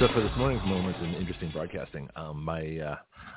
So for this morning's moment in interesting broadcasting, um, my uh,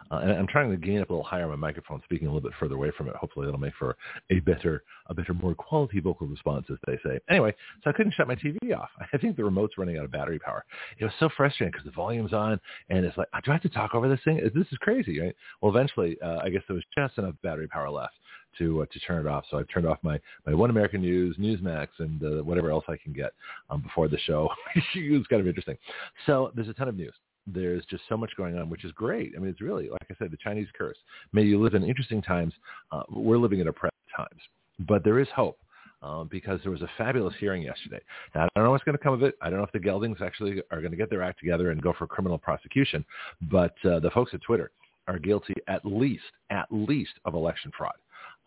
uh, I'm trying to gain up a little higher on my microphone, speaking a little bit further away from it. Hopefully, that'll make for a better, a better, more quality vocal response, as they say. Anyway, so I couldn't shut my TV off. I think the remote's running out of battery power. It was so frustrating because the volume's on, and it's like, do I have to talk over this thing? This is crazy, right? Well, eventually, uh, I guess there was just enough battery power left to uh, to turn it off. So I've turned off my, my One American News, Newsmax, and uh, whatever else I can get um, before the show. it's kind of interesting. So there's a ton of news. There's just so much going on, which is great. I mean, it's really, like I said, the Chinese curse. May you live in interesting times. Uh, we're living in oppressive times, but there is hope. Um, because there was a fabulous hearing yesterday. Now, I don't know what's going to come of it. I don't know if the geldings actually are going to get their act together and go for criminal prosecution, but uh, the folks at Twitter are guilty at least, at least of election fraud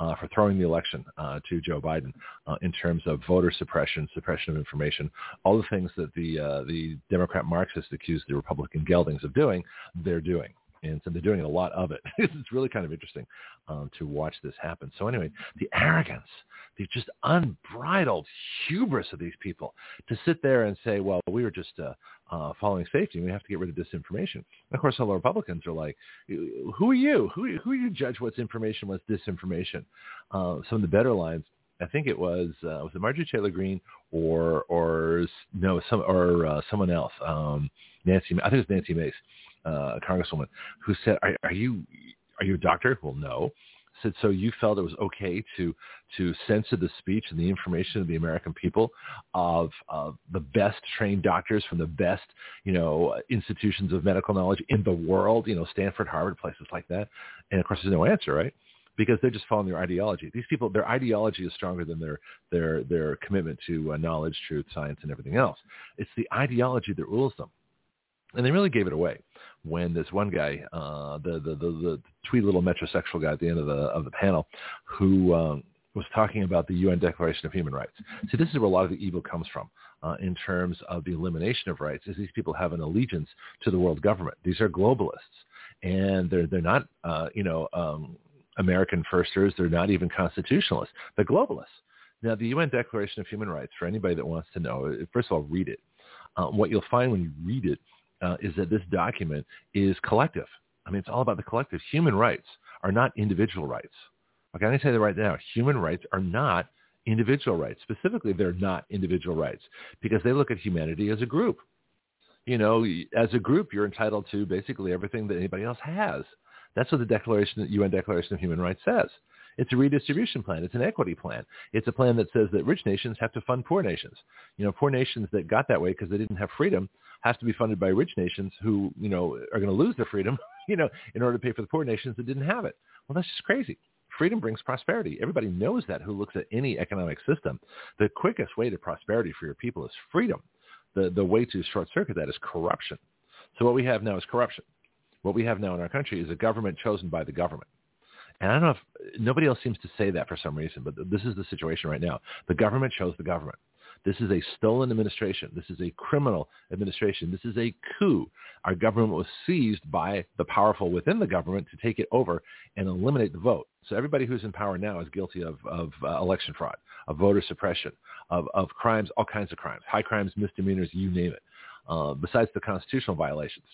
uh, for throwing the election uh, to Joe Biden uh, in terms of voter suppression, suppression of information, all the things that the uh, the Democrat Marxists accused the Republican geldings of doing, they're doing and so they're doing a lot of it. it's really kind of interesting um, to watch this happen. So anyway, the arrogance, the just unbridled hubris of these people to sit there and say, well, we were just uh, following safety we have to get rid of disinformation. And of course, all the Republicans are like, who are you? Who, who you judge what's information, what's disinformation? Uh, some of the better lines I think it was uh, was it Marjorie Taylor Greene or or no some or uh, someone else um, Nancy I think it was Nancy Mace uh, a congresswoman who said, are, are you are you a doctor? Well, no. Said so you felt it was okay to to censor the speech and the information of the American people of of the best trained doctors from the best you know institutions of medical knowledge in the world, you know Stanford, Harvard, places like that. And of course, there's no answer, right? because they're just following their ideology. These people, their ideology is stronger than their their their commitment to uh, knowledge, truth, science, and everything else. It's the ideology that rules them, and they really gave it away when this one guy, uh, the, the, the, the twee little metrosexual guy at the end of the, of the panel, who um, was talking about the UN Declaration of Human Rights. See, this is where a lot of the evil comes from uh, in terms of the elimination of rights, is these people have an allegiance to the world government. These are globalists, and they're, they're not, uh, you know, um, American firsters. They're not even constitutionalists. They're globalists. Now, the UN Declaration of Human Rights, for anybody that wants to know, first of all, read it. Uh, what you'll find when you read it uh, is that this document is collective. I mean, it's all about the collective. Human rights are not individual rights. Okay, I'm going to say that right now. Human rights are not individual rights. Specifically, they're not individual rights because they look at humanity as a group. You know, as a group, you're entitled to basically everything that anybody else has. That's what the Declaration, the UN Declaration of Human Rights says. It's a redistribution plan. It's an equity plan. It's a plan that says that rich nations have to fund poor nations. You know, poor nations that got that way because they didn't have freedom has to be funded by rich nations who, you know, are going to lose their freedom, you know, in order to pay for the poor nations that didn't have it. Well, that's just crazy. Freedom brings prosperity. Everybody knows that who looks at any economic system. The quickest way to prosperity for your people is freedom. The, the way to short circuit that is corruption. So what we have now is corruption. What we have now in our country is a government chosen by the government. And I don't know if nobody else seems to say that for some reason, but this is the situation right now. The government chose the government. This is a stolen administration. This is a criminal administration. This is a coup. Our government was seized by the powerful within the government to take it over and eliminate the vote. So everybody who's in power now is guilty of, of uh, election fraud, of voter suppression, of, of crimes, all kinds of crimes, high crimes, misdemeanors, you name it, uh, besides the constitutional violations.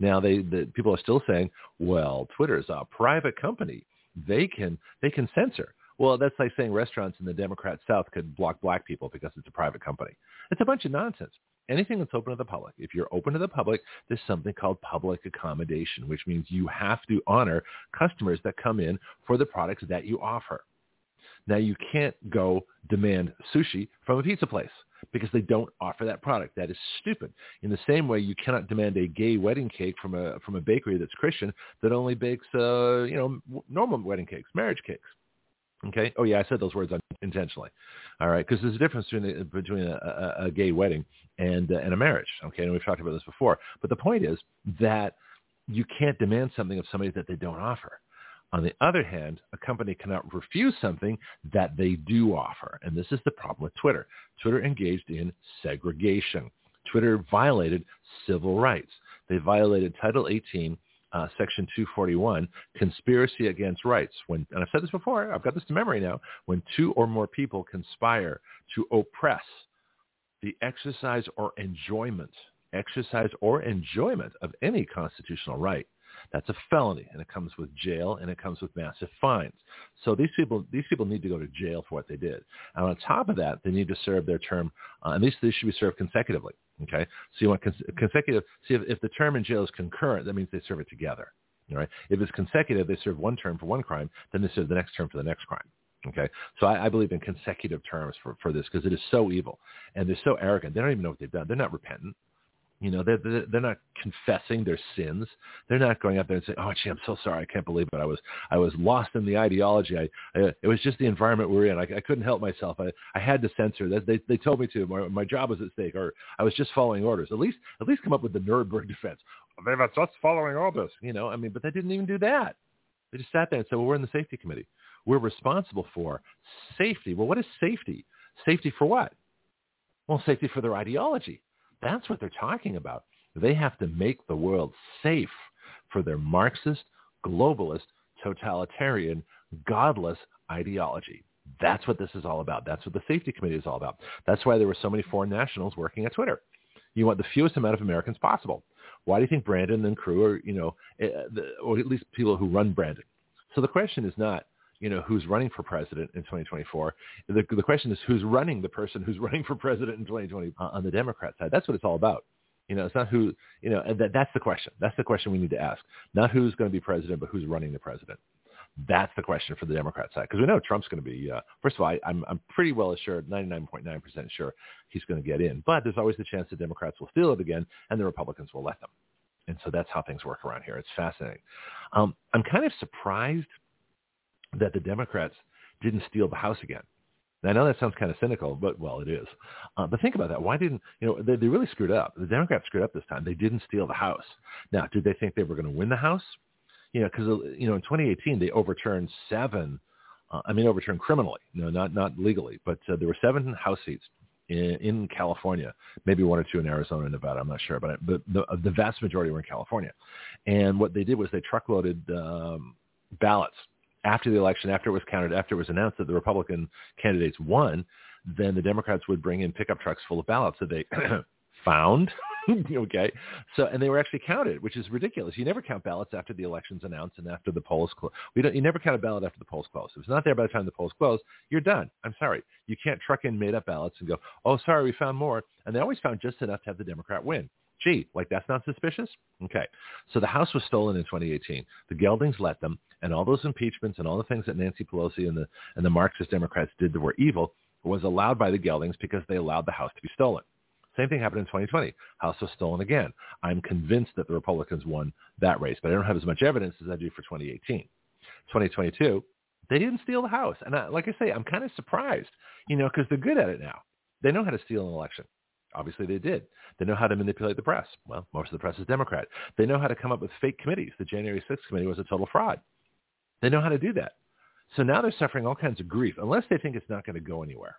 Now, they, the, people are still saying, well, Twitter is a private company. They can, they can censor. Well, that's like saying restaurants in the Democrat South could block black people because it's a private company. It's a bunch of nonsense. Anything that's open to the public. If you're open to the public, there's something called public accommodation, which means you have to honor customers that come in for the products that you offer. Now, you can't go demand sushi from a pizza place because they don't offer that product. That is stupid. In the same way, you cannot demand a gay wedding cake from a from a bakery that's Christian that only bakes uh, you know normal wedding cakes, marriage cakes. Okay. Oh yeah, I said those words intentionally. All right, because there's a difference between a, between a, a, a gay wedding and uh, and a marriage. Okay, and we've talked about this before. But the point is that you can't demand something of somebody that they don't offer. On the other hand, a company cannot refuse something that they do offer. And this is the problem with Twitter. Twitter engaged in segregation. Twitter violated civil rights. They violated Title 18, uh, Section 241, conspiracy against rights. When, and I've said this before, I've got this to memory now, when two or more people conspire to oppress the exercise or enjoyment, exercise or enjoyment of any constitutional right, that's a felony, and it comes with jail, and it comes with massive fines. So these people, these people need to go to jail for what they did. And on top of that, they need to serve their term, uh, and these, these should be served consecutively. Okay, so you want cons- consecutive. See, if, if the term in jail is concurrent, that means they serve it together. All right. If it's consecutive, they serve one term for one crime, then they serve the next term for the next crime. Okay, so I, I believe in consecutive terms for, for this because it is so evil and they're so arrogant. They don't even know what they've done. They're not repentant. You know, they're, they're not confessing their sins. They're not going up there and saying, "Oh, gee, I'm so sorry. I can't believe it. I was I was lost in the ideology. I, I it was just the environment we are in. I, I couldn't help myself. I, I had to censor. That they they told me to. My my job was at stake, or I was just following orders. At least at least come up with the Nuremberg defense. Oh, they were just following orders. You know, I mean, but they didn't even do that. They just sat there and said, "Well, we're in the safety committee. We're responsible for safety." Well, what is safety? Safety for what? Well, safety for their ideology. That's what they're talking about. They have to make the world safe for their Marxist, globalist, totalitarian, godless ideology. That's what this is all about. That's what the safety committee is all about. That's why there were so many foreign nationals working at Twitter. You want the fewest amount of Americans possible. Why do you think Brandon and crew are, you know, eh, or at least people who run Brandon? So the question is not, you know, who's running for president in 2024. The, the question is who's running the person who's running for president in 2020 uh, on the Democrat side. That's what it's all about. You know, it's not who, you know, that, that's the question. That's the question we need to ask. Not who's going to be president, but who's running the president. That's the question for the Democrat side. Because we know Trump's going to be, uh, first of all, I, I'm, I'm pretty well assured, 99.9% sure he's going to get in. But there's always the chance the Democrats will steal it again and the Republicans will let them. And so that's how things work around here. It's fascinating. Um, I'm kind of surprised that the Democrats didn't steal the House again. I know that sounds kind of cynical, but well, it is. Uh, but think about that. Why didn't you know they, they really screwed up? The Democrats screwed up this time. They didn't steal the House. Now, did they think they were going to win the House? You know, because you know in 2018 they overturned seven. Uh, I mean, overturned criminally, no, not not legally, but uh, there were seven House seats in, in California, maybe one or two in Arizona and Nevada. I'm not sure, but but the, the vast majority were in California. And what they did was they truckloaded um, ballots after the election, after it was counted, after it was announced that the Republican candidates won, then the Democrats would bring in pickup trucks full of ballots that they found. okay, so and they were actually counted, which is ridiculous. You never count ballots after the election's announced and after the polls close. We don't. You never count a ballot after the polls close. If it's not there by the time the polls close, you're done. I'm sorry. You can't truck in made up ballots and go, oh, sorry, we found more. And they always found just enough to have the Democrat win. Gee, like that's not suspicious? Okay. So the House was stolen in 2018. The Geldings let them, and all those impeachments and all the things that Nancy Pelosi and the, and the Marxist Democrats did that were evil was allowed by the Geldings because they allowed the House to be stolen. Same thing happened in 2020. House was stolen again. I'm convinced that the Republicans won that race, but I don't have as much evidence as I do for 2018. 2022, they didn't steal the House. And I, like I say, I'm kind of surprised, you know, because they're good at it now. They know how to steal an election. Obviously, they did. They know how to manipulate the press. Well, most of the press is Democrat. They know how to come up with fake committees. The January 6th committee was a total fraud. They know how to do that. So now they're suffering all kinds of grief, unless they think it's not going to go anywhere.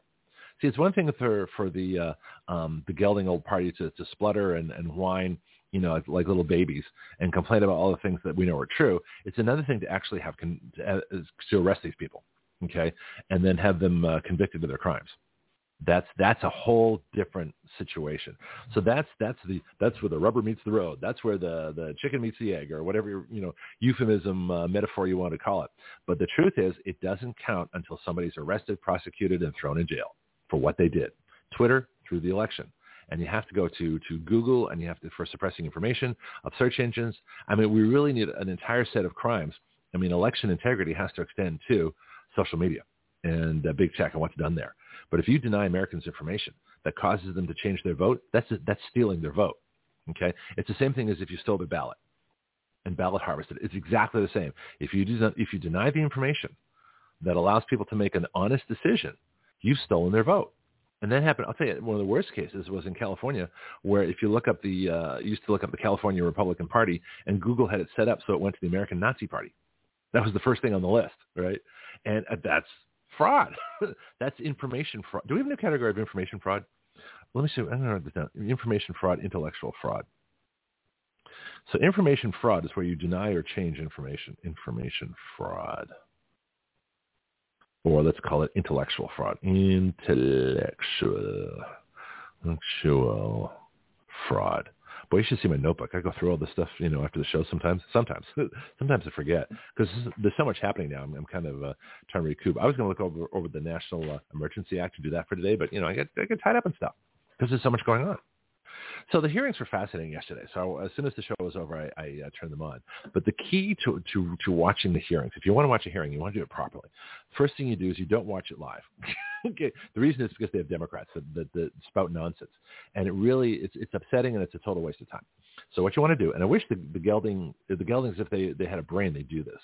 See, it's one thing for for the uh, um, the gelding old party to, to splutter and, and whine, you know, like, little babies, and complain about all the things that we know are true. It's another thing to actually have con- to, uh, to arrest these people, okay, and then have them uh, convicted of their crimes. That's that's a whole different situation. So that's that's the that's where the rubber meets the road. That's where the the chicken meets the egg, or whatever you know euphemism uh, metaphor you want to call it. But the truth is, it doesn't count until somebody's arrested, prosecuted, and thrown in jail for what they did. Twitter threw the election. And you have to go to, to Google and you have to, for suppressing information of search engines. I mean, we really need an entire set of crimes. I mean, election integrity has to extend to social media and uh, big tech and what's done there. But if you deny Americans information that causes them to change their vote, that's, that's stealing their vote. Okay? It's the same thing as if you stole their ballot and ballot harvested. It's exactly the same. If you, do, if you deny the information that allows people to make an honest decision, you've stolen their vote. And that happened. I'll tell you, one of the worst cases was in California, where if you look up the, uh, used to look up the California Republican Party, and Google had it set up so it went to the American Nazi Party. That was the first thing on the list, right? And uh, that's fraud. that's information fraud. Do we have a new category of information fraud? Let me see. I don't know this down. Information fraud, intellectual fraud. So information fraud is where you deny or change information. Information fraud. Or let's call it intellectual fraud. Intellectual. Intellectual fraud. Boy, you should see my notebook. I go through all this stuff, you know, after the show sometimes. Sometimes. sometimes I forget because there's so much happening now. I'm, I'm kind of uh, trying to recoup. I was going to look over over the National uh, Emergency Act to do that for today, but, you know, I get, I get tied up and stuff because there's so much going on. So the hearings were fascinating yesterday. So as soon as the show was over, I, I uh, turned them on. But the key to, to, to watching the hearings, if you want to watch a hearing, you want to do it properly. First thing you do is you don't watch it live. okay. The reason is because they have Democrats that, that, that spout nonsense. And it really, it's, it's upsetting and it's a total waste of time. So what you want to do, and I wish the, the Gelding, the Geldings, if they, they had a brain, they do this.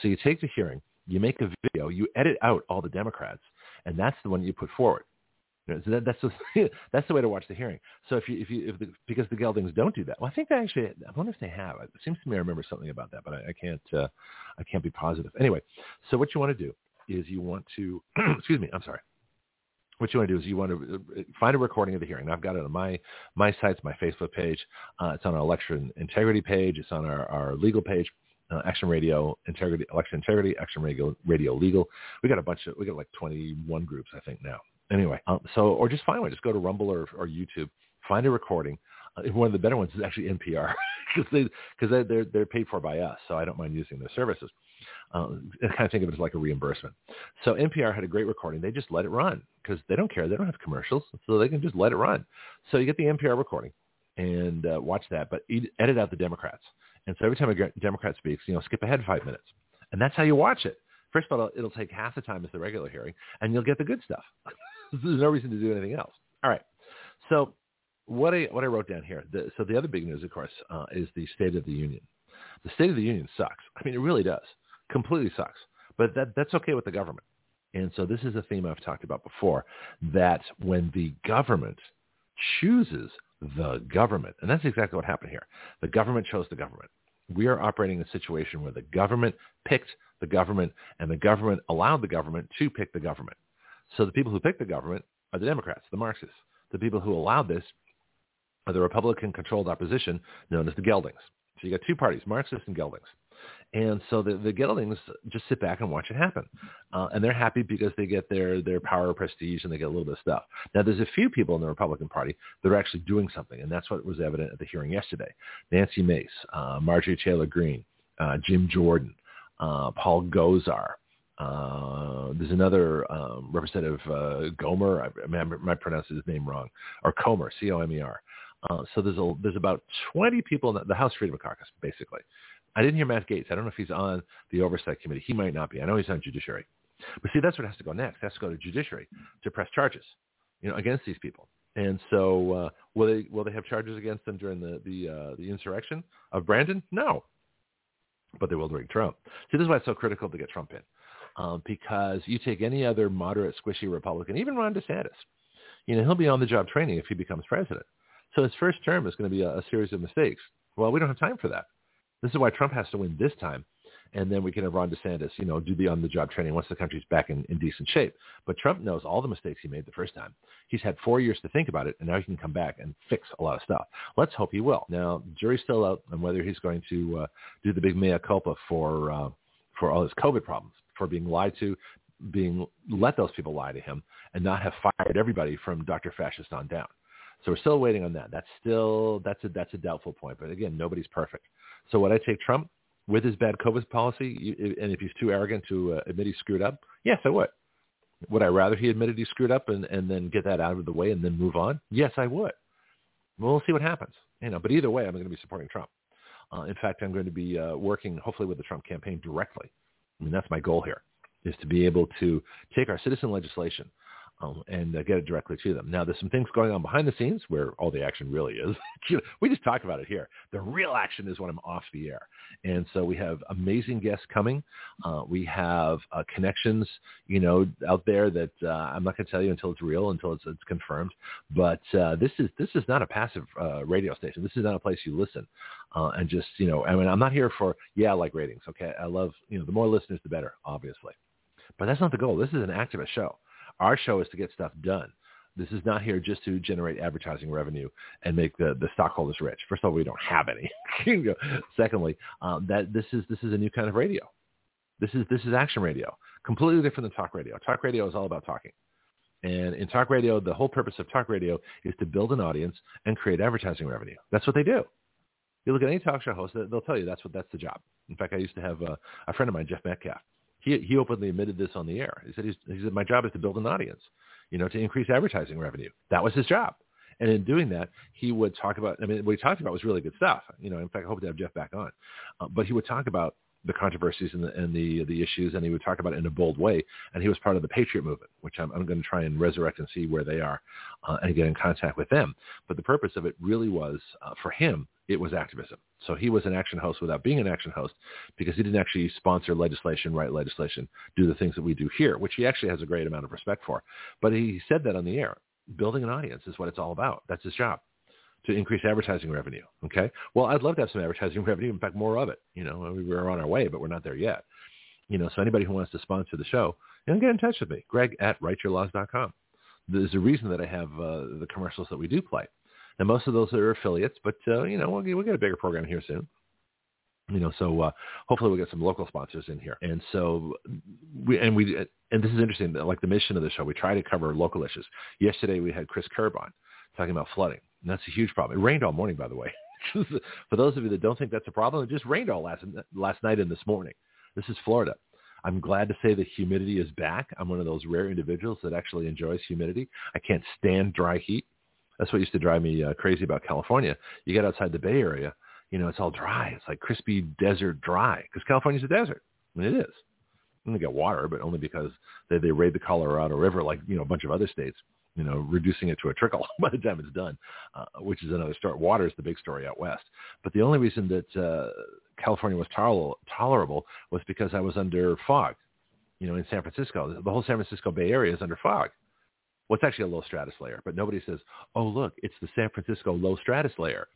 So you take the hearing, you make a video, you edit out all the Democrats, and that's the one you put forward. So that, that's the that's the way to watch the hearing. So if you if you if the, because the Geldings don't do that, well, I think they actually. I wonder if they have. It seems to me I remember something about that, but I, I can't uh, I can't be positive. Anyway, so what you want to do is you want to excuse me. I'm sorry. What you want to do is you want to uh, find a recording of the hearing. I've got it on my my sites, my Facebook page. Uh, it's on our election integrity page. It's on our, our legal page. Uh, Action Radio Integrity, Election Integrity, Action Radio, Radio Legal. We got a bunch of, we got like 21 groups, I think now anyway, um, so or just find one. Just go to Rumble or, or YouTube, find a recording. Uh, one of the better ones is actually NPR because they because they, they're they're paid for by us, so I don't mind using their services. Um, I kind of think of it as like a reimbursement. So NPR had a great recording. They just let it run because they don't care. They don't have commercials, so they can just let it run. So you get the NPR recording and uh, watch that, but edit out the Democrats. And so every time a Democrat speaks, you know, skip ahead five minutes, and that's how you watch it. First of all, it'll take half the time as the regular hearing, and you'll get the good stuff. There's no reason to do anything else. All right. So what I what I wrote down here. The, so the other big news, of course, uh, is the State of the Union. The State of the Union sucks. I mean, it really does. Completely sucks. But that that's okay with the government. And so this is a theme I've talked about before. That when the government chooses the government, and that's exactly what happened here. The government chose the government. We are operating in a situation where the government picked the government, and the government allowed the government to pick the government. So the people who picked the government are the Democrats, the Marxists. The people who allowed this are the Republican-controlled opposition known as the Geldings. So you got two parties, Marxists and Geldings. And so the, the Geldings just sit back and watch it happen. Uh, and they're happy because they get their, their power, prestige, and they get a little bit of stuff. Now, there's a few people in the Republican Party that are actually doing something, and that's what was evident at the hearing yesterday. Nancy Mace, uh, Marjorie Taylor Greene, uh, Jim Jordan, uh, Paul Gosar, uh, there's another um, representative, uh, Gomer. I, I, mean, I might pronounce his name wrong, or Comer, C-O-M-E-R. Uh, so there's a there's about 20 people in the, the House Freedom Caucus, basically. I didn't hear Matt Gaetz. I don't know if he's on the Oversight Committee. He might not be. I know he's on Judiciary. But see, that's what has to go next. It has to go to Judiciary to press charges, you know, against these people. And so, uh, will they will they have charges against them during the the uh, the insurrection of Brandon? No, but they will during Trump. See, this is why it's so critical to get Trump in um, because you take any other moderate, squishy Republican, even Ron DeSantis, you know, he'll be on the job training if he becomes president. So his first term is going to be a, a series of mistakes. Well, we don't have time for that. This is why Trump has to win this time. And then we can have Ron DeSantis, you know, do the on-the-job training once the country's back in, in decent shape. But Trump knows all the mistakes he made the first time. He's had four years to think about it, and now he can come back and fix a lot of stuff. Let's hope he will. Now, jury's still out on whether he's going to uh, do the big mea culpa for uh, for all his COVID problems for being lied to, being let those people lie to him, and not have fired everybody from Dr. Fascist on down. So we're still waiting on that. That's still that's a that's a doubtful point. But again, nobody's perfect. So would I take Trump with his bad COVID policy, and if he's too arrogant to uh, admit he screwed up? Yes, I would. Would I rather he admitted he screwed up and, and then get that out of the way and then move on? Yes, I would. Well, see what happens. You know, but either way, I'm going to be supporting Trump. Uh, in fact, I'm going to be uh, working hopefully with the Trump campaign directly. I mean, that's my goal here is to be able to take our citizen legislation um, and uh, get it directly to them. Now, there's some things going on behind the scenes where all the action really is. we just talk about it here. The real action is when I'm off the air. And so we have amazing guests coming. Uh, we have uh, connections, you know, out there that uh, I'm not going to tell you until it's real, until it's, it's confirmed. But uh, this is this is not a passive uh, radio station. This is not a place you listen and just, you know, I mean, I'm not here for, yeah, I like ratings. Okay. I love, you know, the more listeners, the better, obviously. But that's not the goal. This is an activist show. Our show is to get stuff done. This is not here just to generate advertising revenue and make the, the stockholders rich. First of all, we don't have any. Secondly, um, that this is this is a new kind of radio. This is this is action radio, completely different than talk radio. Talk radio is all about talking. And in talk radio, the whole purpose of talk radio is to build an audience and create advertising revenue. That's what they do. You look at any talk show host, they'll tell you that's what that's the job. In fact, I used to have a, a friend of mine, Jeff Metcalf he he openly admitted this on the air. He said he said my job is to build an audience, you know, to increase advertising revenue. That was his job. And in doing that, he would talk about. I mean, what he talked about was really good stuff. You know, in fact, I hope to have Jeff back on. Uh, but he would talk about the controversies and the and the the issues, and he would talk about it in a bold way. And he was part of the Patriot movement, which I'm, I'm going to try and resurrect and see where they are, uh, and get in contact with them. But the purpose of it really was uh, for him it was activism. So he was an action host without being an action host because he didn't actually sponsor legislation, write legislation, do the things that we do here, which he actually has a great amount of respect for. But he said that on the air. Building an audience is what it's all about. That's his job to increase advertising revenue. Okay. Well, I'd love to have some advertising revenue. In fact, more of it. You know, we are on our way, but we're not there yet. You know, so anybody who wants to sponsor the show, you know, get in touch with me, Greg at writeyourlaws.com. There's a reason that I have uh, the commercials that we do play. And most of those are affiliates, but uh, you know we'll get, we'll get a bigger program here soon. You know, so uh, hopefully we'll get some local sponsors in here. And so we and we and this is interesting. Like the mission of the show, we try to cover local issues. Yesterday we had Chris Kerb on talking about flooding. And that's a huge problem. It rained all morning, by the way. For those of you that don't think that's a problem, it just rained all last last night and this morning. This is Florida. I'm glad to say the humidity is back. I'm one of those rare individuals that actually enjoys humidity. I can't stand dry heat. That's what used to drive me uh, crazy about California. You get outside the Bay Area, you know, it's all dry. It's like crispy desert dry because California's a desert. I mean, it is. And they get water, but only because they, they raid the Colorado River like, you know, a bunch of other states, you know, reducing it to a trickle by the time it's done, uh, which is another story. Water is the big story out west. But the only reason that uh, California was toler- tolerable was because I was under fog, you know, in San Francisco. The whole San Francisco Bay Area is under fog. Well, it's actually a low stratus layer, but nobody says, oh, look, it's the San Francisco low stratus layer.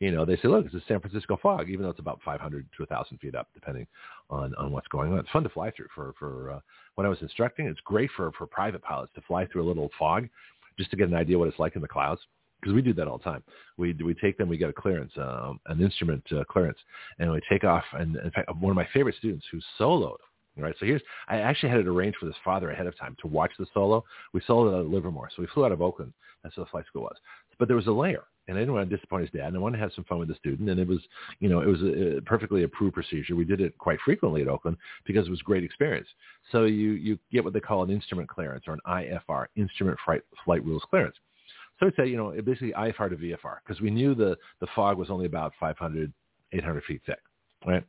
You know, they say, look, it's the San Francisco fog, even though it's about 500 to 1,000 feet up, depending on, on what's going on. It's fun to fly through. For, for uh, when I was instructing, it's great for, for private pilots to fly through a little fog just to get an idea what it's like in the clouds because we do that all the time. We we take them, we get a clearance, um, an instrument uh, clearance, and we take off. And in fact, one of my favorite students who soloed Right. So here's, I actually had it arranged for this father ahead of time to watch the solo. We soloed out of Livermore. So we flew out of Oakland. That's where the flight school was. But there was a layer and I didn't want to disappoint his dad and I wanted to have some fun with the student. And it was, you know, it was a, a perfectly approved procedure. We did it quite frequently at Oakland because it was a great experience. So you, you get what they call an instrument clearance or an IFR, instrument flight, flight rules clearance. So it's a, you know, basically IFR to VFR because we knew the, the fog was only about 500, 800 feet thick right?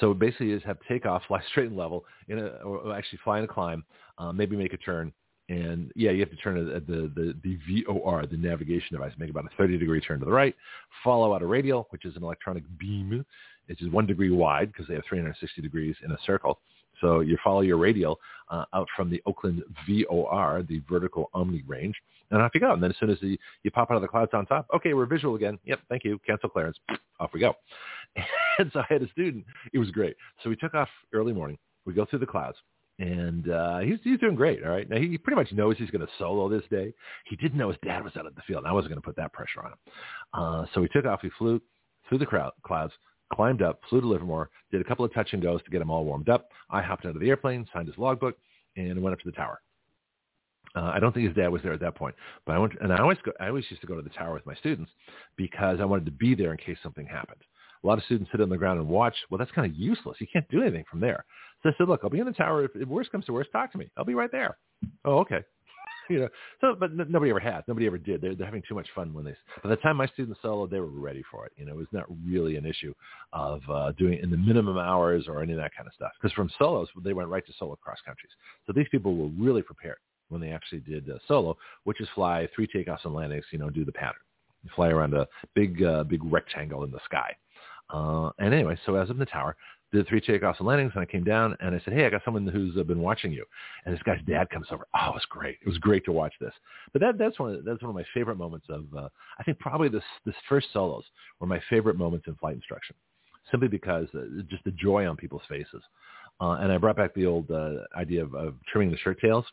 So basically is have takeoff, fly straight and level, in a, or actually fly and climb, uh, maybe make a turn. And yeah, you have to turn the, the, the, the VOR, the navigation device, make about a 30 degree turn to the right, follow out a radial, which is an electronic beam. It's just one degree wide because they have 360 degrees in a circle. So you follow your radial uh, out from the Oakland VOR, the vertical omni range, and off you go. And then as soon as the, you pop out of the clouds on top, okay, we're visual again. Yep, thank you. Cancel clearance. Off we go. And so I had a student. It was great. So we took off early morning. We go through the clouds. And uh, he's, he's doing great. All right. Now, he pretty much knows he's going to solo this day. He didn't know his dad was out of the field. And I wasn't going to put that pressure on him. Uh, so we took off. We flew through the crowd, clouds, climbed up, flew to Livermore, did a couple of touch and goes to get him all warmed up. I hopped out of the airplane, signed his logbook, and went up to the tower. Uh, I don't think his dad was there at that point, but I went, and I always go, I always used to go to the tower with my students because I wanted to be there in case something happened. A lot of students sit on the ground and watch. Well, that's kind of useless. You can't do anything from there. So I said, look, I'll be in the tower. If, if worst comes to worst, talk to me. I'll be right there. Oh, okay. you know, so but n- nobody ever has. Nobody ever did. They're, they're having too much fun when they. By the time my students solo, they were ready for it. You know, it was not really an issue of uh, doing in the minimum hours or any of that kind of stuff. Because from solos, they went right to solo cross countries. So these people were really prepared. when they actually did uh, solo, which is fly three takeoffs and landings, you know, do the pattern. You fly around a big, uh, big rectangle in the sky. Uh, and anyway, so as I'm in the tower, did three takeoffs and landings, and I came down and I said, "Hey, I got someone who's uh, been watching you." And this guy's dad comes over. Oh, it was great. It was great to watch this. But that that's one of, that's one of my favorite moments of. Uh, I think probably this this first solos were my favorite moments in flight instruction, simply because uh, just the joy on people's faces. Uh, and I brought back the old uh, idea of, of trimming the shirt tails.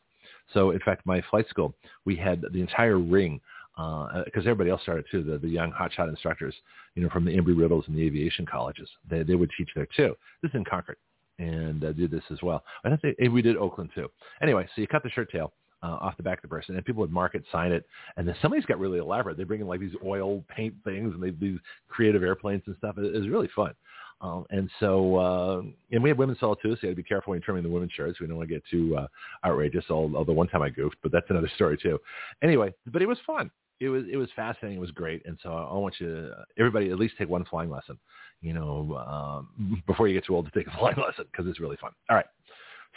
So in fact, my flight school, we had the entire ring because uh, everybody else started too. The, the young hotshot instructors, you know, from the Embry-Riddles and the aviation colleges, they they would teach there too. This is in Concord, and uh, did this as well. I think they, we did Oakland too. Anyway, so you cut the shirt tail. Uh, off the back of the person, and people would mark it, sign it, and then somebody's got really elaborate. They bring in like these oil paint things, and they do creative airplanes and stuff. It, it was really fun. Um, and so, uh, and we had women's solo too, so you got to be careful when you're trimming the women's shirts. We don't want to get too uh, outrageous. Although one time I goofed, but that's another story too. Anyway, but it was fun it was it was fascinating. It was great, and so I want you to everybody at least take one flying lesson, you know, um, before you get too old to take a flying lesson because it's really fun. All right,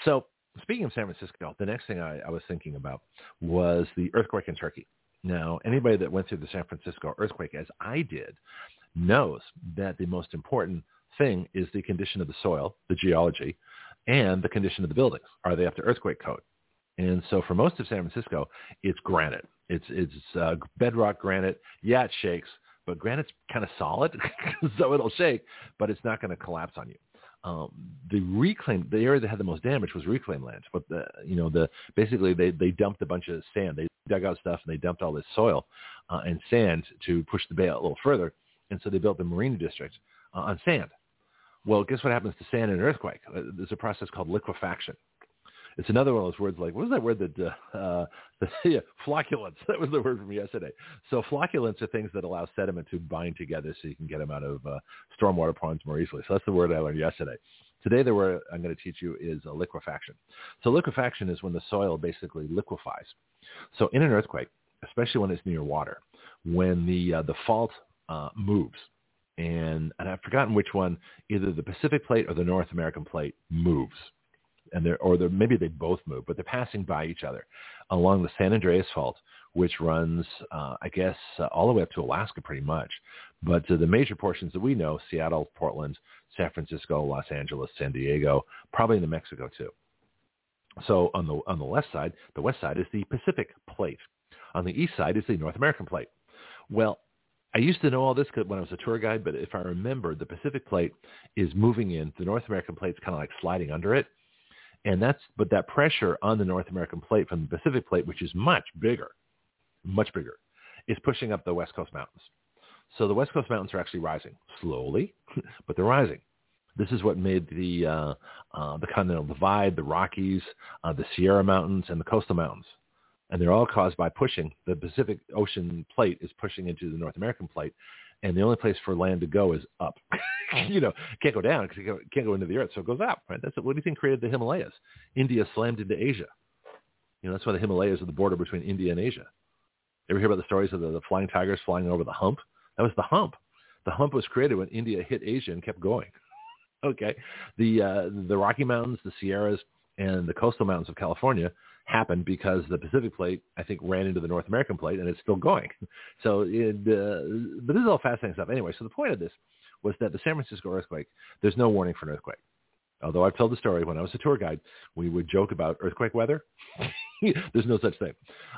so speaking of San Francisco, the next thing I, I was thinking about was the earthquake in Turkey. Now, anybody that went through the San Francisco earthquake, as I did, knows that the most important thing is the condition of the soil, the geology, and the condition of the buildings. Are they up to earthquake code? And so for most of San Francisco, it's granite. It's it's uh, bedrock granite. Yeah, it shakes, but granite's kind of solid, so it'll shake, but it's not going to collapse on you. Um, the reclaim the area that had the most damage was reclaim land, but the you know the basically they they dumped a bunch of sand. They dug out stuff and they dumped all this soil uh, and sand to push the bay out a little further, and so they built the marina district uh, on sand. Well, guess what happens to sand in an earthquake? Uh, there's a process called liquefaction. It's another one of those words like, what was that word that, uh, uh, yeah, flocculants. That was the word from yesterday. So flocculants are things that allow sediment to bind together so you can get them out of uh, stormwater ponds more easily. So that's the word I learned yesterday. Today the word I'm going to teach you is liquefaction. So liquefaction is when the soil basically liquefies. So in an earthquake, especially when it's near water, when the, uh, the fault uh, moves, and, and I've forgotten which one, either the Pacific plate or the North American plate moves and they're or they're maybe they both move, but they're passing by each other along the San Andreas Fault, which runs, uh, I guess, uh, all the way up to Alaska, pretty much. But uh, the major portions that we know: Seattle, Portland, San Francisco, Los Angeles, San Diego, probably into Mexico too. So on the on the left side, the west side is the Pacific Plate. On the east side is the North American Plate. Well, I used to know all this when I was a tour guide, but if I remember, the Pacific Plate is moving in. The North American Plate is kind of like sliding under it. And that's, but that pressure on the North American plate from the Pacific plate, which is much bigger, much bigger, is pushing up the West Coast mountains. So the West Coast mountains are actually rising slowly, but they're rising. This is what made the uh, uh, the Continental Divide, the Rockies, uh, the Sierra Mountains, and the coastal mountains, and they're all caused by pushing. The Pacific Ocean plate is pushing into the North American plate, and the only place for land to go is up. you know, can't go down because it can't go into the earth, so it goes up. Right? That's what do you think created the Himalayas? India slammed into Asia. You know, that's why the Himalayas are the border between India and Asia. Ever hear about the stories of the, the flying tigers flying over the hump? That was the hump. The hump was created when India hit Asia and kept going. okay, the uh, the Rocky Mountains, the Sierras, and the coastal mountains of California happened because the Pacific plate, I think, ran into the North American plate and it's still going. So, it, uh, but this is all fascinating stuff. Anyway, so the point of this was that the San Francisco earthquake, there's no warning for an earthquake. Although I've told the story when I was a tour guide, we would joke about earthquake weather. There's no such thing.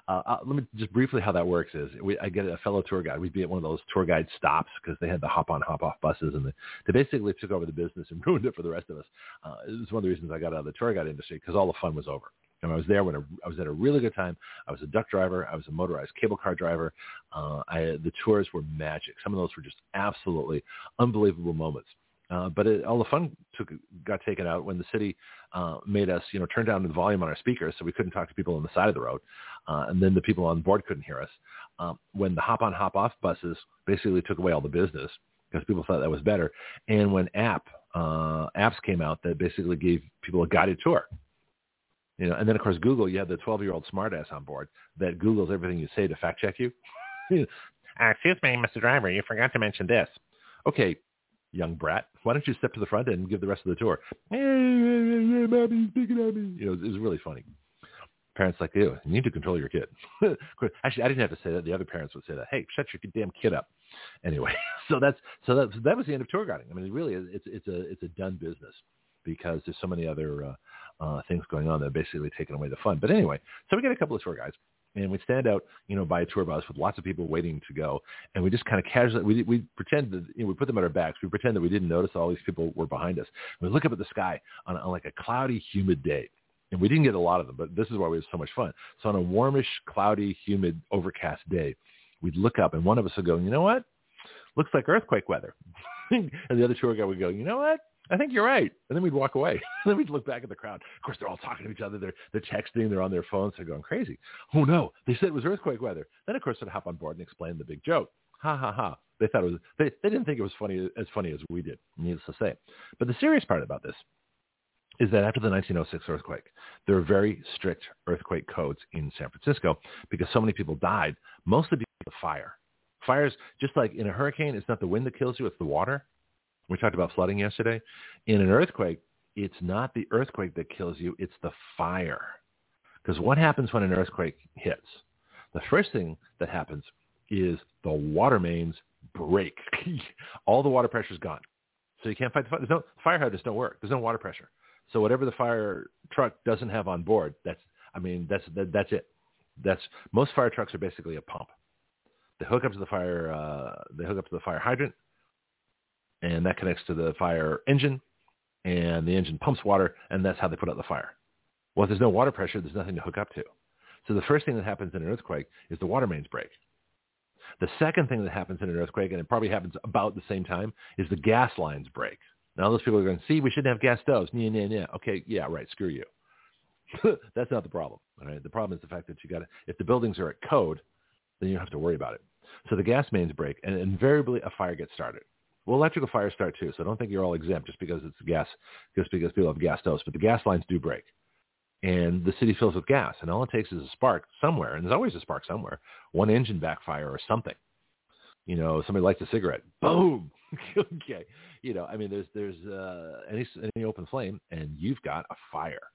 Uh, uh, let me just briefly how that works is we, I get a fellow tour guide. We'd be at one of those tour guide stops because they had the hop on, hop off buses, and the, they basically took over the business and ruined it for the rest of us. Uh, it was one of the reasons I got out of the tour guide industry because all the fun was over. And I was there when I was at a really good time. I was a duck driver. I was a motorized cable car driver. Uh, I, the tours were magic. Some of those were just absolutely unbelievable moments. Uh, but it, all the fun took, got taken out when the city uh, made us, you know, turn down the volume on our speakers so we couldn't talk to people on the side of the road, uh, and then the people on board couldn't hear us. Um, when the hop on hop off buses basically took away all the business because people thought that was better, and when app uh, apps came out that basically gave people a guided tour, you know, and then of course Google, you have the 12 year old smartass on board that Googles everything you say to fact check you. uh, excuse me, Mr. Driver, you forgot to mention this. Okay, young brat, why don't you step to the front and give the rest of the tour? Mommy's picking at me. You know, it was really funny. parents like you, you need to control your kid. Actually, I didn't have to say that. The other parents would say that. Hey, shut your damn kid up. Anyway, so that's so that that was the end of tour guiding. I mean, really. It's it's a it's a done business because there's so many other uh, uh, things going on that are basically taking away the fun. But anyway, so we get a couple of tour guides and we'd stand out, you know, by a tour bus with lots of people waiting to go, and we just kind of casually we we pretend that you know we put them at our backs. We pretend that we didn't notice all these people were behind us. We look up at the sky on, on like a cloudy, humid day, and we didn't get a lot of them, but this is why we had so much fun. So on a warmish, cloudy, humid, overcast day, we'd look up, and one of us would go, you know what? Looks like earthquake weather, and the other tour guide would go, you know what? I think you're right. And then we'd walk away. then we'd look back at the crowd. Of course, they're all talking to each other. They're, they're texting. They're on their phones. They're going crazy. Oh, no. They said it was earthquake weather. Then, of course, they'd hop on board and explain the big joke. Ha, ha, ha. They thought it was, they, they didn't think it was funny as funny as we did, needless to say. But the serious part about this is that after the 1906 earthquake, there were very strict earthquake codes in San Francisco because so many people died, mostly because of fire. Fires, just like in a hurricane, it's not the wind that kills you, it's the water. We talked about flooding yesterday. In an earthquake, it's not the earthquake that kills you, it's the fire. Because what happens when an earthquake hits? The first thing that happens is the water mains break. All the water pressure is gone. So you can't fight the fire. There's no, fire hydrants don't work. There's no water pressure. So whatever the fire truck doesn't have on board, that's, I mean, that's, that, that's it. That's, most fire trucks are basically a pump. They hook up to the fire, uh, they hook up to the fire hydrant and that connects to the fire engine, and the engine pumps water, and that's how they put out the fire. Well, if there's no water pressure, there's nothing to hook up to. So the first thing that happens in an earthquake is the water mains break. The second thing that happens in an earthquake, and it probably happens about the same time, is the gas lines break. Now those people are going, to see, we shouldn't have gas stoves. Yeah, yeah, yeah. Okay, yeah, right. Screw you. That's not the problem. All right. The problem is the fact that you got to, if the buildings are at code, then you don't have to worry about it. So the gas mains break, and invariably a fire gets started. Well, electrical fires start too, so don't think you're all exempt just because it's gas, just because people have gas stoves. But the gas lines do break, and the city fills with gas, and all it takes is a spark somewhere, and there's always a spark somewhere. One engine backfire or something. You know, somebody lights a cigarette, boom. okay, you know, I mean, there's there's uh, any any open flame, and you've got a fire,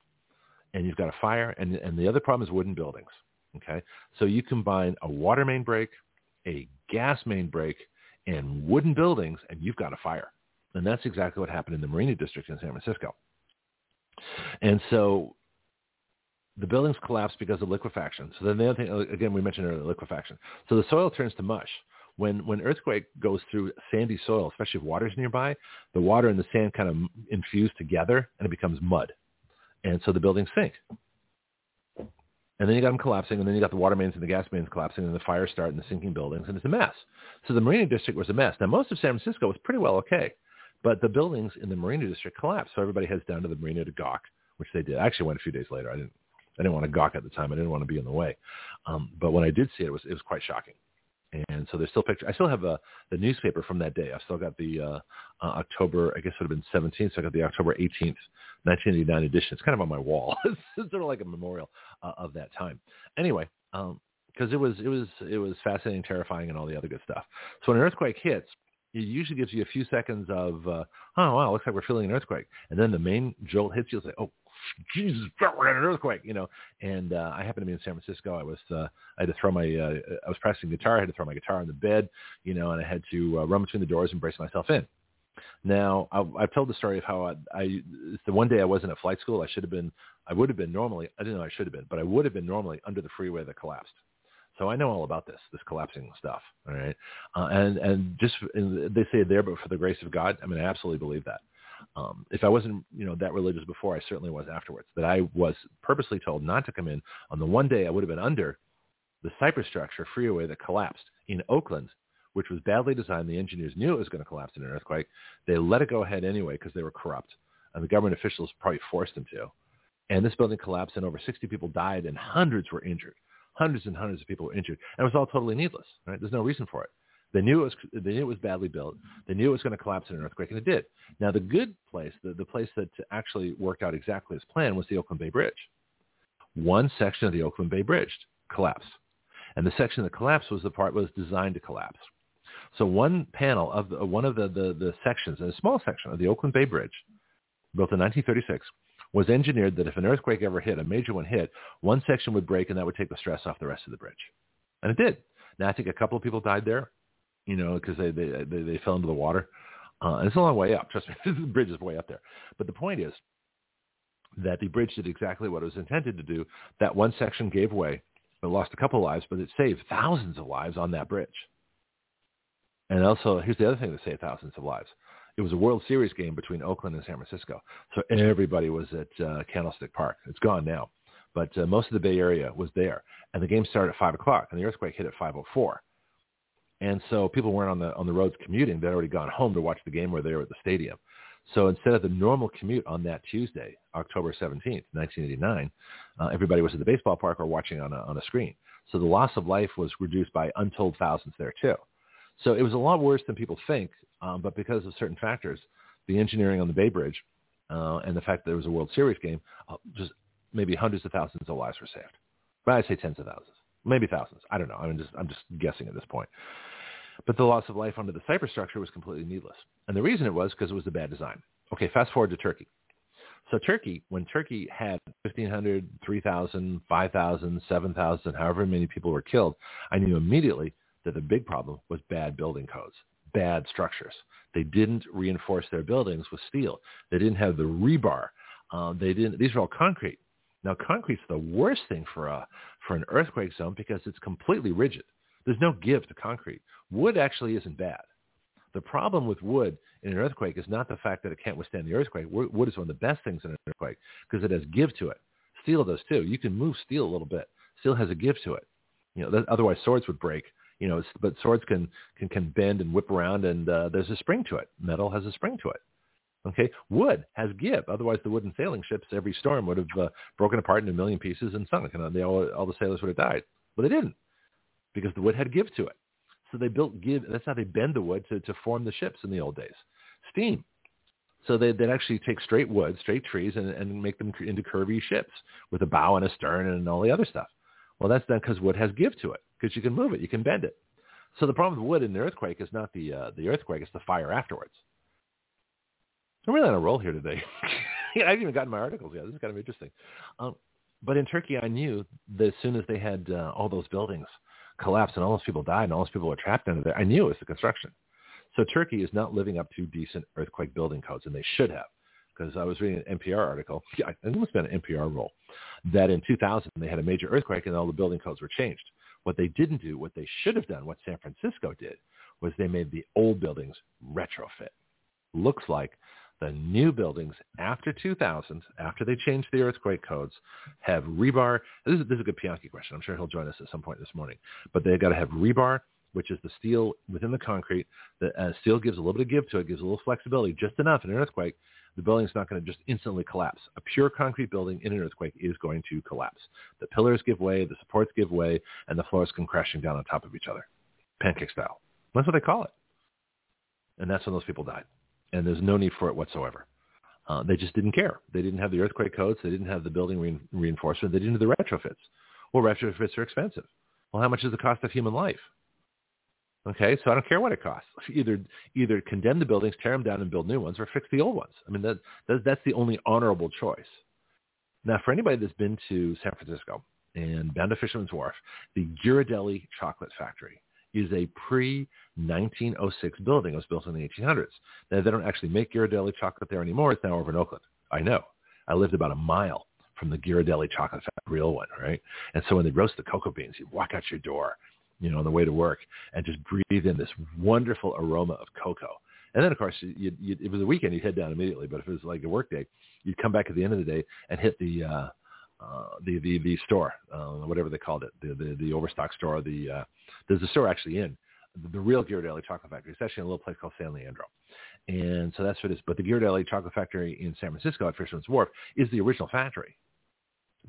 and you've got a fire, and and the other problem is wooden buildings. Okay, so you combine a water main break, a gas main break, and wooden buildings, and you've got a fire. And that's exactly what happened in the Marina District in San Francisco. And so the buildings collapsed because of liquefaction. So then the other thing, uh, again, we mentioned earlier, liquefaction. So the soil turns to mush. When when earthquake goes through sandy soil, especially if water's nearby, the water and the sand kind of infuse together and it becomes mud. And so the buildings sink. And then you got them collapsing, and then you got the water mains and the gas mains collapsing, and the fires start in the sinking buildings, and it's a mess. So the Marina District was a mess. Now, most of San Francisco was pretty well okay, but the buildings in the Marina District collapsed, so everybody heads down to the Marina to gawk, which they did. I actually went a few days later. I didn't, I didn't want to gawk at the time. I didn't want to be in the way. Um, but when I did see it, it was, it was quite shocking. And so there's still pictures. I still have uh, the newspaper from that day. I've still got the uh, uh, October, I guess it would have been 17th. So I got the October 18th, 1989 edition. It's kind of on my wall. it's sort of like a memorial uh, of that time. Anyway, um, because it was it was it was fascinating, terrifying, and all the other good stuff. So when an earthquake hits, it usually gives you a few seconds of uh, oh wow, looks like we're feeling an earthquake, and then the main jolt hits you. You'll say oh Jesus, we're in an earthquake, you know. And uh, I happened to be in San Francisco. I was, uh, I had to throw my, uh, I was practicing guitar. I had to throw my guitar on the bed, you know, and I had to uh, run between the doors and brace myself in. Now, I, I've told the story of how I, I, the one day I wasn't at flight school. I should have been, I would have been normally, I didn't know I should have been, but I would have been normally under the freeway that collapsed. So I know all about this, this collapsing stuff. All right. Uh, and, and just, and they say there, but for the grace of God, I mean, I absolutely believe that. Um, if I wasn't, you know, that religious before, I certainly was afterwards. That I was purposely told not to come in on the one day I would have been under the Cypress structure freeway that collapsed in Oakland, which was badly designed. The engineers knew it was going to collapse in an earthquake. They let it go ahead anyway because they were corrupt, and the government officials probably forced them to. And this building collapsed, and over 60 people died, and hundreds were injured. Hundreds and hundreds of people were injured, and it was all totally needless. Right? There's no reason for it. They knew it was they knew it was badly built. They knew it was going to collapse in an earthquake, and it did. Now, the good place, the, the place that actually worked out exactly as planned, was the Oakland Bay Bridge. One section of the Oakland Bay Bridge collapsed, and the section that collapsed was the part that was designed to collapse. So one panel of the, one of the, the, the sections, a small section of the Oakland Bay Bridge, built in 1936, was engineered that if an earthquake ever hit, a major one hit, one section would break and that would take the stress off the rest of the bridge. And it did. Now I think a couple of people died there, you know, because they, they they they fell into the water. Uh, it's a long way up. Trust me, the bridge is way up there. But the point is that the bridge did exactly what it was intended to do. That one section gave way. It lost a couple lives, but it saved thousands of lives on that bridge. And also, here's the other thing that saved thousands of lives. It was a World Series game between Oakland and San Francisco. So everybody was at uh, Candlestick Park. It's gone now. But uh, most of the Bay Area was there. And the game started at 5 o'clock, and the earthquake hit at 5.04. And so people weren't on the, on the roads commuting. They'd already gone home to watch the game where they were at the stadium. So instead of the normal commute on that Tuesday, October 17th, 1989, uh, everybody was at the baseball park or watching on a, on a screen. So the loss of life was reduced by untold thousands there too. So it was a lot worse than people think, um, but because of certain factors, the engineering on the Bay Bridge uh, and the fact that there was a World Series game, uh, just maybe hundreds of thousands of lives were saved. But I'd say tens of thousands, maybe thousands. I don't know. I'm just I'm just guessing at this point. But the loss of life under the cypress structure was completely needless. And the reason it was because it was the bad design. Okay, fast forward to Turkey. So Turkey, when Turkey had 1,500, 3,000, 5,000, 7,000, however many people were killed, I knew immediately that the big problem was bad building codes, bad structures. They didn't reinforce their buildings with steel. They didn't have the rebar. Uh, they didn't. These are all concrete. Now, concrete's the worst thing for a for an earthquake zone because it's completely rigid. There's no give to concrete. Wood actually isn't bad. The problem with wood in an earthquake is not the fact that it can't withstand the earthquake. Wood is one of the best things in an earthquake because it has give to it. Steel does too. You can move steel a little bit. Steel has a give to it. You know, that, otherwise swords would break. You know, but swords can can can bend and whip around, and uh, there's a spring to it. Metal has a spring to it. Okay, wood has give. Otherwise, the wooden sailing ships every storm would have uh, broken apart into a million pieces and sunk, and they all, all the sailors would have died. But they didn't because the wood had give to it. So they built give. That's how they bend the wood to, to form the ships in the old days. Steam. So they, they'd actually take straight wood, straight trees, and, and make them into curvy ships with a bow and a stern and all the other stuff. Well, that's done because wood has give to it, because you can move it, you can bend it. So the problem with wood in the earthquake is not the uh, the earthquake; it's the fire afterwards. I'm really on a roll here today. I haven't even gotten my articles yet. This is kind of interesting. Um, but in Turkey, I knew that as soon as they had uh, all those buildings collapse and all those people died and all those people were trapped under there, I knew it was the construction. So Turkey is not living up to decent earthquake building codes, and they should have. Because I was reading an NPR article, yeah, it must have been an NPR role, that in 2000 they had a major earthquake and all the building codes were changed. What they didn't do, what they should have done, what San Francisco did, was they made the old buildings retrofit. Looks like the new buildings after 2000, after they changed the earthquake codes, have rebar. This is, this is a good Pianki question. I'm sure he'll join us at some point this morning. But they've got to have rebar, which is the steel within the concrete. The uh, steel gives a little bit of give to it, gives a little flexibility, just enough in an earthquake. The building's not going to just instantly collapse. A pure concrete building in an earthquake is going to collapse. The pillars give way, the supports give way, and the floors come crashing down on top of each other, pancake style. That's what they call it. And that's when those people died and there's no need for it whatsoever. Uh, they just didn't care. They didn't have the earthquake codes. They didn't have the building re- reinforcement. They didn't do the retrofits. Well, retrofits are expensive. Well, how much is the cost of human life? Okay, so I don't care what it costs. Either either condemn the buildings, tear them down, and build new ones, or fix the old ones. I mean, that, that that's the only honorable choice. Now, for anybody that's been to San Francisco and bound to Fisherman's Wharf, the Ghirardelli Chocolate Factory is a pre-1906 building. It was built in the 1800s. Now, they don't actually make Ghirardelli chocolate there anymore. It's now over in Oakland. I know. I lived about a mile from the Ghirardelli chocolate factory, real one, right? And so when they roast the cocoa beans, you walk out your door, you know, on the way to work and just breathe in this wonderful aroma of cocoa. And then, of course, you, you, if it was a weekend, you'd head down immediately. But if it was like a work day, you'd come back at the end of the day and hit the uh, uh, the the the store, uh, whatever they called it, the the, the overstock store. The uh, there's a store actually in the, the real Ghirardelli Chocolate Factory. It's actually in a little place called San Leandro, and so that's what it is. But the Ghirardelli Chocolate Factory in San Francisco at Fisherman's Wharf is the original factory.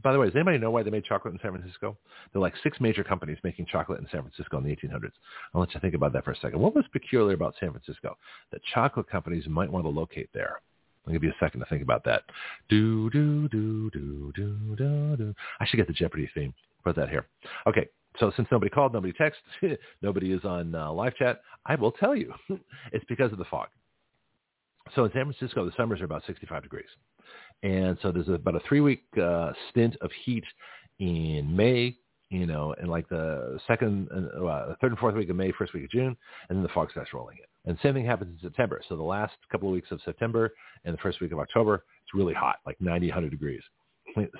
By the way, does anybody know why they made chocolate in San Francisco? There are like six major companies making chocolate in San Francisco in the 1800s. I'll let you think about that for a second. What was peculiar about San Francisco that chocolate companies might want to locate there? I'll give you a second to think about that. Do, do, do, do, do, do, do. I should get the Jeopardy theme. Put that here. Okay. So since nobody called, nobody texted, nobody is on uh, live chat, I will tell you. it's because of the fog. So in San Francisco, the summers are about 65 degrees. And so there's about a three-week uh, stint of heat in May, you know, and like the second, uh, third and fourth week of May, first week of June, and then the fog starts rolling in. And same thing happens in September. So the last couple of weeks of September and the first week of October, it's really hot, like 90, 100 degrees.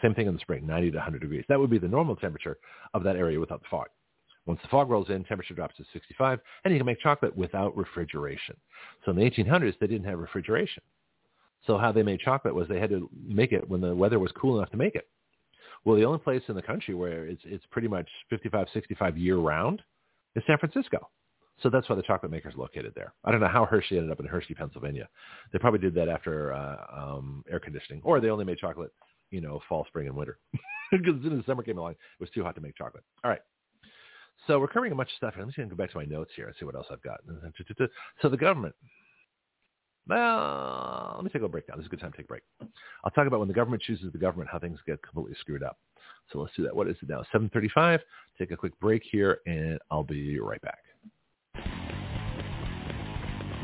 Same thing in the spring, 90 to 100 degrees. That would be the normal temperature of that area without the fog. Once the fog rolls in, temperature drops to 65, and you can make chocolate without refrigeration. So in the 1800s, they didn't have refrigeration. So how they made chocolate was they had to make it when the weather was cool enough to make it. Well, the only place in the country where it's, it's pretty much 55, 65 year round is San Francisco. So that's why the chocolate maker is located there. I don't know how Hershey ended up in Hershey, Pennsylvania. They probably did that after uh, um, air conditioning, or they only made chocolate, you know, fall, spring, and winter. Because as the summer came along, it was too hot to make chocolate. All right. So we're covering a bunch of stuff. I'm just going to go back to my notes here and see what else I've got. So the government. Well, let me take a break now. This is a good time to take a break. I'll talk about when the government chooses the government, how things get completely screwed up. So let's do that. What is it now? 735. Take a quick break here, and I'll be right back.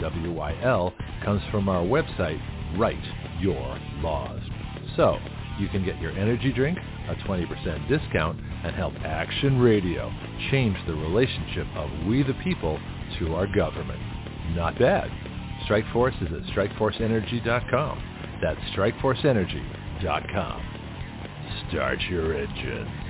WYL comes from our website, Write Your Laws. So you can get your energy drink a 20% discount and help Action Radio change the relationship of we the people to our government. Not bad. Strikeforce is at strikeforceenergy.com. That's strikeforceenergy.com. Start your engines.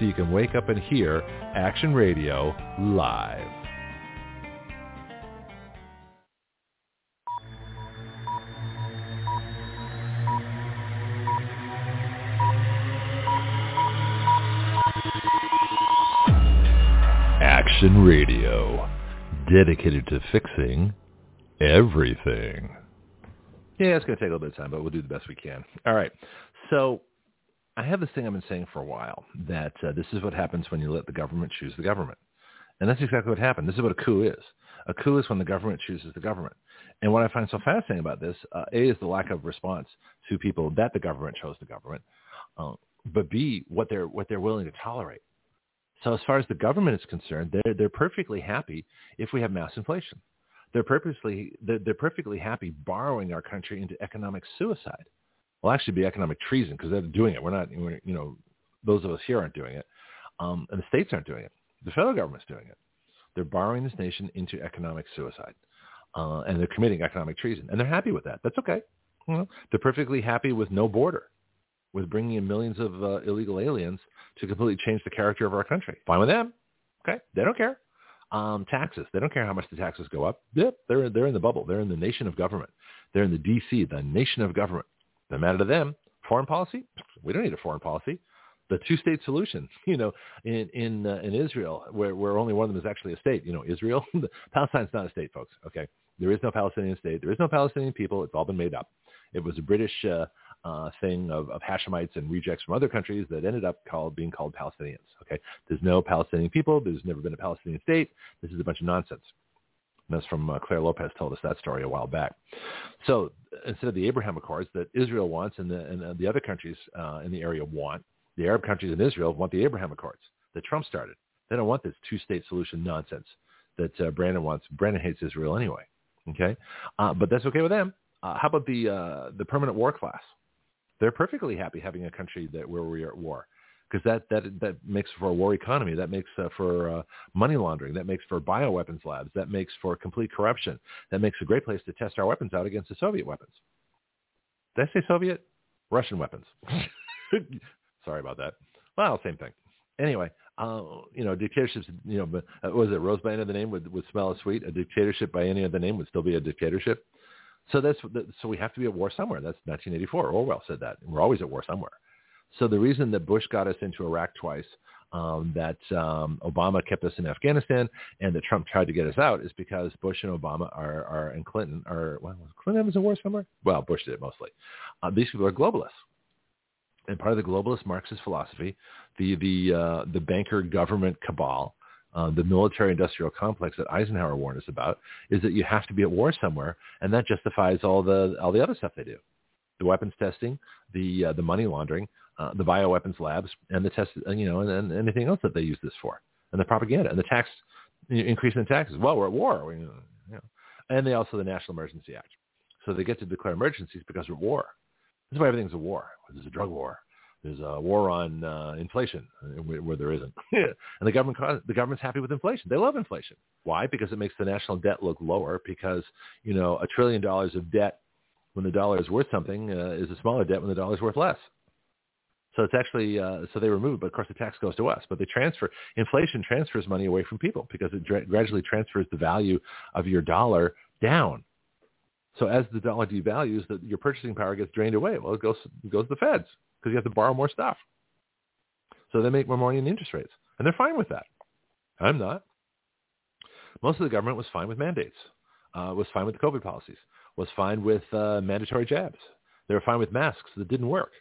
so you can wake up and hear Action Radio live. Action Radio, dedicated to fixing everything. Yeah, it's going to take a little bit of time, but we'll do the best we can. All right. So I have this thing I've been saying for a while that uh, this is what happens when you let the government choose the government. And that's exactly what happened. This is what a coup is. A coup is when the government chooses the government. And what I find so fascinating about this, uh, A, is the lack of response to people that the government chose the government, uh, but B, what they're, what they're willing to tolerate. So as far as the government is concerned, they're, they're perfectly happy if we have mass inflation. They're perfectly, they're, they're perfectly happy borrowing our country into economic suicide. Will actually be economic treason because they're doing it. We're not, we're, you know, those of us here aren't doing it, um, and the states aren't doing it. The federal government's doing it. They're borrowing this nation into economic suicide, uh, and they're committing economic treason, and they're happy with that. That's okay. You know, they're perfectly happy with no border, with bringing in millions of uh, illegal aliens to completely change the character of our country. Fine with them. Okay, they don't care. Um, taxes. They don't care how much the taxes go up. Yep, they're they're in the bubble. They're in the nation of government. They're in the D.C., the nation of government. No matter to them. Foreign policy? We don't need a foreign policy. The two-state solution, you know, in in uh, in Israel, where where only one of them is actually a state. You know, Israel, Palestine's not a state, folks. Okay, there is no Palestinian state. There is no Palestinian people. It's all been made up. It was a British uh, uh, thing of, of Hashemites and rejects from other countries that ended up called being called Palestinians. Okay, there's no Palestinian people. There's never been a Palestinian state. This is a bunch of nonsense. That's from uh, Clare Lopez told us that story a while back. So instead of the Abraham Accords that Israel wants and the, and the other countries uh, in the area want, the Arab countries in Israel want the Abraham Accords that Trump started. They don't want this two-state solution nonsense that uh, Brandon wants. Brandon hates Israel anyway. Okay, uh, but that's okay with them. Uh, how about the uh, the permanent war class? They're perfectly happy having a country that where we are at war because that, that, that makes for a war economy. That makes uh, for uh, money laundering. That makes for bioweapons labs. That makes for complete corruption. That makes a great place to test our weapons out against the Soviet weapons. Did I say Soviet? Russian weapons. Sorry about that. Well, same thing. Anyway, uh, you know, dictatorships, you know, uh, was it rose by any other name would, would smell as sweet? A dictatorship by any other name would still be a dictatorship. So that's so we have to be at war somewhere. That's 1984. Orwell said that. We're always at war somewhere. So the reason that Bush got us into Iraq twice, um, that um, Obama kept us in Afghanistan, and that Trump tried to get us out is because Bush and Obama are, are and Clinton are, well, Clinton was a war somewhere? Well, Bush did it mostly. Uh, these people are globalists. And part of the globalist Marxist philosophy, the, the, uh, the banker government cabal, uh, the military-industrial complex that Eisenhower warned us about, is that you have to be at war somewhere, and that justifies all the all the other stuff they do, the weapons testing, the uh, the money laundering, uh, the bioweapons labs and the test, you know, and, and anything else that they use this for, and the propaganda and the tax increase in taxes. Well, we're at war, we, you know. and they also the National Emergency Act. So they get to declare emergencies because we're at war. This is why everything's a war. There's a drug war. There's a war on uh, inflation uh, where, where there isn't. and the government, the government's happy with inflation. They love inflation. Why? Because it makes the national debt look lower. Because you know, a trillion dollars of debt when the dollar is worth something uh, is a smaller debt when the dollar is worth less. So it's actually uh, so they remove, but of course the tax goes to us. But they transfer inflation transfers money away from people because it dra- gradually transfers the value of your dollar down. So as the dollar devalues, the, your purchasing power gets drained away. Well, it goes it goes to the feds because you have to borrow more stuff. So they make more money in interest rates, and they're fine with that. I'm not. Most of the government was fine with mandates, uh, was fine with the COVID policies, was fine with uh, mandatory jabs. They were fine with masks that didn't work.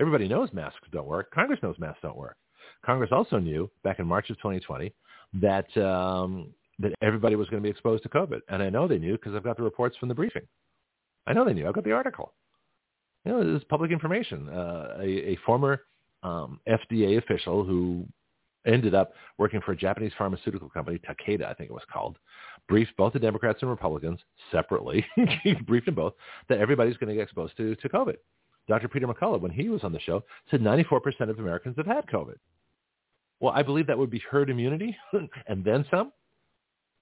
Everybody knows masks don't work. Congress knows masks don't work. Congress also knew back in March of 2020 that um, that everybody was going to be exposed to COVID, and I know they knew because I've got the reports from the briefing. I know they knew. I've got the article. You know, this is public information. Uh, a, a former um, FDA official who ended up working for a Japanese pharmaceutical company, Takeda, I think it was called, briefed both the Democrats and Republicans separately, briefed them both, that everybody's going to get exposed to, to COVID. Dr. Peter McCullough, when he was on the show, said 94% of Americans have had COVID. Well, I believe that would be herd immunity and then some.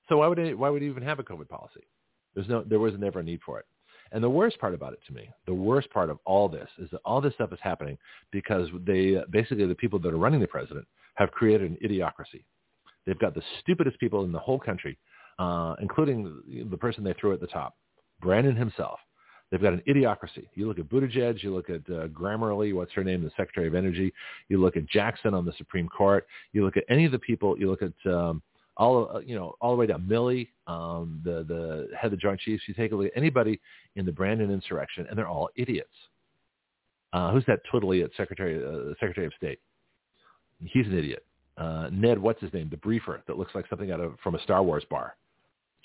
So why would it, why would he even have a COVID policy? There's no, there was never a need for it. And the worst part about it to me, the worst part of all this is that all this stuff is happening because they, basically the people that are running the president have created an idiocracy. They've got the stupidest people in the whole country, uh, including the person they threw at the top, Brandon himself. They've got an idiocracy. You look at Buttigieg, you look at uh, Grammarly, what's her name, the Secretary of Energy. You look at Jackson on the Supreme Court. You look at any of the people. You look at um, all uh, you know all the way down Milley, um, the the head of the Joint Chiefs. You take a look at anybody in the Brandon insurrection, and they're all idiots. Uh, who's that twiddly at Secretary uh, Secretary of State? He's an idiot. Uh, Ned, what's his name? The briefer that looks like something out of from a Star Wars bar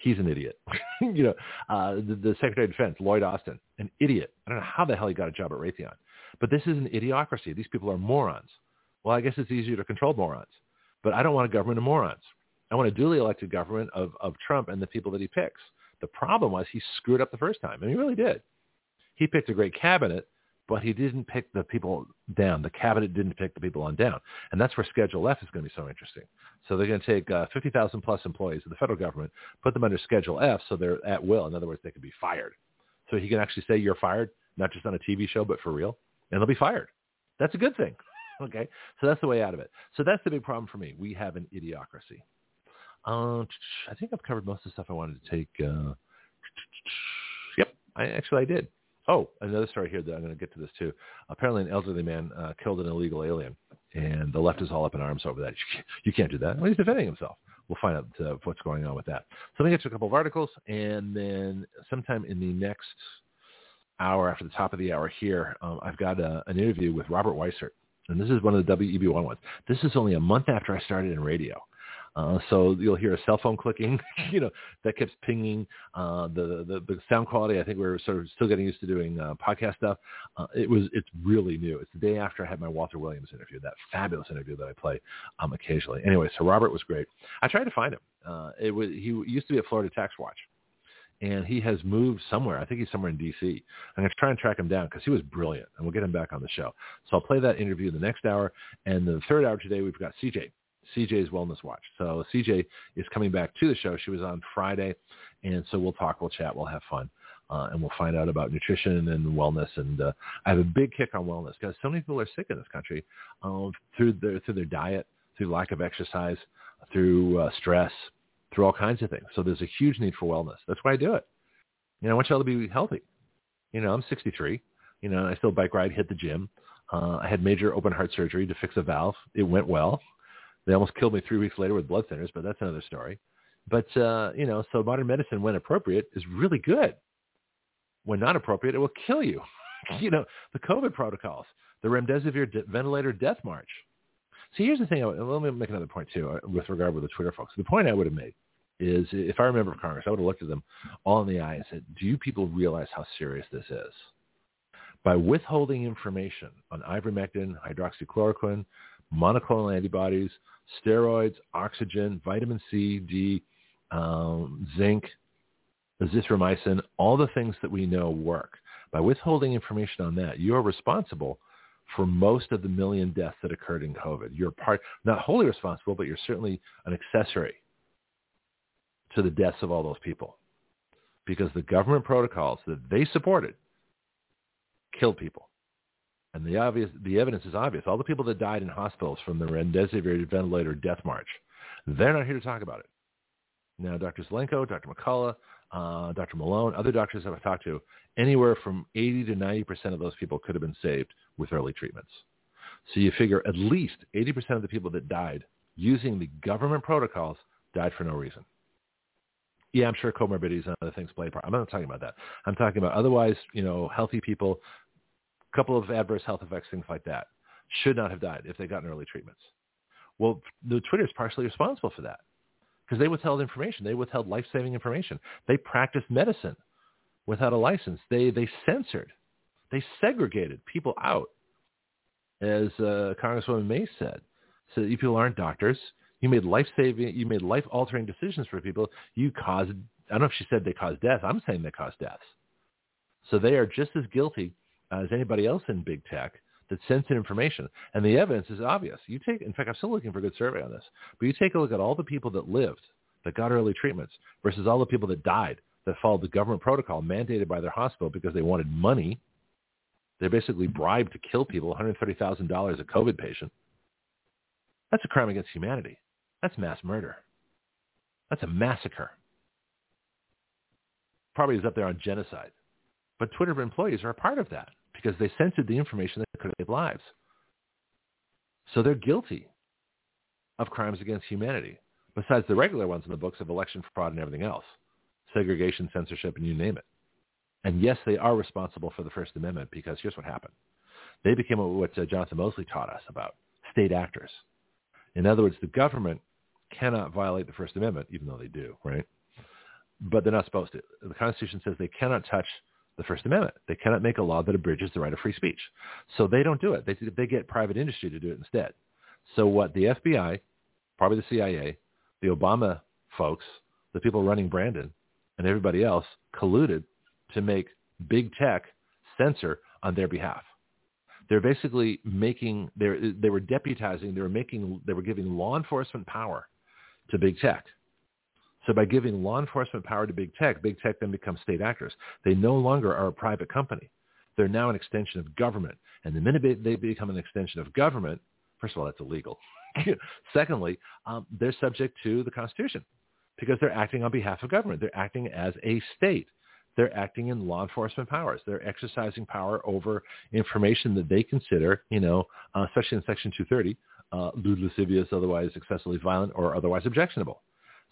he's an idiot. you know, uh, the, the Secretary of Defense, Lloyd Austin, an idiot. I don't know how the hell he got a job at Raytheon. But this is an idiocracy. These people are morons. Well, I guess it's easier to control morons. But I don't want a government of morons. I want a duly elected government of, of Trump and the people that he picks. The problem was he screwed up the first time, and he really did. He picked a great cabinet, but he didn't pick the people down. The cabinet didn't pick the people on down. And that's where Schedule F is going to be so interesting. So they're going to take uh, 50,000 plus employees of the federal government, put them under Schedule F so they're at will. In other words, they can be fired. So he can actually say you're fired, not just on a TV show, but for real, and they'll be fired. That's a good thing. Okay, so that's the way out of it. So that's the big problem for me. We have an idiocracy. Uh, I think I've covered most of the stuff I wanted to take. Uh, yep, I actually I did. Oh, another story here that I'm going to get to this too. Apparently, an elderly man uh, killed an illegal alien, and the left is all up in arms over that. You can't do that. Well, he's defending himself. We'll find out uh, what's going on with that. So let me get to a couple of articles, and then sometime in the next hour, after the top of the hour here, um, I've got a, uh, an interview with Robert Weissert, and this is one of the WEBY ones. This is only a month after I started in radio. Uh, so you'll hear a cell phone clicking, you know, that keeps pinging. Uh, the, the, the sound quality, I think we're sort of still getting used to doing uh, podcast stuff. Uh, it was, it's really new. It's the day after I had my Walter Williams interview, that fabulous interview that I play um, occasionally. Anyway, so Robert was great. I tried to find him. Uh, it was, he used to be at Florida Tax Watch and he has moved somewhere. I think he's somewhere in D.C. I'm going to try and track him down because he was brilliant, and we'll get him back on the show. So I'll play that interview the next hour, and the third hour today we've got CJ. CJ's Wellness Watch. So CJ is coming back to the show. She was on Friday, and so we'll talk, we'll chat, we'll have fun. Uh, and we'll find out about nutrition and wellness. And uh, I have a big kick on wellness because so many people are sick in this country um, through their through their diet, through lack of exercise, through uh, stress, through all kinds of things. So there's a huge need for wellness. That's why I do it. You know, I want y'all to be healthy. You know, I'm 63. You know, I still bike ride, hit the gym. Uh, I had major open heart surgery to fix a valve. It went well. They almost killed me three weeks later with blood thinners, but that's another story. But, uh, you know, so modern medicine, when appropriate, is really good. When not appropriate, it will kill you. you know, the COVID protocols, the remdesivir de- ventilator death march. See, here's the thing. Let me make another point, too, uh, with regard with the Twitter folks. The point I would have made is, if I remember Congress, I would have looked at them all in the eye and said, do you people realize how serious this is? By withholding information on ivermectin, hydroxychloroquine, monoclonal antibodies, steroids, oxygen, vitamin C, D, um, zinc, azithromycin, all the things that we know work. By withholding information on that, you are responsible for most of the million deaths that occurred in COVID. You're part, not wholly responsible, but you're certainly an accessory to the deaths of all those people because the government protocols that they supported killed people. And the obvious, the evidence is obvious. All the people that died in hospitals from the remdesivir ventilator death march, they're not here to talk about it. Now, Dr. Zelenko, Dr. McCullough, uh, Dr. Malone, other doctors that I've talked to, anywhere from 80 to 90% of those people could have been saved with early treatments. So you figure at least 80% of the people that died using the government protocols died for no reason. Yeah, I'm sure comorbidities and other things play a part. I'm not talking about that. I'm talking about otherwise, you know, healthy people couple of adverse health effects, things like that, should not have died if they gotten early treatments. Well, the Twitter is partially responsible for that because they withheld information. They withheld life-saving information. They practiced medicine without a license. They they censored. They segregated people out, as uh, Congresswoman May said. So you people aren't doctors. You made life-saving, you made life-altering decisions for people. You caused. I don't know if she said they caused death. I'm saying they caused deaths. So they are just as guilty uh, as anybody else in big tech that censored information. And the evidence is obvious. You take, in fact, I'm still looking for a good survey on this, but you take a look at all the people that lived, that got early treatments, versus all the people that died that followed the government protocol mandated by their hospital because they wanted money. They're basically bribed to kill people, $130,000 a COVID patient. That's a crime against humanity. That's mass murder. That's a massacre. Probably is up there on genocide. But Twitter employees are a part of that because they censored the information that could save lives. So they're guilty of crimes against humanity, besides the regular ones in the books of election fraud and everything else, segregation, censorship, and you name it. And yes, they are responsible for the First Amendment because here's what happened. They became what uh, Jonathan Moseley taught us about, state actors. In other words, the government cannot violate the First Amendment, even though they do, right? But they're not supposed to. The Constitution says they cannot touch the First Amendment. They cannot make a law that abridges the right of free speech. So they don't do it. They, they get private industry to do it instead. So what the FBI, probably the CIA, the Obama folks, the people running Brandon, and everybody else colluded to make big tech censor on their behalf. They're basically making they're they were deputizing, they were making they were giving law enforcement power to big tech. So by giving law enforcement power to big tech, big tech then becomes state actors. They no longer are a private company. They're now an extension of government. And the minute they become an extension of government, first of all, that's illegal. Secondly, um, they're subject to the Constitution because they're acting on behalf of government. They're acting as a state. They're acting in law enforcement powers. They're exercising power over information that they consider, you know, uh, especially in Section 230, uh, lewd, lascivious, otherwise excessively violent, or otherwise objectionable.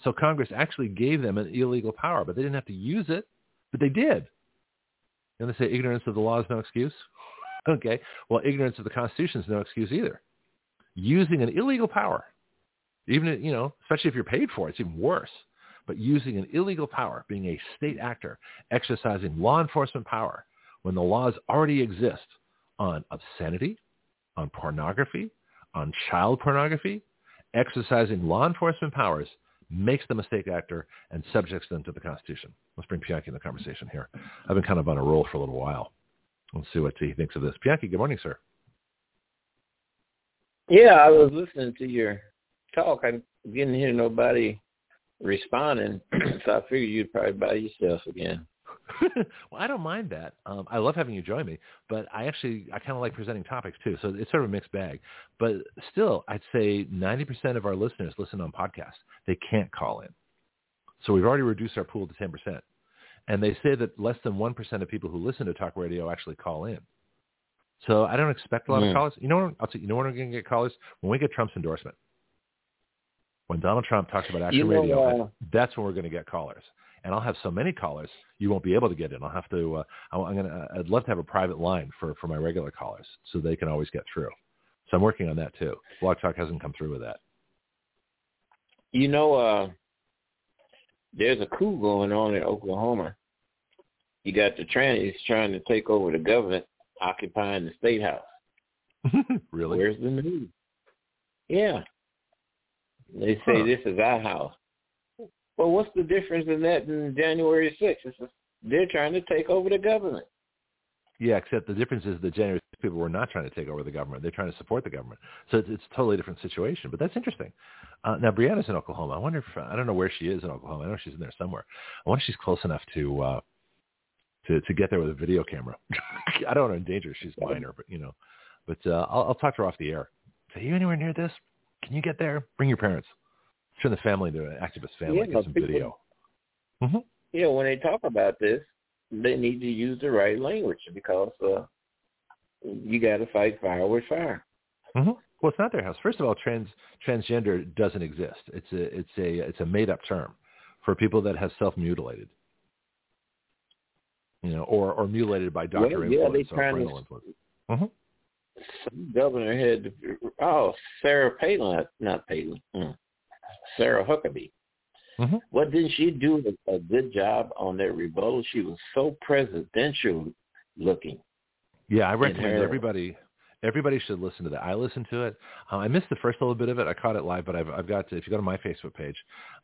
So Congress actually gave them an illegal power, but they didn't have to use it, but they did. And they say ignorance of the law is no excuse. okay, well, ignorance of the Constitution is no excuse either. Using an illegal power, even you know, especially if you're paid for it, it's even worse. But using an illegal power, being a state actor, exercising law enforcement power when the laws already exist on obscenity, on pornography, on child pornography, exercising law enforcement powers makes them a state actor and subjects them to the Constitution. Let's bring Pianki in the conversation here. I've been kind of on a roll for a little while. Let's see what he thinks of this. Pianki, good morning, sir. Yeah, I was listening to your talk. I didn't hear nobody responding, so I figured you'd probably by yourself again. well, I don't mind that. Um, I love having you join me, but I actually I kind of like presenting topics too. So it's sort of a mixed bag. But still, I'd say 90% of our listeners listen on podcasts. They can't call in. So we've already reduced our pool to 10%. And they say that less than 1% of people who listen to talk radio actually call in. So I don't expect a lot mm. of hmm. callers. You know what? I'll tell you, you know when we're going to get callers? When we get Trump's endorsement. When Donald Trump talks about Action you know, Radio, uh, that's when we're going to get callers and I'll have so many callers you won't be able to get in. I'll have to. Uh, I'm gonna. I'd love to have a private line for for my regular callers so they can always get through. So I'm working on that too. Blog Talk hasn't come through with that. You know, uh, there's a coup going on in Oklahoma. You got the trannies trying to take over the government, occupying the state house. really? Where's the news? Yeah. They say huh. this is our house. Well, what's the difference in that in January 6th? It's just, they're trying to take over the government. Yeah, except the difference is the January 6th people were not trying to take over the government. They're trying to support the government. So it's, it's a totally different situation. But that's interesting. Uh, now, Brianna's in Oklahoma. I wonder if, I don't know where she is in Oklahoma. I know she's in there somewhere. I wonder if she's close enough to, uh, to, to get there with a video camera. I don't want to endanger her. She's minor, but, you know. But uh, I'll, I'll talk to her off the air. Say, you anywhere near this? Can you get there? Bring your parents turn the family into an activist family. Yeah, get some people, video. Mm-hmm. Yeah, when they talk about this, they need to use the right language because uh, you got to fight fire with fire. Mm-hmm. Well, it's not their house. First of all, trans transgender doesn't exist. It's a it's a it's a made up term for people that have self mutilated. You know, or or mutilated by doctor well, yeah, influence or parental influence. Mm-hmm. Some governor had oh Sarah Palin, not Palin. Mm. Sarah Huckabee. Mm-hmm. What didn't she do a, good job on that rebuttal? She was so presidential looking. Yeah, I recommend everybody everybody should listen to that. I listened to it. Uh, I missed the first little bit of it. I caught it live, but I've, I've got to, if you go to my Facebook page,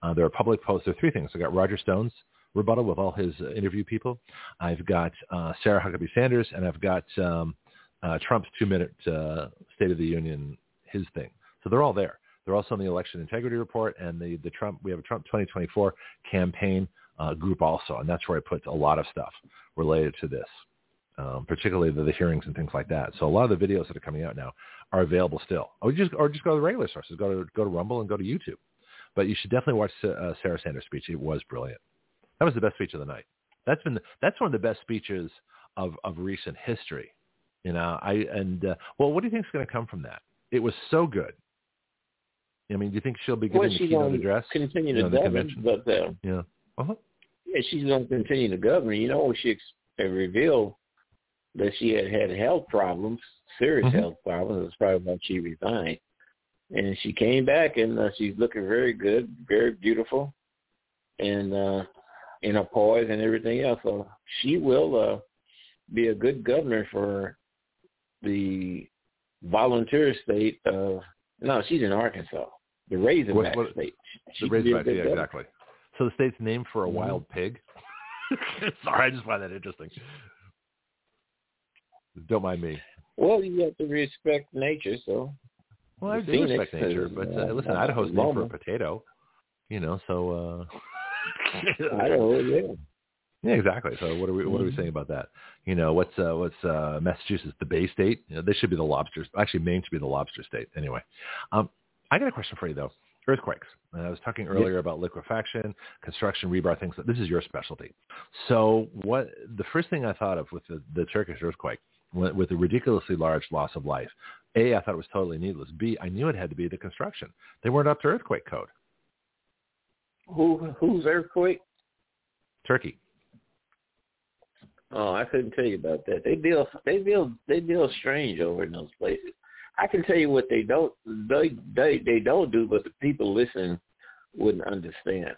uh, there are public posts. There are three things. I got Roger Stone's rebuttal with all his uh, interview people. I've got uh, Sarah Huckabee Sanders, and I've got um, uh, Trump's two-minute uh, State of the Union, his thing. So they're all there. They're also in the election integrity report and the, the Trump, we have a Trump 2024 campaign uh, group also. And that's where I put a lot of stuff related to this, um, particularly the, the, hearings and things like that. So a lot of the videos that are coming out now are available still. Or just, or just go to the regular sources. Go to, go to Rumble and go to YouTube. But you should definitely watch uh, Sarah Sanders' speech. It was brilliant. That was the best speech of the night. That's been the, that's one of the best speeches of, of recent history. You know, I and uh, well, what do you think is going to come from that? It was so good. I mean, do you think she'll be giving well, the keynote address? Continue to you know, govern, but uh, yeah, uh-huh. yeah, she's going to continue to govern. You know, she ex- revealed that she had had health problems, serious mm-hmm. health problems. That's probably why she resigned. And she came back, and uh, she's looking very good, very beautiful, and uh, in her poise and everything else. So she will uh, be a good governor for the volunteer state of. No, she's in Arkansas. The Razorback what, what, state. the Razorback, yeah, exactly. So the state's named for a mm-hmm. wild pig. Sorry, I just find that interesting. Don't mind me. Well, you have to respect nature, so. Well, I do respect nature, but uh, listen, uh, Idaho's named for a potato, you know. So. uh Idaho, yeah. Yeah, exactly. So what are we what are we saying about that? You know, what's uh, what's uh, Massachusetts, the Bay State? You know, they should be the lobster. Actually, Maine should be the lobster state. Anyway, um, I got a question for you though. Earthquakes. And I was talking earlier yep. about liquefaction, construction, rebar, things. This is your specialty. So what the first thing I thought of with the, the Turkish earthquake, with a ridiculously large loss of life, A, I thought it was totally needless. B, I knew it had to be the construction. They weren't up to earthquake code. Who who's earthquake? Turkey. Oh, I couldn't tell you about that. They deal they deal they deal strange over in those places. I can tell you what they don't they they they don't do, but the people listening wouldn't understand.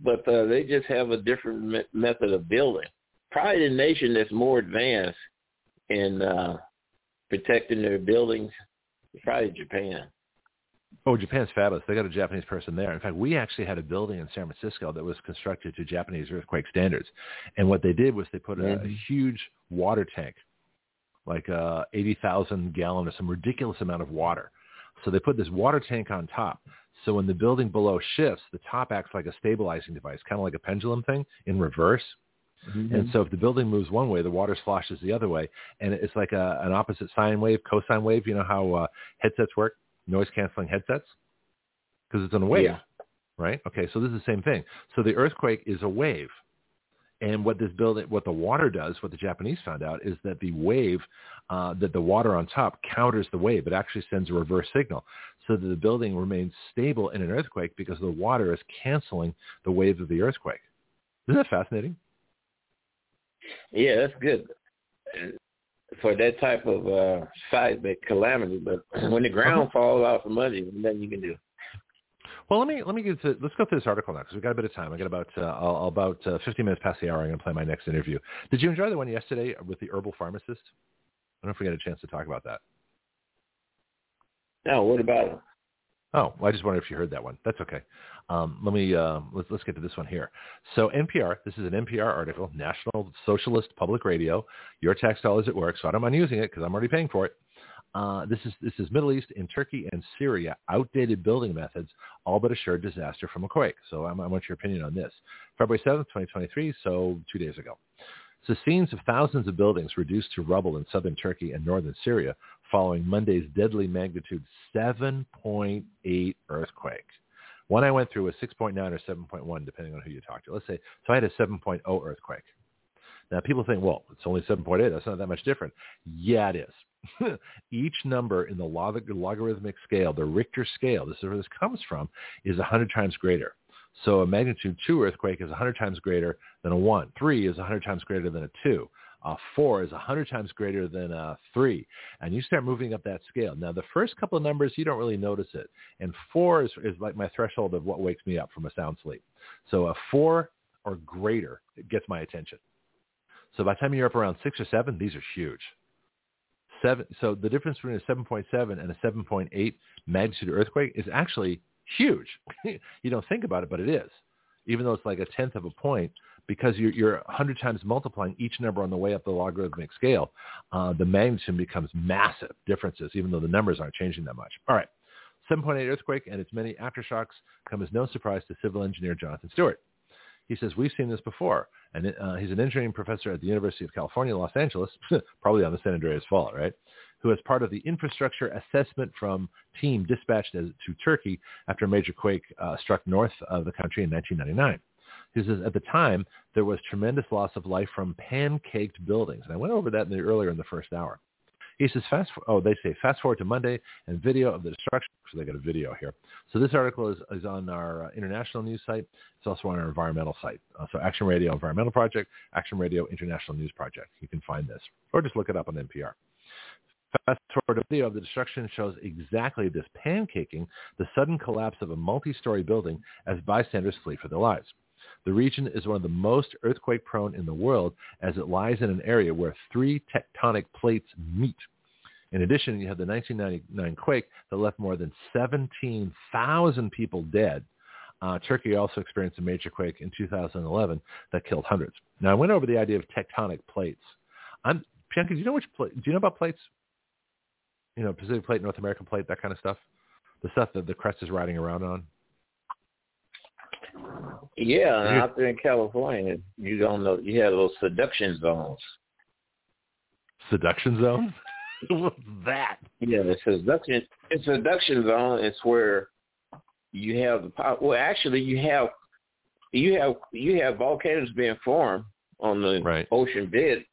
But uh, they just have a different me- method of building. Probably the nation that's more advanced in uh, protecting their buildings is probably Japan. Oh, Japan's fabulous. They got a Japanese person there. In fact, we actually had a building in San Francisco that was constructed to Japanese earthquake standards. And what they did was they put a, mm-hmm. a huge water tank, like a 80,000 gallon or some ridiculous amount of water. So they put this water tank on top. So when the building below shifts, the top acts like a stabilizing device, kind of like a pendulum thing in reverse. Mm-hmm. And so if the building moves one way, the water sloshes the other way. And it's like a, an opposite sine wave, cosine wave. You know how uh, headsets work? noise canceling headsets? Because it's on a wave, yeah. right? Okay, so this is the same thing. So the earthquake is a wave. And what this building, what the water does, what the Japanese found out is that the wave, uh, that the water on top counters the wave. It actually sends a reverse signal so that the building remains stable in an earthquake because the water is canceling the waves of the earthquake. Isn't that fascinating? Yeah, that's good for that type of uh, seismic calamity. But when the ground uh-huh. falls out from under you, nothing you can do. Well, let me let me get to let's go through this article now because we've got a bit of time. I got about uh, I'll, about uh, 50 minutes past the hour. I'm going to play my next interview. Did you enjoy the one yesterday with the herbal pharmacist? I don't know if we got a chance to talk about that. No, what about it? Oh, well, I just wondered if you heard that one. That's okay. Um, let me uh, let's let's get to this one here. So NPR, this is an NPR article, National Socialist Public Radio. Your tax dollars at work, so I don't mind using it because I'm already paying for it. Uh, this is this is Middle East in Turkey and Syria, outdated building methods, all but assured disaster from a quake. So I'm, I want your opinion on this. February 7th, 2023, so two days ago. Scenes of thousands of buildings reduced to rubble in southern Turkey and northern Syria following Monday's deadly magnitude 7.8 earthquake. One I went through was 6.9 or 7.1, depending on who you talk to. Let's say, so I had a 7.0 earthquake. Now people think, well, it's only 7.8. That's not that much different. Yeah, it is. Each number in the log- logarithmic scale, the Richter scale, this is where this comes from, is 100 times greater. So a magnitude 2 earthquake is 100 times greater than a 1. 3 is 100 times greater than a 2. Uh, four is 100 times greater than a three. And you start moving up that scale. Now, the first couple of numbers, you don't really notice it. And four is, is like my threshold of what wakes me up from a sound sleep. So a four or greater gets my attention. So by the time you're up around six or seven, these are huge. Seven, so the difference between a 7.7 and a 7.8 magnitude earthquake is actually huge. you don't think about it, but it is. Even though it's like a tenth of a point, because you're, you're 100 times multiplying each number on the way up the logarithmic scale, uh, the magnitude becomes massive differences, even though the numbers aren't changing that much. All right. 7.8 earthquake and its many aftershocks come as no surprise to civil engineer Jonathan Stewart. He says, we've seen this before. And uh, he's an engineering professor at the University of California, Los Angeles, probably on the San Andreas Fault, right? Who part of the infrastructure assessment from team dispatched as, to Turkey after a major quake uh, struck north of the country in 1999. He says at the time there was tremendous loss of life from pancaked buildings, and I went over that in the, earlier in the first hour. He says fast. Oh, they say fast forward to Monday and video of the destruction. So they got a video here. So this article is, is on our uh, international news site. It's also on our environmental site. Uh, so Action Radio Environmental Project, Action Radio International News Project. You can find this, or just look it up on NPR. Fast forward to video of the destruction shows exactly this pancaking, the sudden collapse of a multi-story building as bystanders flee for their lives. The region is one of the most earthquake prone in the world as it lies in an area where three tectonic plates meet. In addition, you have the 1999 quake that left more than 17,000 people dead. Uh, Turkey also experienced a major quake in 2011 that killed hundreds. Now, I went over the idea of tectonic plates. I'm, do you know which pla- do you know about plates? You know, Pacific Plate, North American Plate, that kind of stuff. The stuff that the crest is riding around on. Yeah, out there in California, you don't know. You have those seduction zones. Seduction zones? What's that? Yeah, the seduction. It's seduction zone. It's where you have the power. Well, actually, you have you have you have volcanoes being formed on the right. ocean bed.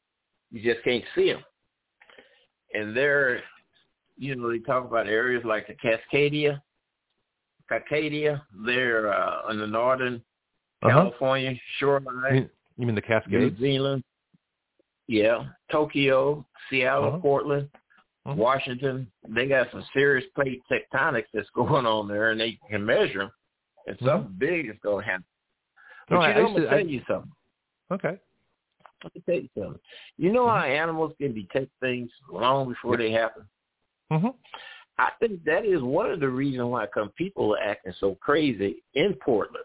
You just can't see them, and they're you know they talk about areas like the Cascadia, Cascadia. They're uh, in the northern Uh-huh. California shoreline, you mean the Cascades? New Zealand. Yeah, Tokyo, Seattle, Uh-huh. Portland, Mhm. Washington. They got some serious plate tectonics that's going on there, and they can measure them. And something big is going to happen. But Mm-hmm. No, you I- know, I I'm going to tell you something. Okay. Let me tell you something. You know how animals can detect things long before they happen? Mm-hmm. I think that is one of the reasons why come people are acting so crazy in Portland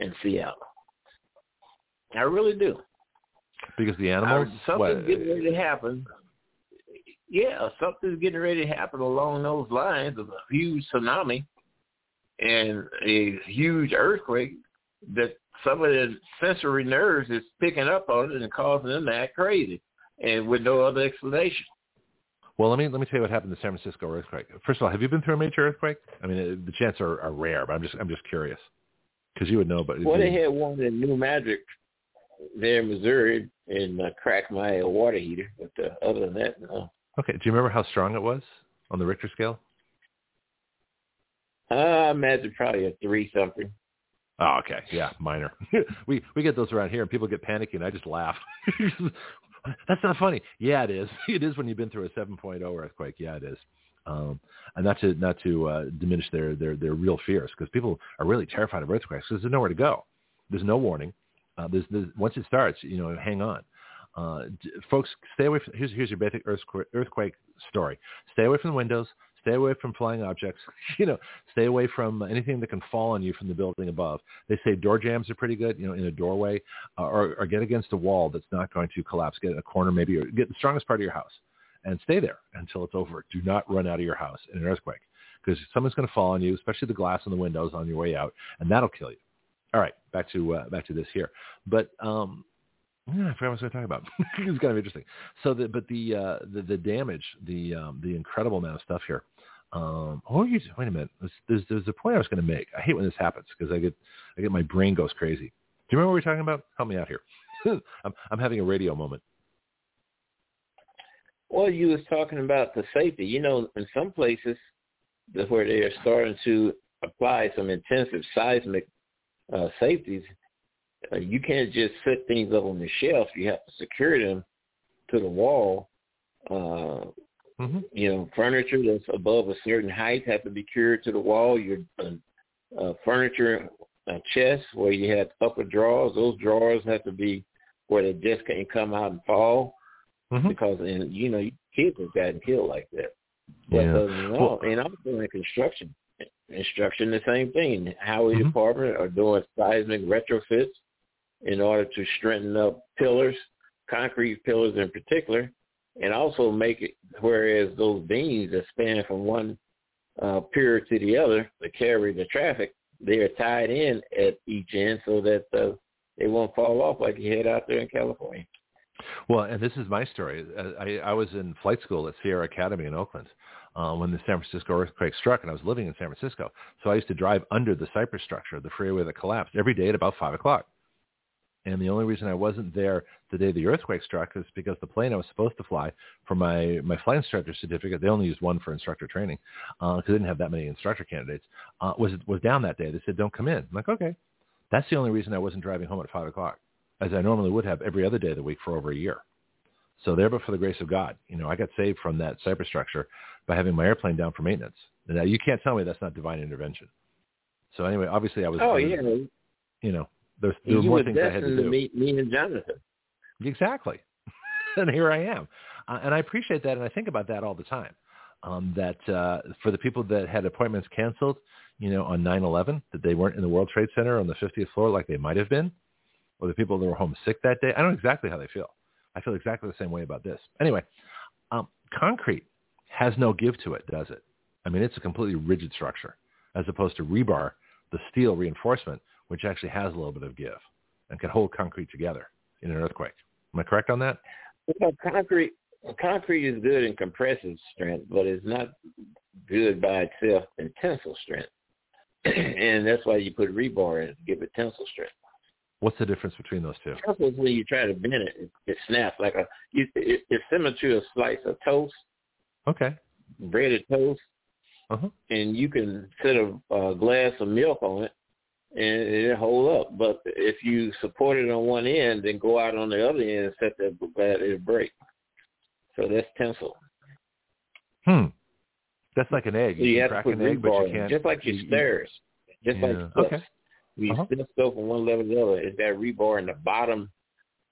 and Seattle. I really do. Because the animals. Uh, something's what, getting ready to happen. Yeah, something's getting ready to happen along those lines of a huge tsunami and a huge earthquake that some of the sensory nerves is picking up on it and causing them to act crazy and with no other explanation. Well, let me let me tell you what happened in the San Francisco earthquake. First of all, have you been through a major earthquake? I mean, the chances are, are rare, but I'm just I'm just curious because you would know. But Well, they had one in New Madrid there in Missouri and uh, cracked my water heater. But uh, other than that, no. okay, do you remember how strong it was on the Richter scale? Uh, I imagine probably a three something. Oh, okay, yeah, minor. we we get those around here, and people get panicky, and I just laugh. That's not funny. Yeah, it is. It is when you've been through a 7.0 earthquake. Yeah, it is. Um, and not to not to uh, diminish their their their real fears, because people are really terrified of earthquakes because there's nowhere to go. There's no warning. Uh, there's, there's once it starts, you know, hang on. Uh, folks, stay away. From, here's here's your basic earthquake, earthquake story. Stay away from the windows. Stay away from flying objects. You know, stay away from anything that can fall on you from the building above. They say door jams are pretty good. You know, in a doorway, uh, or, or get against a wall that's not going to collapse. Get in a corner, maybe, or get the strongest part of your house, and stay there until it's over. Do not run out of your house in an earthquake because someone's going to fall on you, especially the glass in the windows on your way out, and that'll kill you. All right, back to uh, back to this here. But um, yeah, I forgot what I was going to talk about. it's kind of interesting. So, the, but the, uh, the the damage, the um, the incredible amount of stuff here. Um, oh, you wait a minute. There's, there's, there's a point I was going to make. I hate when this happens because I get I get my brain goes crazy. Do you remember what we were talking about? Help me out here. I'm I'm having a radio moment. Well, you was talking about the safety. You know, in some places where they are starting to apply some intensive seismic uh, safeties, uh, you can't just set things up on the shelf. You have to secure them to the wall. Uh, hmm you know, furniture that's above a certain height have to be cured to the wall. Your uh, uh, furniture uh, chest where you have upper drawers, those drawers have to be where they just can't come out and fall hmm because and you know kids have gotten killed like that. But Yeah. all, and also in construction, construction the same thing. Highway Mhm. department are doing seismic retrofits in order to strengthen up pillars, concrete pillars in particular, and also make it whereas those beams that span from one uh, pier to the other to carry the traffic, they are tied in at each end so that uh, they won't fall off like you had out there in California. Well, and this is my story. Uh, I, I was in flight school at Sierra Academy in Oakland uh, when the San Francisco earthquake struck, and I was living in San Francisco. So I used to drive under the Cypress structure, the freeway that collapsed, every day at about 5 o'clock. And the only reason I wasn't there the day the earthquake struck is because the plane I was supposed to fly for my, my flight instructor certificate, they only used one for instructor training because they didn't have that many instructor candidates, uh, was, was down that day. They said, don't come in. I'm like, okay. That's the only reason I wasn't driving home at 5 o'clock as I normally would have every other day of the week for over a year. So there, but for the grace of God, you know, I got saved from that Cypress structure by having my airplane down for maintenance. Now you can't tell me that's not divine intervention. So anyway, obviously I was, Oh yeah, you know, there's there were more things I had to do. meet me and Jonathan. Exactly. and here I am. Uh, and I appreciate that, and I think about that all the time. Um, that uh, for the people that had appointments canceled, you know, on 9/11, that they weren't in the World Trade Center on the 50th floor like they might have been, or the people that were home sick that day. I don't know exactly how they feel. I feel exactly the same way about this. Anyway, um, concrete. has no give to it, does it? I mean, it's a completely rigid structure as opposed to rebar, the steel reinforcement, which actually has a little bit of give and can hold concrete together in an earthquake. Am I correct on that? Well, concrete concrete is good in compressive strength, but it's not good by itself in tensile strength. and that's why you put rebar in to give it tensile strength. What's the difference between those two? Is when you try to bend it, it, it snaps like a. You, it, it's similar to a slice of toast. Okay. Breaded toast, uh-huh. and you can set a, a glass of milk on it, and it hold up. But if you support it on one end, then go out on the other end and set that glass, it'll break. So that's tensile. Hmm. That's like an egg. You, you have to put an egg, but you can't. Just like your you, stairs. Just yeah. like steps. Okay. You uh-huh. step go from one level to the other. It's that rebar in the bottom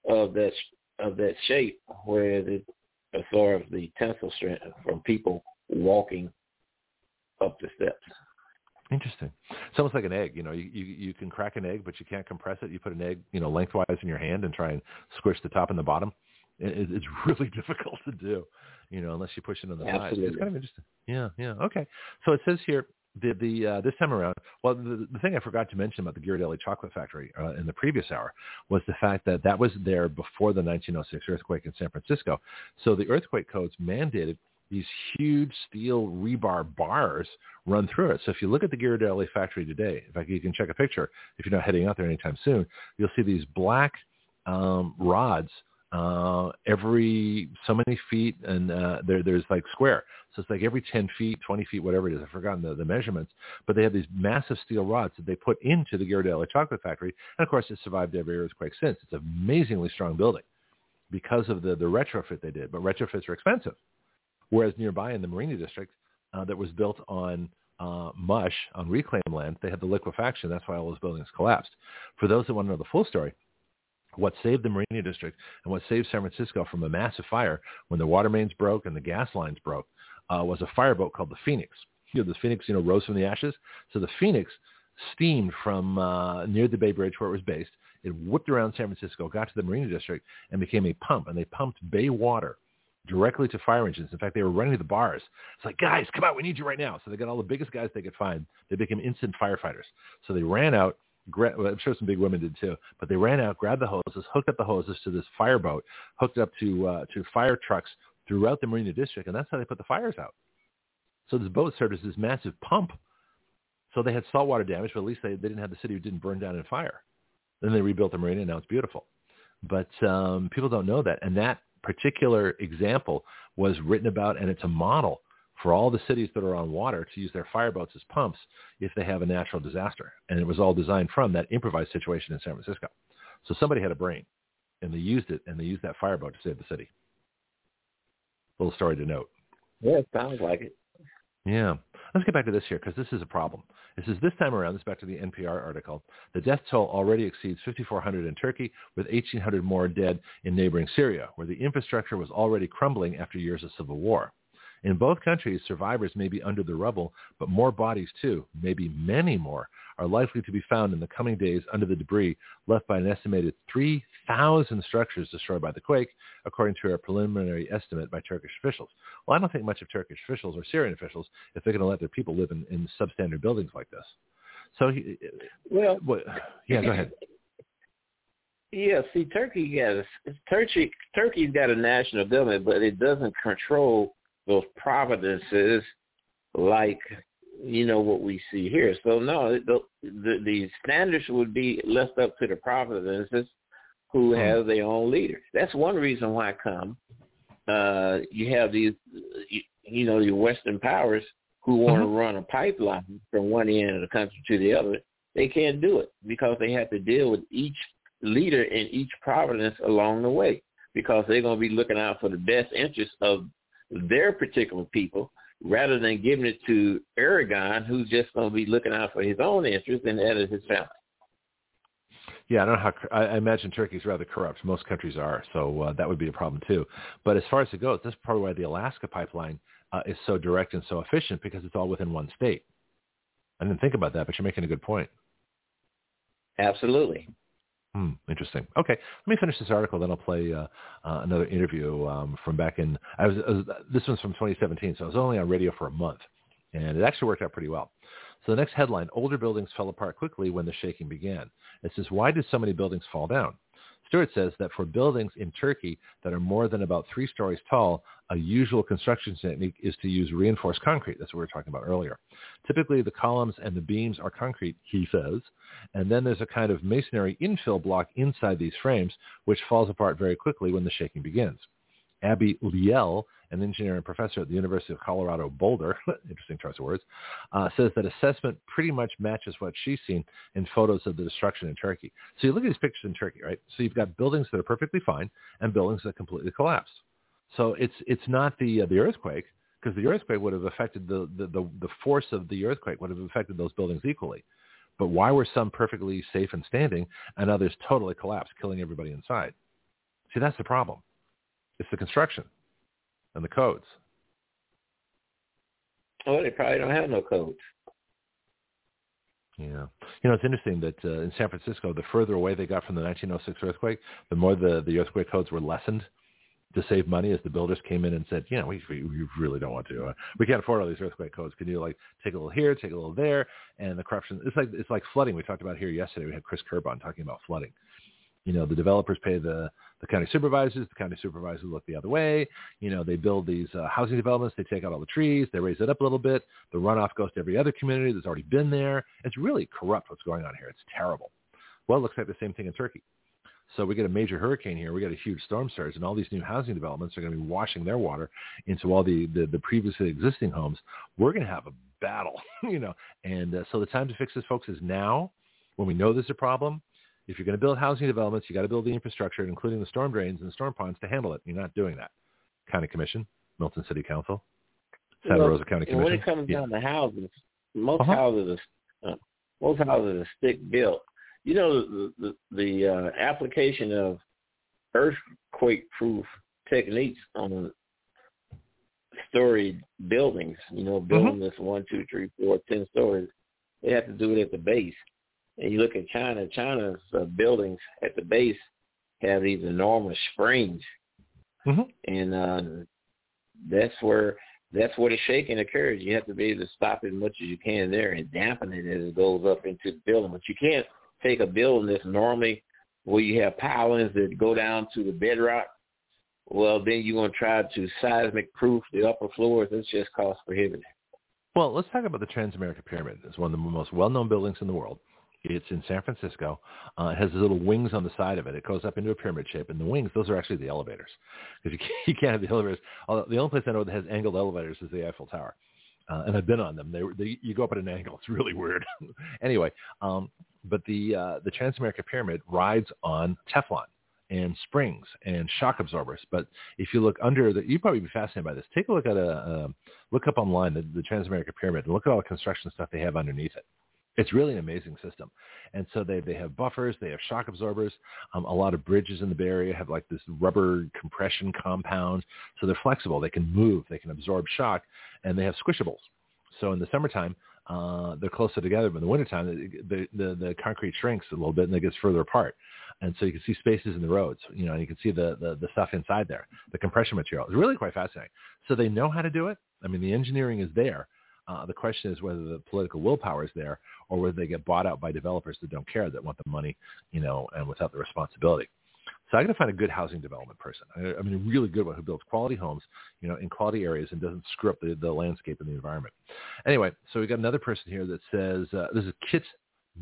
of that of that shape where it absorbs the tensile strength from people walking up the steps. Interesting. It's almost like an egg. You know, you, you you can crack an egg, but you can't compress it. You put an egg, you know, lengthwise in your hand and try and squish the top and the bottom. It, it's really difficult to do, you know, unless you push it on the Absolutely. side. It's kind of interesting. Yeah, yeah. Okay. So it says here the the uh, this time around. Well, the, the thing I forgot to mention about the Ghirardelli Chocolate Factory uh, in the previous hour was the fact that that was there before the 1906 earthquake in San Francisco. So the earthquake codes mandated these huge steel rebar bars run through it. So if you look at the Ghirardelli factory today, in fact, you can check a picture if you're not heading out there anytime soon, you'll see these black um, rods uh, every so many feet, and uh, there, there's like square. So it's like every 10 feet, 20 feet, whatever it is. I've forgotten the, the measurements. But they have these massive steel rods that they put into the Ghirardelli chocolate factory. And of course, it's survived every earthquake since. It's an amazingly strong building because of the, the retrofit they did. But retrofits are expensive. Whereas nearby in the Marina District, uh, that was built on uh, mush, on reclaimed land, they had the liquefaction. That's why all those buildings collapsed. For those that want to know the full story, what saved the Marina District and what saved San Francisco from a massive fire when the water mains broke and the gas lines broke uh, was a fireboat called the Phoenix. You know, the Phoenix, you know, rose from the ashes. So the Phoenix steamed from uh, near the Bay Bridge where it was based. It whipped around San Francisco, got to the Marina District, and became a pump. And they pumped bay water directly to fire engines. In fact, they were running to the bars. It's like, guys, come out. We need you right now. So they got all the biggest guys they could find. They became instant firefighters. So they ran out. Well, I'm sure some big women did too. But they ran out, grabbed the hoses, hooked up the hoses to this fireboat, hooked up to uh, to fire trucks throughout the Marina District, and that's how they put the fires out. So this boat served as this massive pump. So they had saltwater damage, but at least they, they didn't have the city who didn't burn down in fire. Then they rebuilt the marina, and now it's beautiful. But um, people don't know that, and that particular example was written about, and it's a model for all the cities that are on water to use their fireboats as pumps if they have a natural disaster. And it was all designed from that improvised situation in San Francisco. So somebody had a brain, and they used it, and they used that fireboat to save the city. Little story to note. Yeah, it sounds like it. Yeah. Let's get back to this here because this is a problem. This is this time around, this is back to the NPR article. The death toll already exceeds 5,400 in Turkey with 1,800 more dead in neighboring Syria, where the infrastructure was already crumbling after years of civil war. In both countries, survivors may be under the rubble, but more bodies too, maybe many more, are likely to be found in the coming days under the debris left by an estimated 3,000 structures destroyed by the quake, according to a preliminary estimate by Turkish officials. Well, I don't think much of Turkish officials or Syrian officials if they're going to let their people live in, in substandard buildings like this. So, well, what, yeah, go ahead. Yeah, see, Turkey a, Turkey. Turkey's got a national government, but it doesn't control those providences like you know what we see here. So no, the the, the standards would be left up to the providences who Hmm. have their own leaders. That's one reason why come. Uh, you have these, you, you know, the Western powers who want to run a pipeline from one end of the country to the other. They can't do it because they have to deal with each leader in each province along the way because they're going to be looking out for the best interests of their particular people rather than giving it to Erdogan, who's just going to be looking out for his own interests and that of his family. Yeah, I don't know how. I, imagine Turkey's rather corrupt. Most countries are, so uh, that would be a problem too. But as far as it goes, that's probably why the Alaska pipeline uh, is so direct and so efficient because it's all within one state. I didn't think about that, but you're making a good point. Absolutely. Hmm, interesting. Okay, let me finish this article, then I'll play uh, uh, another interview um, from back in. I was, I was this one's from 2017, so I was only on radio for a month, and it actually worked out pretty well. So the next headline: Older buildings fell apart quickly when the shaking began. It says, "Why did so many buildings fall down?" Stewart says that for buildings in Turkey that are more than about three stories tall, a usual construction technique is to use reinforced concrete. That's what we were talking about earlier. Typically, the columns and the beams are concrete, he says, and then there's a kind of masonry infill block inside these frames, which falls apart very quickly when the shaking begins. Abbie Liel an engineer and professor at the University of Colorado Boulder, interesting choice of words, uh, says that assessment pretty much matches what she's seen in photos of the destruction in Turkey. So you look at these pictures in Turkey, right? So you've got buildings that are perfectly fine and buildings that completely collapsed. So it's it's not the uh, the earthquake because the earthquake would have affected the, the, the, the force of the earthquake would have affected those buildings equally. But why were some perfectly safe and standing and others totally collapsed, killing everybody inside? See, that's the problem. It's the construction and the codes. Oh, they probably don't have no codes. Yeah. You know, it's interesting that uh, in San Francisco, the further away they got from the 1906 earthquake, the more the, the earthquake codes were lessened to save money as the builders came in and said, you know, we, we really don't want to. Uh, we can't afford all these earthquake codes. Can you like take a little here, take a little there? And the corruption, it's like, it's like flooding. We talked about here yesterday. We had Chris Kerb on talking about flooding. You know, the developers pay the the county supervisors. The county supervisors look the other way. You know, they build these uh, housing developments. They take out all the trees. They raise it up a little bit. The runoff goes to every other community that's already been there. It's really corrupt what's going on here. It's terrible. Well, it looks like the same thing in Turkey. So we get a major hurricane here. We got a huge storm surge, and all these new housing developments are going to be washing their water into all the the, the previously existing homes. We're going to have a battle, you know. And uh, so the time to fix this, folks, is now. When we know there's a problem, if you're going to build housing developments, you got to build the infrastructure, including the storm drains and the storm ponds, to handle it. You're not doing that. County Commission, Milton City Council, Santa well, Rosa County Commission. When it comes yeah. down to houses, most uh-huh. houses are uh, most houses are stick built. You know the the, the uh, application of earthquake proof techniques on storied buildings. You know, building mm-hmm. this one, two, three, four, ten stories. They have to do it at the base. And you look at China, China's uh, buildings at the base have these enormous springs, mm-hmm. and uh, that's where that's where the shaking occurs. You have to be able to stop as much as you can there and dampen it as it goes up into the building. But you can't take a building that's normally where you have pilings that go down to the bedrock. Well, then you're going to try to seismic proof the upper floors. It's just cost prohibitive. Well, let's talk about the Transamerica Pyramid. It's one of the most well-known buildings in the world. It's in San Francisco. Uh, it has little wings on the side of it. It goes up into a pyramid shape, and the wings, those are actually the elevators, because you can't, you can't have the elevators. Although the only place I know that has angled elevators is the Eiffel Tower, uh, and I've been on them. They, they you go up at an angle. It's really weird. anyway, um, but the uh, the Transamerica Pyramid rides on Teflon and springs and shock absorbers. But if you look under the, you'd probably be fascinated by this. Take a look at a, uh, look up online the, the Transamerica Pyramid and look at all the construction stuff they have underneath it. It's really an amazing system. And so they, they have buffers, they have shock absorbers. Um, a lot of bridges in the Bay Area have like this rubber compression compound. So they're flexible. They can move. They can absorb shock. And they have squishables. So in the summertime, uh, they're closer together. But in the wintertime, the, the, the concrete shrinks a little bit and it gets further apart. And so you can see spaces in the roads, you know, and you can see the, the, the stuff inside there, the compression material. It's really quite fascinating. So they know how to do it. I mean, the engineering is there. Uh, the question is whether the political willpower is there or whether they get bought out by developers that don't care, that want the money, you know, and without the responsibility. So I got to find a good housing development person. I, mean, a really good one who builds quality homes, you know, in quality areas and doesn't screw up the, the landscape and the environment. Anyway, so we got another person here that says, uh, this is Kit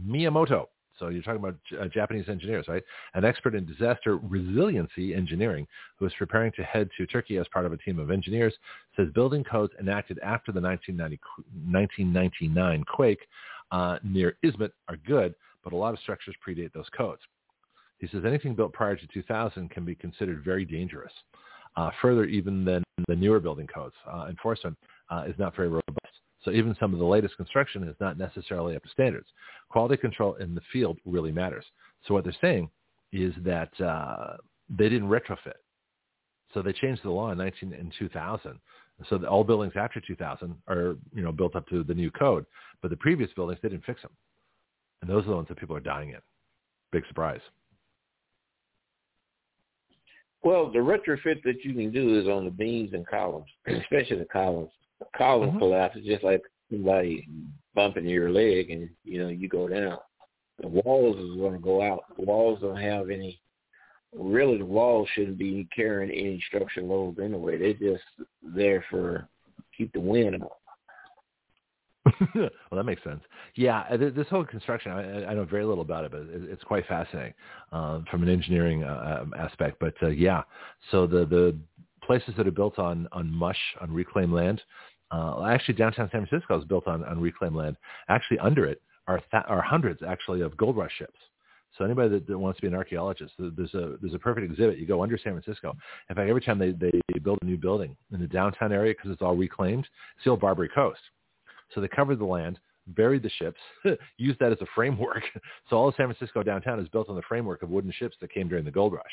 Miyamoto. So you're talking about uh, Japanese engineers, right? An expert in disaster resiliency engineering who is preparing to head to Turkey as part of a team of engineers says building codes enacted after the 1999 quake uh, near Izmit are good, but a lot of structures predate those codes. He says anything built prior to 2000 can be considered very dangerous. Uh, further, even than the newer building codes, uh, enforcement uh, is not very robust. So even some of the latest construction is not necessarily up to standards. Quality control in the field really matters. So what they're saying is that uh, they didn't retrofit. So they changed the law in 19 in 2000. So all buildings after 2000 are you know built up to the new code, but the previous buildings they didn't fix them, and those are the ones that people are dying in. Big surprise. Well, the retrofit that you can do is on the beams and columns, especially the columns. Column mm-hmm. collapses just like somebody bumping your leg, and you know you go down. The walls is going to go out. The walls don't have any. Really, the walls shouldn't be carrying any structural loads anyway. They're just there for keep the wind out. well, that makes sense. Yeah, uh, this whole construction, I, I know very little about it, but it's quite fascinating um, from an engineering uh, um, aspect. But uh, yeah, so the the places that are built on on mush on reclaimed land, uh, actually downtown San Francisco is built on on reclaimed land. Actually, under it are th- are hundreds actually of gold rush ships. So anybody that, that, wants to be an archaeologist, there's a there's a perfect exhibit. You go under San Francisco. In fact, every time they they build a new building in the downtown area because it's all reclaimed, it's the old Barbary Coast. So they covered the land, buried the ships, used that as a framework. so all of San Francisco downtown is built on the framework of wooden ships that came during the gold rush.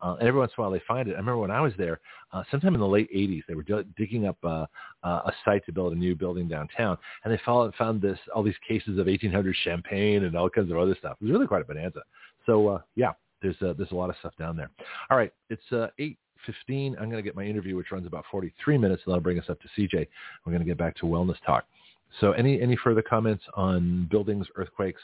Uh, and every once in a while they find it. I remember when I was there, uh, sometime in the late 80s, they were d- digging up uh, uh, a site to build a new building downtown, and they found, found this all these cases of 1800 champagne and all kinds of other stuff. It was really quite a bonanza. So uh, yeah, there's uh, there's a lot of stuff down there. All right, it's uh, eight 15. I'm going to get my interview, which runs about 43 minutes, and that'll bring us up to CJ. We're going to get back to wellness talk. So any, any further comments on buildings, earthquakes,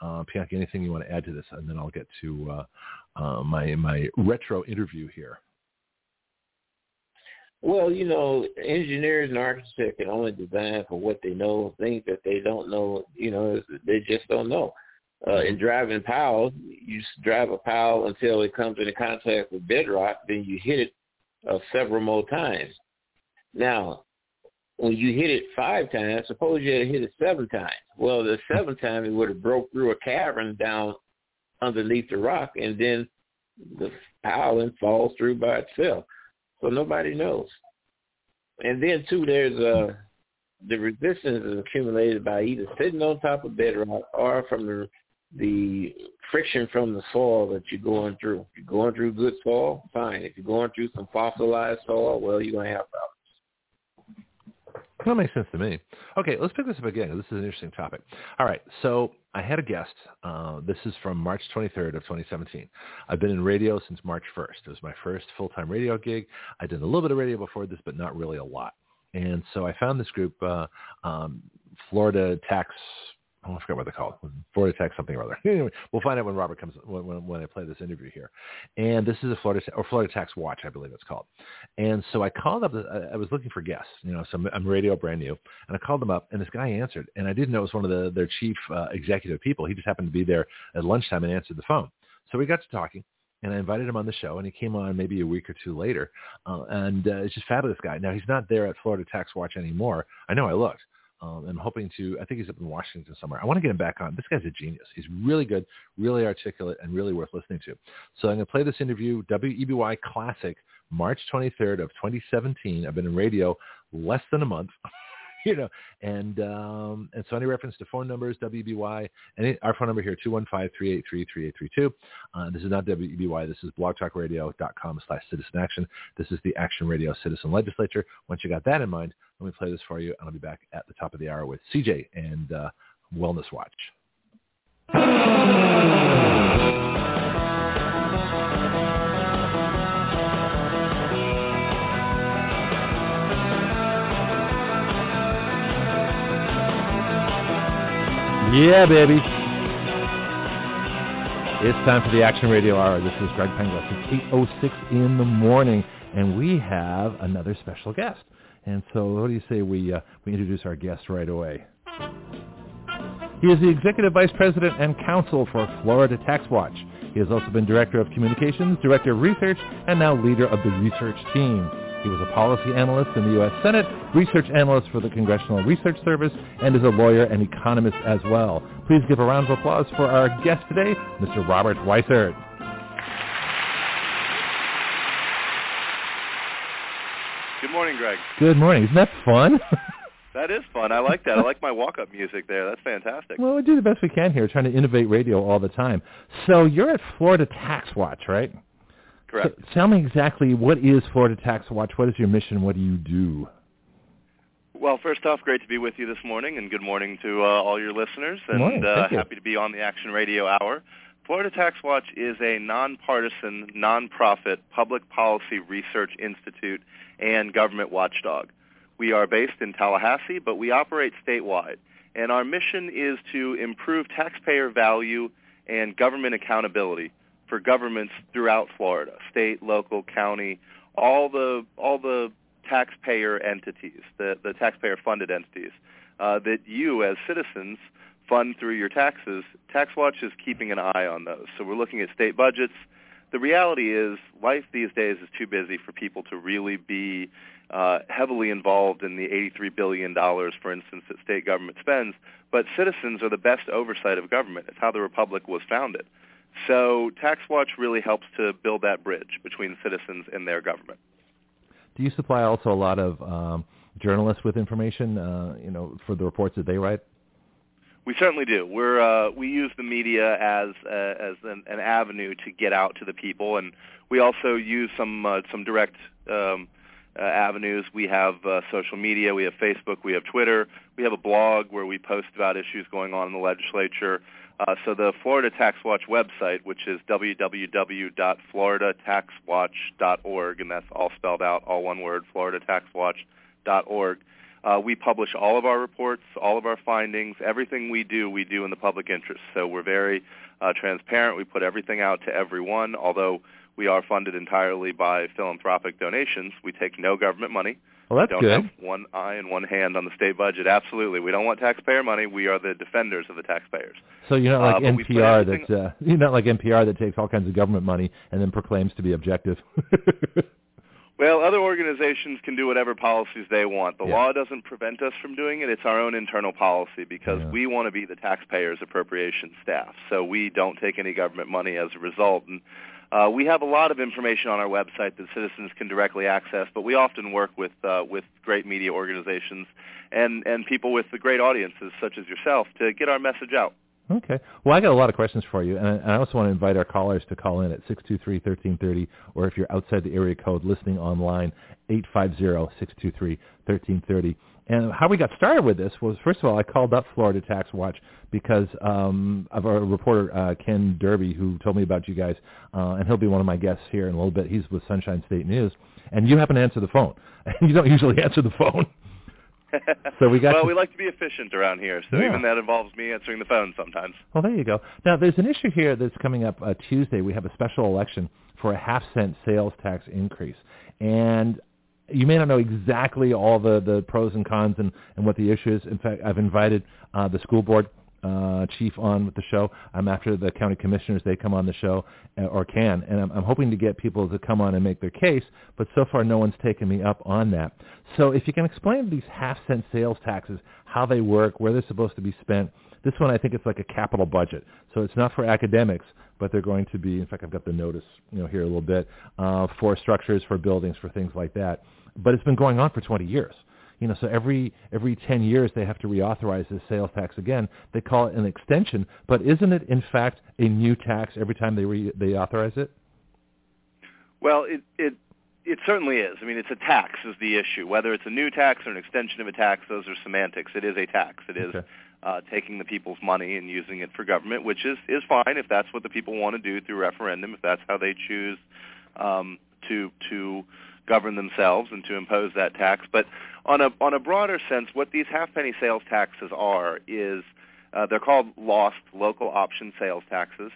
uh, Bianchi, anything you want to add to this? And then I'll get to uh, uh, my, my retro interview here. Well, you know, engineers and architects can only design for what they know. Things that they don't know, you know, they just don't know. Uh, in driving pile, you drive a pile until it comes into contact with bedrock, then you hit it uh, several more times. Now, when you hit it five times, suppose you had hit it seven times. Well, the seventh time it would have broke through a cavern down underneath the rock, and then the piling falls through by itself. So nobody knows. And then too, there's uh, the resistance is accumulated by either sitting on top of bedrock or from the the friction from the soil that you're going through. If you're going through good soil, fine. If you're going through some fossilized soil, well, you're to have problems. That makes sense to me. Okay, let's pick this up again. This is an interesting topic. All right, so I had a guest. Uh, this is from March 23rd of 2017. I've been in radio since March 1st. It was my first full-time radio gig. I did a little bit of radio before this, but not really a lot. And so I found this group, uh, um, Florida Tax I forgot what they call it. Florida Tech something or other. Anyway, we'll find out when Robert comes when, when, when I play this interview here. And this is a Florida or Florida Tax Watch, I believe it's called. And so I called up. I was looking for guests. You know, so I'm, I'm radio brand new, and I called them up, and this guy answered, and I didn't know it was one of the, their chief uh, executive people. He just happened to be there at lunchtime and answered the phone. So we got to talking and I invited him on the show, and he came on maybe a week or two later, uh, and uh, it's just fabulous guy. Now he's not there at Florida Tax Watch anymore. I know I looked, um, I'm hoping to. I think he's up in Washington somewhere. I want to get him back on. This guy's a genius. He's really good, really articulate, and really worth listening to. So I'm going to play this interview, WEBY Classic, March 23rd of 2017. I've been in radio less than a month. you know, and um, and so any reference to phone numbers, WEBY, and our phone number here, 215-383-3832. Uh, this is not WEBY. This is blogtalkradio.com slash citizen action. This is the Action Radio Citizen Legislature. Once you got that in mind, let me play this for you, and I'll be back at the top of the hour with CJ and uh, Wellness Watch. Yeah, baby. It's time for the Action Radio Hour. This is Greg Penglis. It's 8.06 in the morning, and we have another special guest. And so what do you say we, uh, we introduce our guest right away? He is the Executive Vice President and Counsel for Florida Tax Watch. He has also been Director of Communications, Director of Research, and now leader of the research team. He was a policy analyst in the U.S. Senate, research analyst for the Congressional Research Service, and is a lawyer and economist as well. Please give a round of applause for our guest today, Mr. Robert Weissert. Good morning, Greg. Good morning. Isn't that fun? that is fun. I like that. I like my walk-up music there. That's fantastic. Well, we do the best we can here, trying to innovate radio all the time. So you're at Florida Tax Watch, right? Correct. So tell me exactly what is Florida Tax Watch? What is your mission? What do you do? Well, first off, great to be with you this morning, and good morning to uh, all your listeners, and morning. uh, happy to be on the Action Radio Hour. Florida Tax Watch is a nonpartisan, nonprofit public policy research institute and government watchdog. We are based in Tallahassee, but we operate statewide. And our mission is to improve taxpayer value and government accountability for governments throughout Florida, state, local, county, all the all the taxpayer entities, the, the taxpayer funded entities uh, that you as citizens fund through your taxes. TaxWatch is keeping an eye on those. So we're looking at state budgets. The reality is life these days is too busy for people to really be uh, heavily involved in the $83 billion, for instance, that state government spends. But citizens are the best oversight of government. It's how the republic was founded. So TaxWatch really helps to build that bridge between citizens and their government. Do you supply also a lot of um, journalists with information, uh, you know, for the reports that they write? We certainly do. We're uh, we use the media as uh, as an, an avenue to get out to the people, and we also use some uh, some direct um, uh, avenues. We have uh, social media, we have Facebook, we have Twitter, we have a blog where we post about issues going on in the legislature. Uh, so the Florida Tax Watch website, which is www.floridataxwatch.org, and that's all spelled out, all one word, floridataxwatch.org. Uh, we publish all of our reports, all of our findings, everything we do, we do in the public interest. So we're very uh, transparent. We put everything out to everyone, although we are funded entirely by philanthropic donations. We take no government money. Well, that's we don't good. have one eye and one hand on the state budget. Absolutely. We don't want taxpayer money. We are the defenders of the taxpayers. So you're not like Uh, but we put NPR that's uh, you're not like NPR that takes all kinds of government money and then proclaims to be objective. Well, other organizations can do whatever policies they want. The Yeah. law doesn't prevent us from doing it. It's our own internal policy because Yeah. we want to be the taxpayers' appropriation staff. So we don't take any government money as a result. And uh, we have a lot of information on our website that citizens can directly access, but we often work with uh, with great media organizations and and people with the great audiences such as yourself to get our message out. Okay. Well, I got a lot of questions for you, and I, also want to invite our callers to call in at six two three thirteen thirty, or if you're outside the area code, listening online, eight five zero six two three thirteen thirty. And how we got started with this was, first of all, I called up Florida Tax Watch because um, of our reporter uh, Ken Derby, who told me about you guys, uh, and he'll be one of my guests here in a little bit. He's with Sunshine State News, and you happen to answer the phone, you don't usually answer the phone. So we got well, to- we like to be efficient around here, so Yeah. even that involves me answering the phone sometimes. Well, there you go. Now, there's an issue here that's coming up uh, Tuesday. We have a special election for a half cent sales tax increase. And you may not know exactly all the, the pros and cons and, and what the issue is. In fact, I've invited uh, the school board uh, chief on with the show. I'm after the county commissioners. They come on the show uh, or can. And I'm, I'm hoping to get people to come on and make their case. But so far, no one's taken me up on that. So if you can explain these half cent sales taxes, how they work, where they're supposed to be spent. This one, I think it's like a capital budget. So it's not for academics, but they're going to be, in fact, I've got the notice, you know, here a little bit, uh, for structures, for buildings, for things like that. But it's been going on for 20 years. You know, so every every 10 years they have to reauthorize this sales tax again. They call it an extension, but isn't it in fact a new tax every time they re- they authorize it? Well, it it it certainly is. I mean, it's a tax is the issue. Whether it's a new tax or an extension of a tax, those are semantics. It is a tax. It is Okay. uh, taking the people's money and using it for government, which is is fine if that's what the people want to do through referendum. If that's how they choose um, to to govern themselves and to impose that tax. But on a on a broader sense, what these half penny sales taxes are is uh, they're called lost local option sales taxes,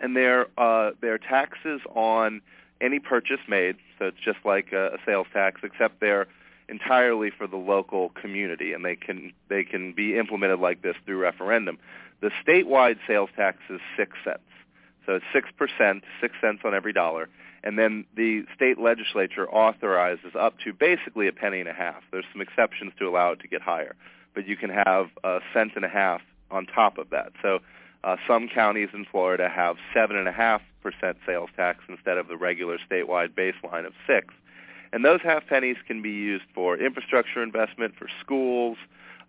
and they're uh, they're taxes on any purchase made. So it's just like a, a sales tax, except they're entirely for the local community, and they can they can be implemented like this through referendum. The statewide sales tax is six cents, so it's six percent, six cents on every dollar, and then the state legislature authorizes up to basically a penny and a half. There's some exceptions to allow it to get higher, but you can have a cent and a half on top of that. So uh, some counties in Florida have seven and a half percent sales tax instead of the regular statewide baseline of six. And those half pennies can be used for infrastructure investment, for schools,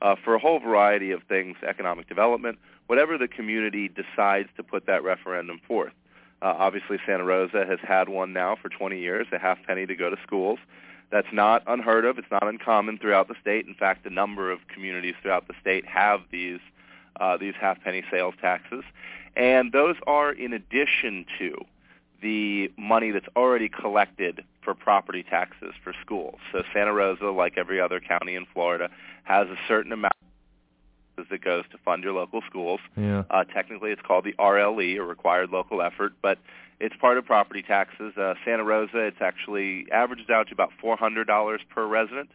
uh, for a whole variety of things, economic development, whatever the community decides to put that referendum forth. Uh, obviously, Santa Rosa has had one now for 20 years, a half penny to go to schools. That's not unheard of. It's not uncommon throughout the state. In fact, a number of communities throughout the state have these uh, these half penny sales taxes, and those are in addition to the money that's already collected for property taxes for schools. So Santa Rosa, like every other county in Florida, has a certain amount that goes to fund your local schools. Yeah. Uh, technically, it's called the RLE, or Required Local Effort, but it's part of property taxes. Uh, Santa Rosa, it's actually averages out to about $400 per resident,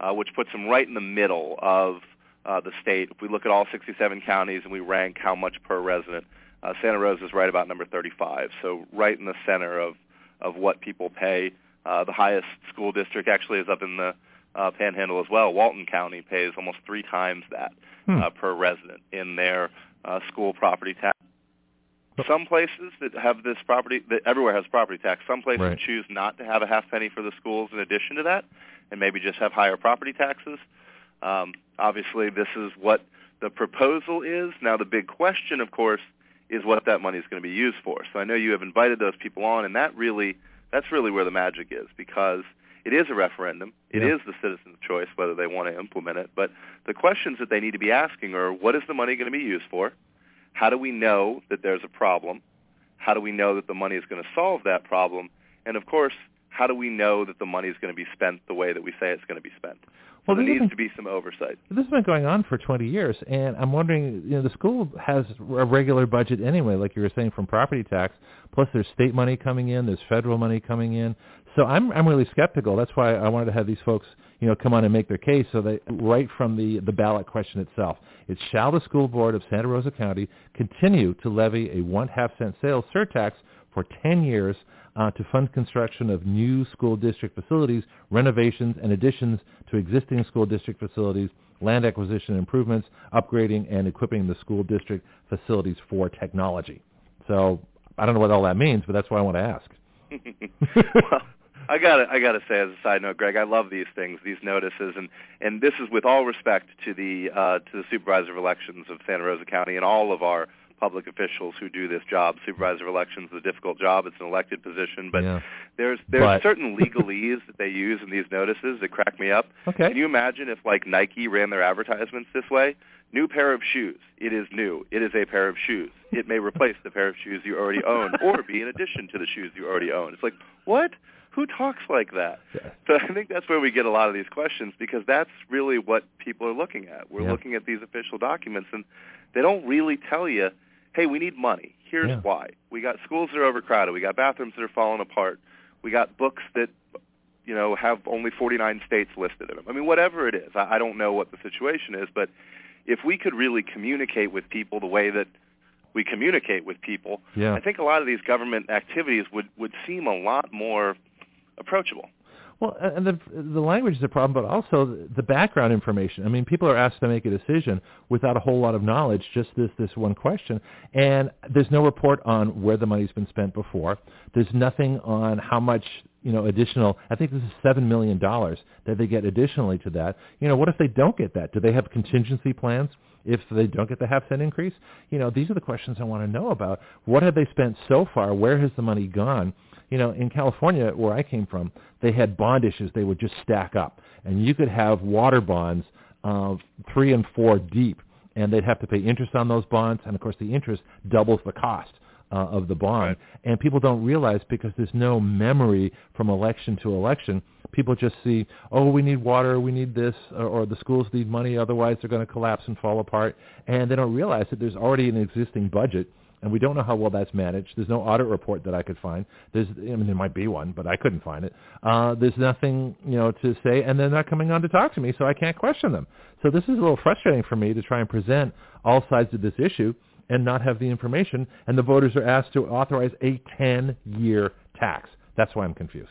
uh, which puts them right in the middle of uh, the state. If we look at all 67 counties and we rank how much per resident, uh, Santa Rosa is right about number 35, so right in the center of of what people pay. Uh, the highest school district actually is up in the uh, Panhandle as well. Walton County pays almost three times that Hmm. uh, per resident in their uh, school property tax. Some places that have this property, that everywhere has property tax. Some places Right. choose not to have a half penny for the schools in addition to that, and maybe just have higher property taxes. Um, obviously, this is what the proposal is. Now, the big question, of course, is what that money is going to be used for. So I know you have invited those people on, and that really, that's really where the magic is because it is a referendum. It is Yeah. the citizen's choice whether they want to implement it. But the questions that they need to be asking are, what is the money going to be used for? How do we know that there's a problem? How do we know that the money is going to solve that problem? And of course, how do we know that the money is going to be spent the way that we say it's going to be spent? So Well, there needs isn't- to be some oversight. This has been going on for 20 years, and I'm wondering, you know, the school has a regular budget anyway, like you were saying, from property tax. Plus, there's state money coming in, there's federal money coming in. So I'm I'm really skeptical. That's why I wanted to have these folks, you know, come on and make their case. So they right from the the ballot question itself, it's shall the school board of Santa Rosa County continue to levy a one half cent sales surtax for 10 years uh, to fund construction of new school district facilities, renovations, and additions to existing school district facilities, land acquisition improvements, upgrading, and equipping the school district facilities for technology. So I don't know what all that means, but that's why I want to ask. well, I got to I got to say as a side note, Greg, I love these things, these notices, and and this is with all respect to the uh, to the supervisor of elections of Santa Rosa County and all of our public officials who do this job. Supervisor of elections is a difficult job; it's an elected position, but Yeah. there's there's But- certain legalese that they use in these notices that crack me up. Okay. Can you imagine if like Nike ran their advertisements this way? New pair of shoes. It is new. It is a pair of shoes. It may replace the pair of shoes you already own or be in addition to the shoes you already own. It's like, what? Who talks like that? Yeah. So I think that's where we get a lot of these questions because that's really what people are looking at. We're Yeah. looking at these official documents and they don't really tell you, hey, we need money. Here's Yeah. why. We got schools that are overcrowded. We got bathrooms that are falling apart. We got books that you know have only 49 states listed in them. I mean, whatever it is, I, I don't know what the situation is, but if we could really communicate with people the way that we communicate with people, Yeah. I think a lot of these government activities would would seem a lot more approachable. Well, and the the language is a problem, but also the background information. I mean, people are asked to make a decision without a whole lot of knowledge, just this this one question, and there's no report on where the money's been spent before. There's nothing on how much you know additional. I think this is seven million dollars that they get additionally to that. You know, what if they don't get that? Do they have contingency plans? If they don't get the half cent increase, you know, these are the questions I want to know about. What have they spent so far? Where has the money gone? You know, in California, where I came from, they had bond issues. They would just stack up, and you could have water bonds of three and four deep, and they'd have to pay interest on those bonds, and of course, the interest doubles the cost uh, of the bond. Right. And people don't realize because there's no memory from election to election. People just see, oh, we need water, we need this, or, or the schools need money, otherwise they're going to collapse and fall apart. And they don't realize that there's already an existing budget and we don't know how well that's managed. There's no audit report that I could find. There's, I mean, there might be one, but I couldn't find it. Uh, there's nothing, you know, to say, and they're not coming on to talk to me, so I can't question them. So this is a little frustrating for me to try and present all sides of this issue and not have the information, and the voters are asked to authorize a 10-year tax. That's why I'm confused.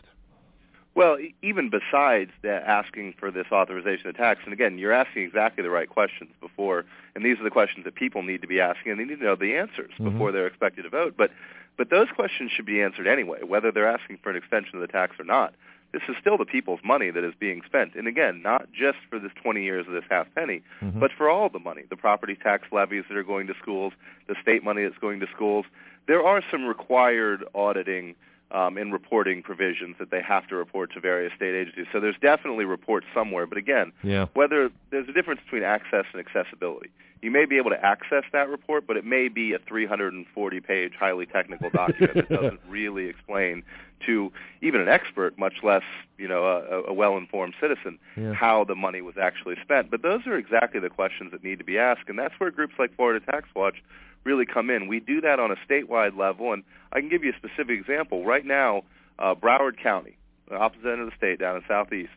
Well, even besides asking for this authorization of tax, and again, you're asking exactly the right questions before, and these are the questions that people need to be asking, and they need to know the answers Mhm. before they're expected to vote. But, but those questions should be answered anyway, whether they're asking for an extension of the tax or not. This is still the people's money that is being spent, and again, not just for this 20 years of this half penny, Mhm. but for all the money, the property tax levies that are going to schools, the state money that's going to schools. There are some required auditing um, in reporting provisions that they have to report to various state agencies. So there's definitely reports somewhere. But again, yeah. whether there's a difference between access and accessibility. You may be able to access that report, but it may be a 340-page, highly technical document that doesn't really explain to even an expert, much less you know a, a well-informed citizen, yeah. how the money was actually spent. But those are exactly the questions that need to be asked, and that's where groups like Florida Tax Watch really come in. We do that on a statewide level, and I can give you a specific example. Right now, uh, Broward County, the opposite end of the state down in southeast,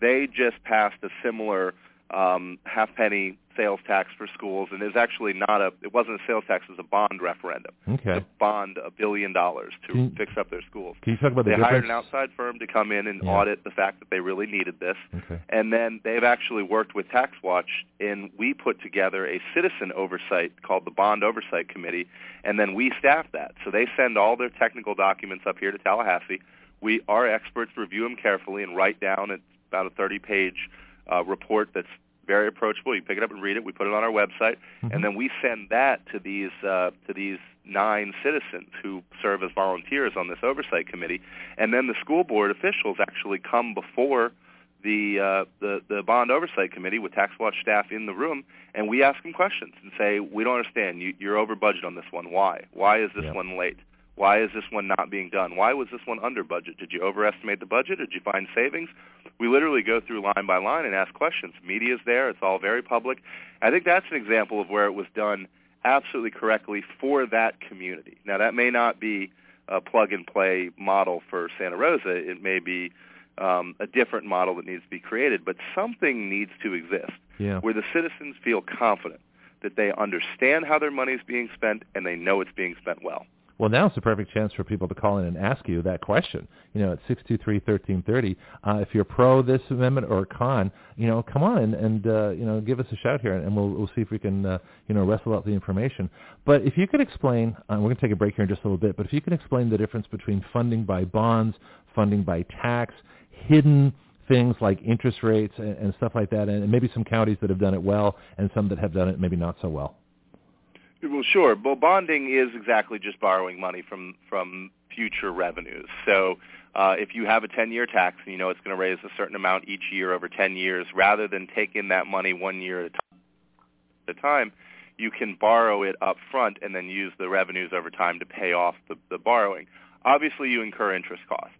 they just passed a similar um, half penny sales tax for schools, and it's actually not a. It wasn't a sales tax; it was a bond referendum. Okay. To bond a billion dollars to Can- fix up their schools. Can you talk about the They difference? hired an outside firm to come in and Yeah. audit the fact that they really needed this. Okay. And then they've actually worked with TaxWatch, and we put together a citizen oversight called the Bond Oversight Committee, and then we staff that. So they send all their technical documents up here to Tallahassee. We, our experts, review them carefully and write down it's about a 30-page uh, report that's very approachable. You pick it up and read it. We put it on our website, Mhm. and then we send that to these uh, to these nine citizens who serve as volunteers on this oversight committee, and then the school board officials actually come before the uh, the the bond oversight committee with tax watch staff in the room, and we ask them questions and say, we don't understand. You, you're over budget on this one. Why? Why is this Yeah. one late? Why is this one not being done? Why was this one under budget? Did you overestimate the budget? Did you find savings? We literally go through line by line and ask questions. Media's there. It's all very public. I think that's an example of where it was done absolutely correctly for that community. Now, that may not be a plug-and-play model for Santa Rosa. It may be um, a different model that needs to be created, but something needs to exist Yeah. where the citizens feel confident that they understand how their money is being spent and they know it's being spent well. Well, now it's a perfect chance for people to call in and ask you that question. You know, at six two three thirteen thirty. Uh, if you're pro this amendment or con, you know, come on and, and uh, you know give us a shout here, and we'll we'll see if we can uh, you know wrestle out the information. But if you could explain, uh, we're going to take a break here in just a little bit. But if you can explain the difference between funding by bonds, funding by tax, hidden things like interest rates and, and stuff like that, and maybe some counties that have done it well and some that have done it maybe not so well. Well, sure. Well, bonding is exactly just borrowing money from from future revenues. So, uh, if you have a 10-year tax and you know it's going to raise a certain amount each year over 10 years, rather than take in that money one year at a ti- at a time, you can borrow it up front and then use the revenues over time to pay off the, the borrowing. Obviously, you incur interest costs.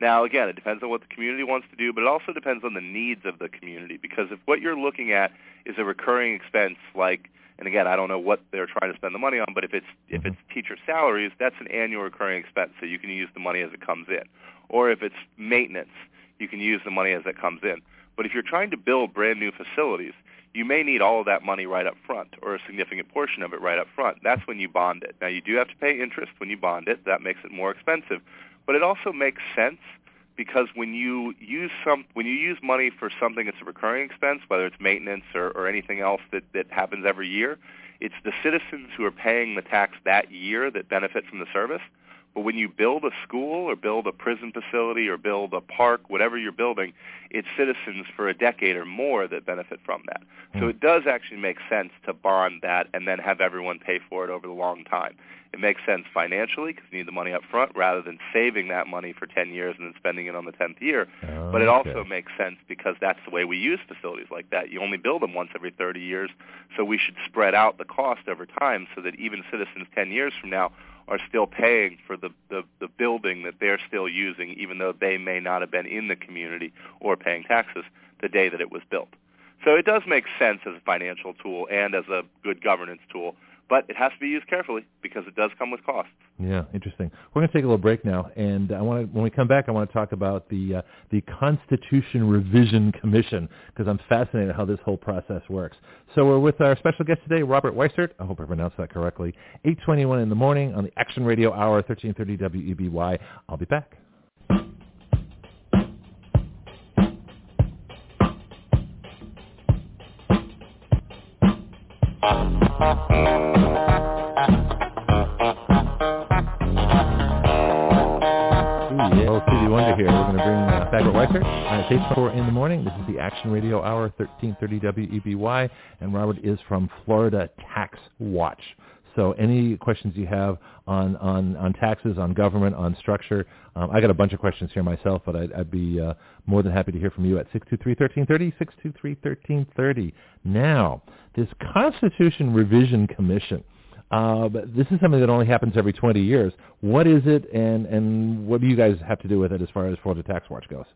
Now, again, it depends on what the community wants to do, but it also depends on the needs of the community. Because if what you're looking at is a recurring expense, like, and again, I don't know what they're trying to spend the money on, but if it's if mm-hmm. it's teacher salaries, that's an annual recurring expense, so you can use the money as it comes in. Or if it's maintenance, you can use the money as it comes in. But if you're trying to build brand new facilities, you may need all of that money right up front or a significant portion of it right up front. That's when you bond it. Now you do have to pay interest when you bond it. That makes it more expensive. But it also makes sense because when you use some when you use money for something that's a recurring expense, whether it's maintenance or, or anything else that, that happens every year, it's the citizens who are paying the tax that year that benefit from the service. But when you build a school or build a prison facility or build a park, whatever you're building, it's citizens for a decade or more that benefit from that. So Hmm. it does actually make sense to bond that and then have everyone pay for it over the long time. It makes sense financially because you need the money up front rather than saving that money for 10 years and then spending it on the 10th year. But it also makes sense because that's the way we use facilities like that. You only build them once every 30 years, so we should spread out the cost over time so that even citizens 10 years from now are still paying for the, the, the building that they're still using, even though they may not have been in the community or paying taxes the day that it was built. So it does make sense as a financial tool and as a good governance tool, but it has to be used carefully because it does come with costs. Yeah, interesting. We're going to take a little break now, and I want to, when we come back, I want to talk about the uh, the Constitution Revision Commission because I'm fascinated how this whole process works. So we're with our special guest today, Robert Weissert. I hope I pronounced that correctly. 8:21 in the morning on the Action Radio Hour, 1330 WEBY. I'll be back. Uh. Uh, it's 8:04 in the morning. This is the Action Radio Hour, 1330 WEBY, and Robert is from Florida Tax Watch. So any questions you have on, on, on taxes, on government, on structure, um, I got a bunch of questions here myself, but I'd, I'd be uh, more than happy to hear from you at 623-1330, 623-1330. Now, this Constitution Revision Commission, uh, this is something that only happens every 20 years. What is it, and, and what do you guys have to do with it as far as Florida Tax Watch goes?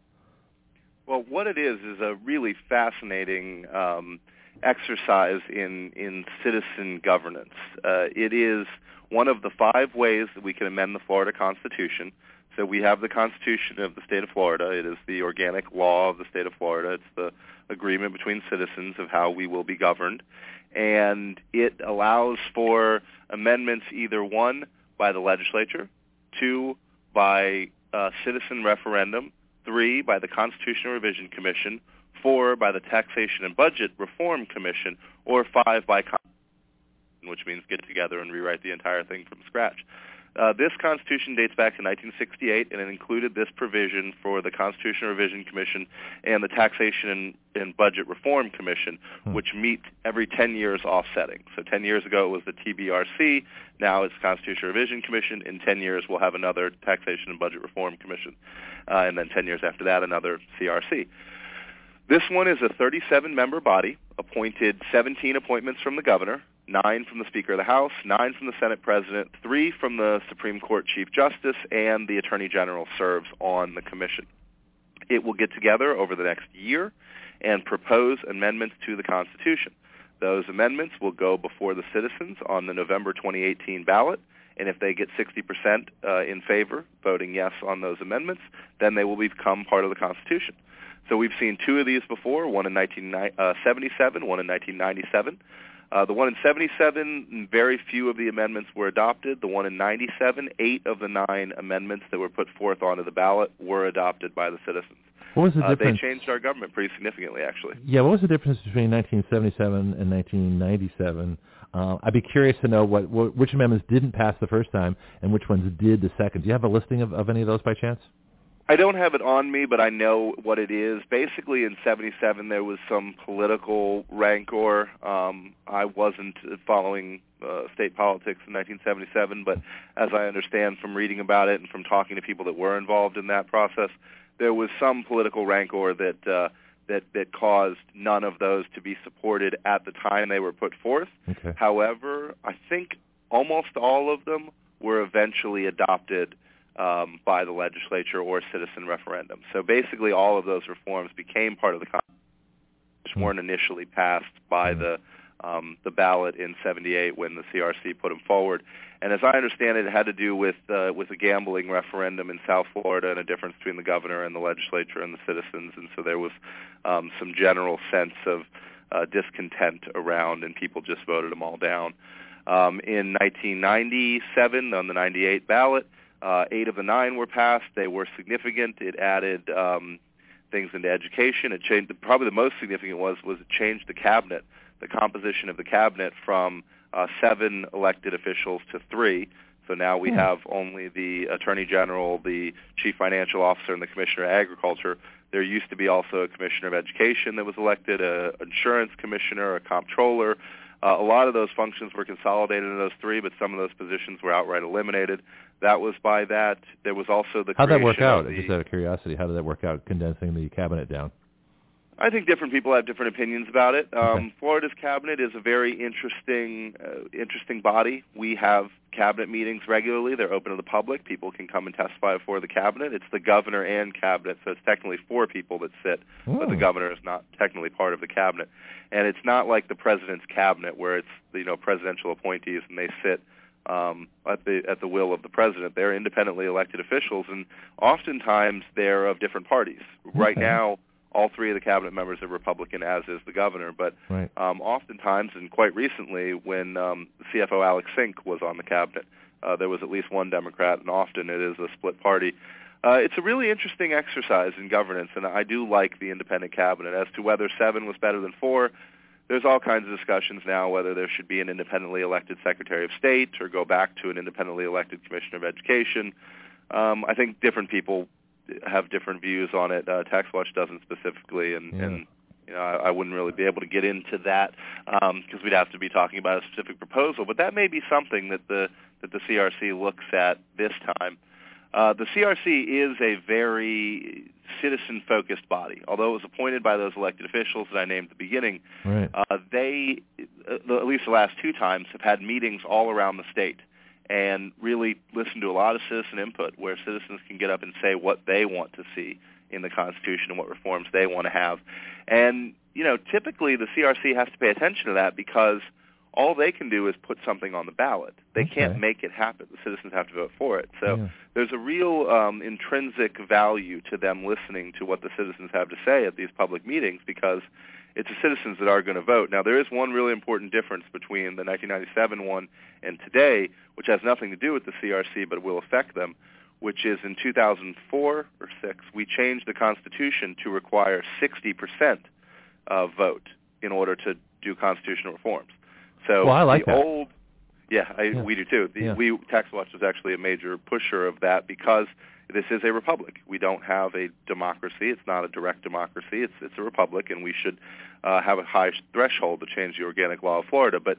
Well, what it is is a really fascinating um, exercise in in citizen governance. Uh, it is one of the five ways that we can amend the Florida Constitution. So we have the Constitution of the state of Florida. It is the organic law of the state of Florida. It's the agreement between citizens of how we will be governed. And it allows for amendments either one by the legislature, two by uh, citizen referendum, three by the Constitutional Revision Commission, four by the Taxation and Budget Reform Commission, or five by which means get together and rewrite the entire thing from scratch. Uh, this Constitution dates back to 1968, and it included this provision for the Constitutional Revision Commission and the Taxation and, and Budget Reform Commission, hmm. which meet every 10 years offsetting. So 10 years ago it was the TBRC, now it's Constitutional Revision Commission. In 10 years we'll have another Taxation and Budget Reform Commission, uh, and then 10 years after that another CRC. This one is a 37-member body, appointed 17 appointments from the governor, nine from the Speaker of the House, nine from the Senate President, three from the Supreme Court Chief Justice, and the Attorney General serves on the commission. It will get together over the next year and propose amendments to the Constitution. Those amendments will go before the citizens on the November 2018 ballot, and if they get 60% uh, in favor, voting yes on those amendments, then they will become part of the Constitution. So we've seen two of these before, one in 1977, one in 1997. Uh, the one in 77, very few of the amendments were adopted. The one in 97, eight of the nine amendments that were put forth onto the ballot were adopted by the citizens. What was the uh, difference? They changed our government pretty significantly, actually. Yeah, what was the difference between 1977 and 1997? Uh, I'd be curious to know what, what which amendments didn't pass the first time and which ones did the second. Do you have a listing of, of any of those by chance? I don't have it on me, but I know what it is. Basically, in '77, there was some political rancor. Um, I wasn't following uh, state politics in 1977, but as I understand from reading about it and from talking to people that were involved in that process, there was some political rancor that uh, that that caused none of those to be supported at the time they were put forth. Okay. However, I think almost all of them were eventually adopted um, by the legislature or citizen referendum. So basically, all of those reforms became part of the Constitution, which weren't initially passed by hmm. the um, the ballot in '78 when the CRC put them forward. And as I understand it, it had to do with uh, with a gambling referendum in South Florida and a difference between the governor and the legislature and the citizens. And so there was um, some general sense of uh, discontent around, and people just voted them all down. Um, in 1997, on the 98 ballot, uh, eight of the nine were passed. They were significant. It added um, things into education. It changed. Probably the most significant was was it changed the cabinet, the composition of the cabinet from uh, seven elected officials to three. So now we hmm. have only the Attorney General, the Chief Financial Officer, and the Commissioner of Agriculture. There used to be also a Commissioner of Education that was elected, a Insurance Commissioner, a Comptroller. Uh, a lot of those functions were consolidated into those three, but some of those positions were outright eliminated. That was by that. There was also the how did that work out? The, Just out of curiosity, how did that work out? Condensing the cabinet down. I think different people have different opinions about it. Um, okay. Florida's cabinet is a very interesting, uh, interesting body. We have cabinet meetings regularly. They're open to the public. People can come and testify before the cabinet. It's the governor and cabinet, so it's technically four people that sit, Ooh. but the governor is not technically part of the cabinet. And it's not like the president's cabinet, where it's you know presidential appointees and they sit um, at the at the will of the president. They're independently elected officials, and oftentimes they're of different parties. Okay. Right now, all three of the cabinet members are Republican, as is the governor. But right. um, oftentimes, and quite recently, when um, CFO Alex Sink was on the cabinet, uh, there was at least one Democrat, and often it is a split party. Uh, it's a really interesting exercise in governance, and I do like the independent cabinet. As to whether seven was better than four, there's all kinds of discussions now whether there should be an independently elected Secretary of State or go back to an independently elected Commissioner of Education. Um, I think different people have different views on it. Uh, Tax Watch doesn't specifically, and, yeah. and You know, I, I wouldn't really be able to get into that because um, we'd have to be talking about a specific proposal. But that may be something that the that the CRC looks at this time. Uh, the CRC is a very citizen-focused body. Although it was appointed by those elected officials that I named at the beginning, right. uh, they, uh, at least the last two times, have had meetings all around the state and really listen to a lot of citizen input where citizens can get up and say what they want to see in the Constitution and what reforms they want to have. And, you know, typically the CRC has to pay attention to that because all they can do is put something on the ballot. They okay. can't make it happen. The citizens have to vote for it. So yeah. there's a real um, intrinsic value to them listening to what the citizens have to say at these public meetings because it's the citizens that are going to vote. Now, there is one really important difference between the 1997 one and today, which has nothing to do with the CRC but will affect them, which is in 2004 or 6, we changed the Constitution to require 60% of vote in order to do constitutional reforms. So well, I like the that. old, yeah, I, Yeah. we do too. The, Yeah. We Tax Watch was actually a major pusher of that because this is a republic. We don't have a democracy. It's not a direct democracy. It's it's a republic, and we should uh, have a high threshold to change the organic law of Florida. But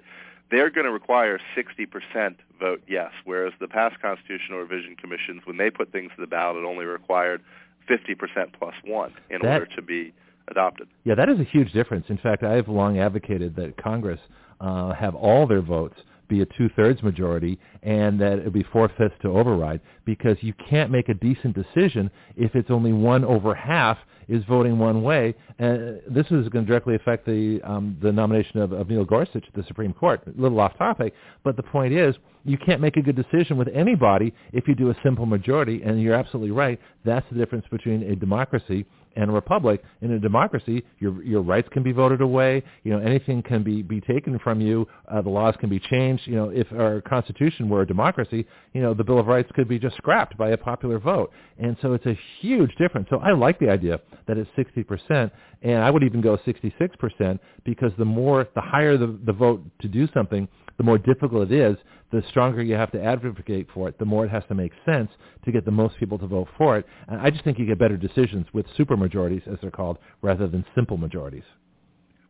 they're going to require 60% vote yes, whereas the past constitutional revision commissions, when they put things to the ballot, it only required 50% plus one in That- order to be adopted. Yeah, that is a huge difference. In fact, I have long advocated that Congress uh, have all their votes be a two-thirds majority and that it would be four-fifths to override because you can't make a decent decision if it's only one over half is voting one way. And this is going to directly affect the um, the nomination of, of Neil Gorsuch to the Supreme Court. A little off topic, but the point is you can't make a good decision with anybody if you do a simple majority. And you're absolutely right. That's the difference between a democracy and a republic. In a democracy, your your rights can be voted away. You know, anything can be be taken from you. Uh, the laws can be changed. You know, if our constitution were a democracy, you know, the Bill of Rights could be just scrapped by a popular vote. And so it's a huge difference. So I like the idea that it's 60%, and I would even go 66% because the more, the higher the, the vote to do something, the more difficult it is, the stronger you have to advocate for it, the more it has to make sense to get the most people to vote for it. And I just think you get better decisions with supermajorities, as they're called, rather than simple majorities.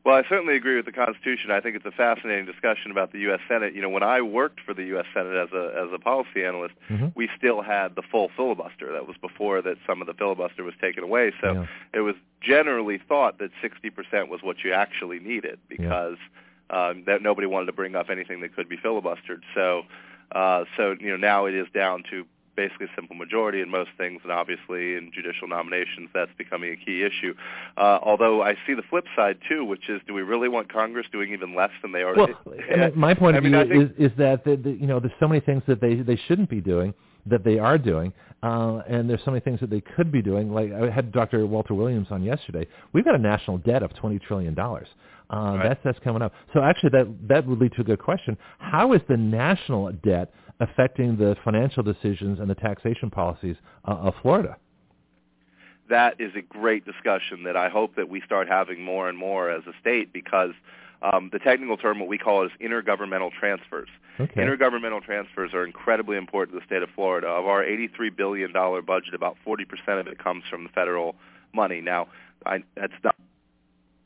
Well, I certainly agree with the Constitution. I think it's a fascinating discussion about the U.S. Senate. You know, when I worked for the U.S. Senate as a as a policy analyst, Mhm. we still had the full filibuster. That was before that some of the filibuster was taken away. So Yeah. it was generally thought that 60% was what you actually needed because um, that nobody wanted to bring up anything that could be filibustered. So, uh, so you know, now it is down to basically simple majority in most things, and obviously in judicial nominations, that's becoming a key issue. Uh, although I see the flip side too, which is, do we really want Congress doing even less than they already? Well, I mean, my point I of mean, view think- is, is that the, the, you know there's so many things that they they shouldn't be doing that they are doing, uh, and there's so many things that they could be doing. Like I had Dr. Walter Williams on yesterday. We've got a national debt of 20 trillion dollars. Uh, Right. That's that's coming up. So actually, that that would lead to a good question. How is the national debt affecting the financial decisions and the taxation policies uh, of Florida? that is a great discussion that I hope that we start having more and more as a state because um, the technical term, what we call is intergovernmental transfers. Okay. Intergovernmental transfers are incredibly important to the state of Florida. Of our $83 billion budget, about 40% of it comes from the federal money. Now, I, that's not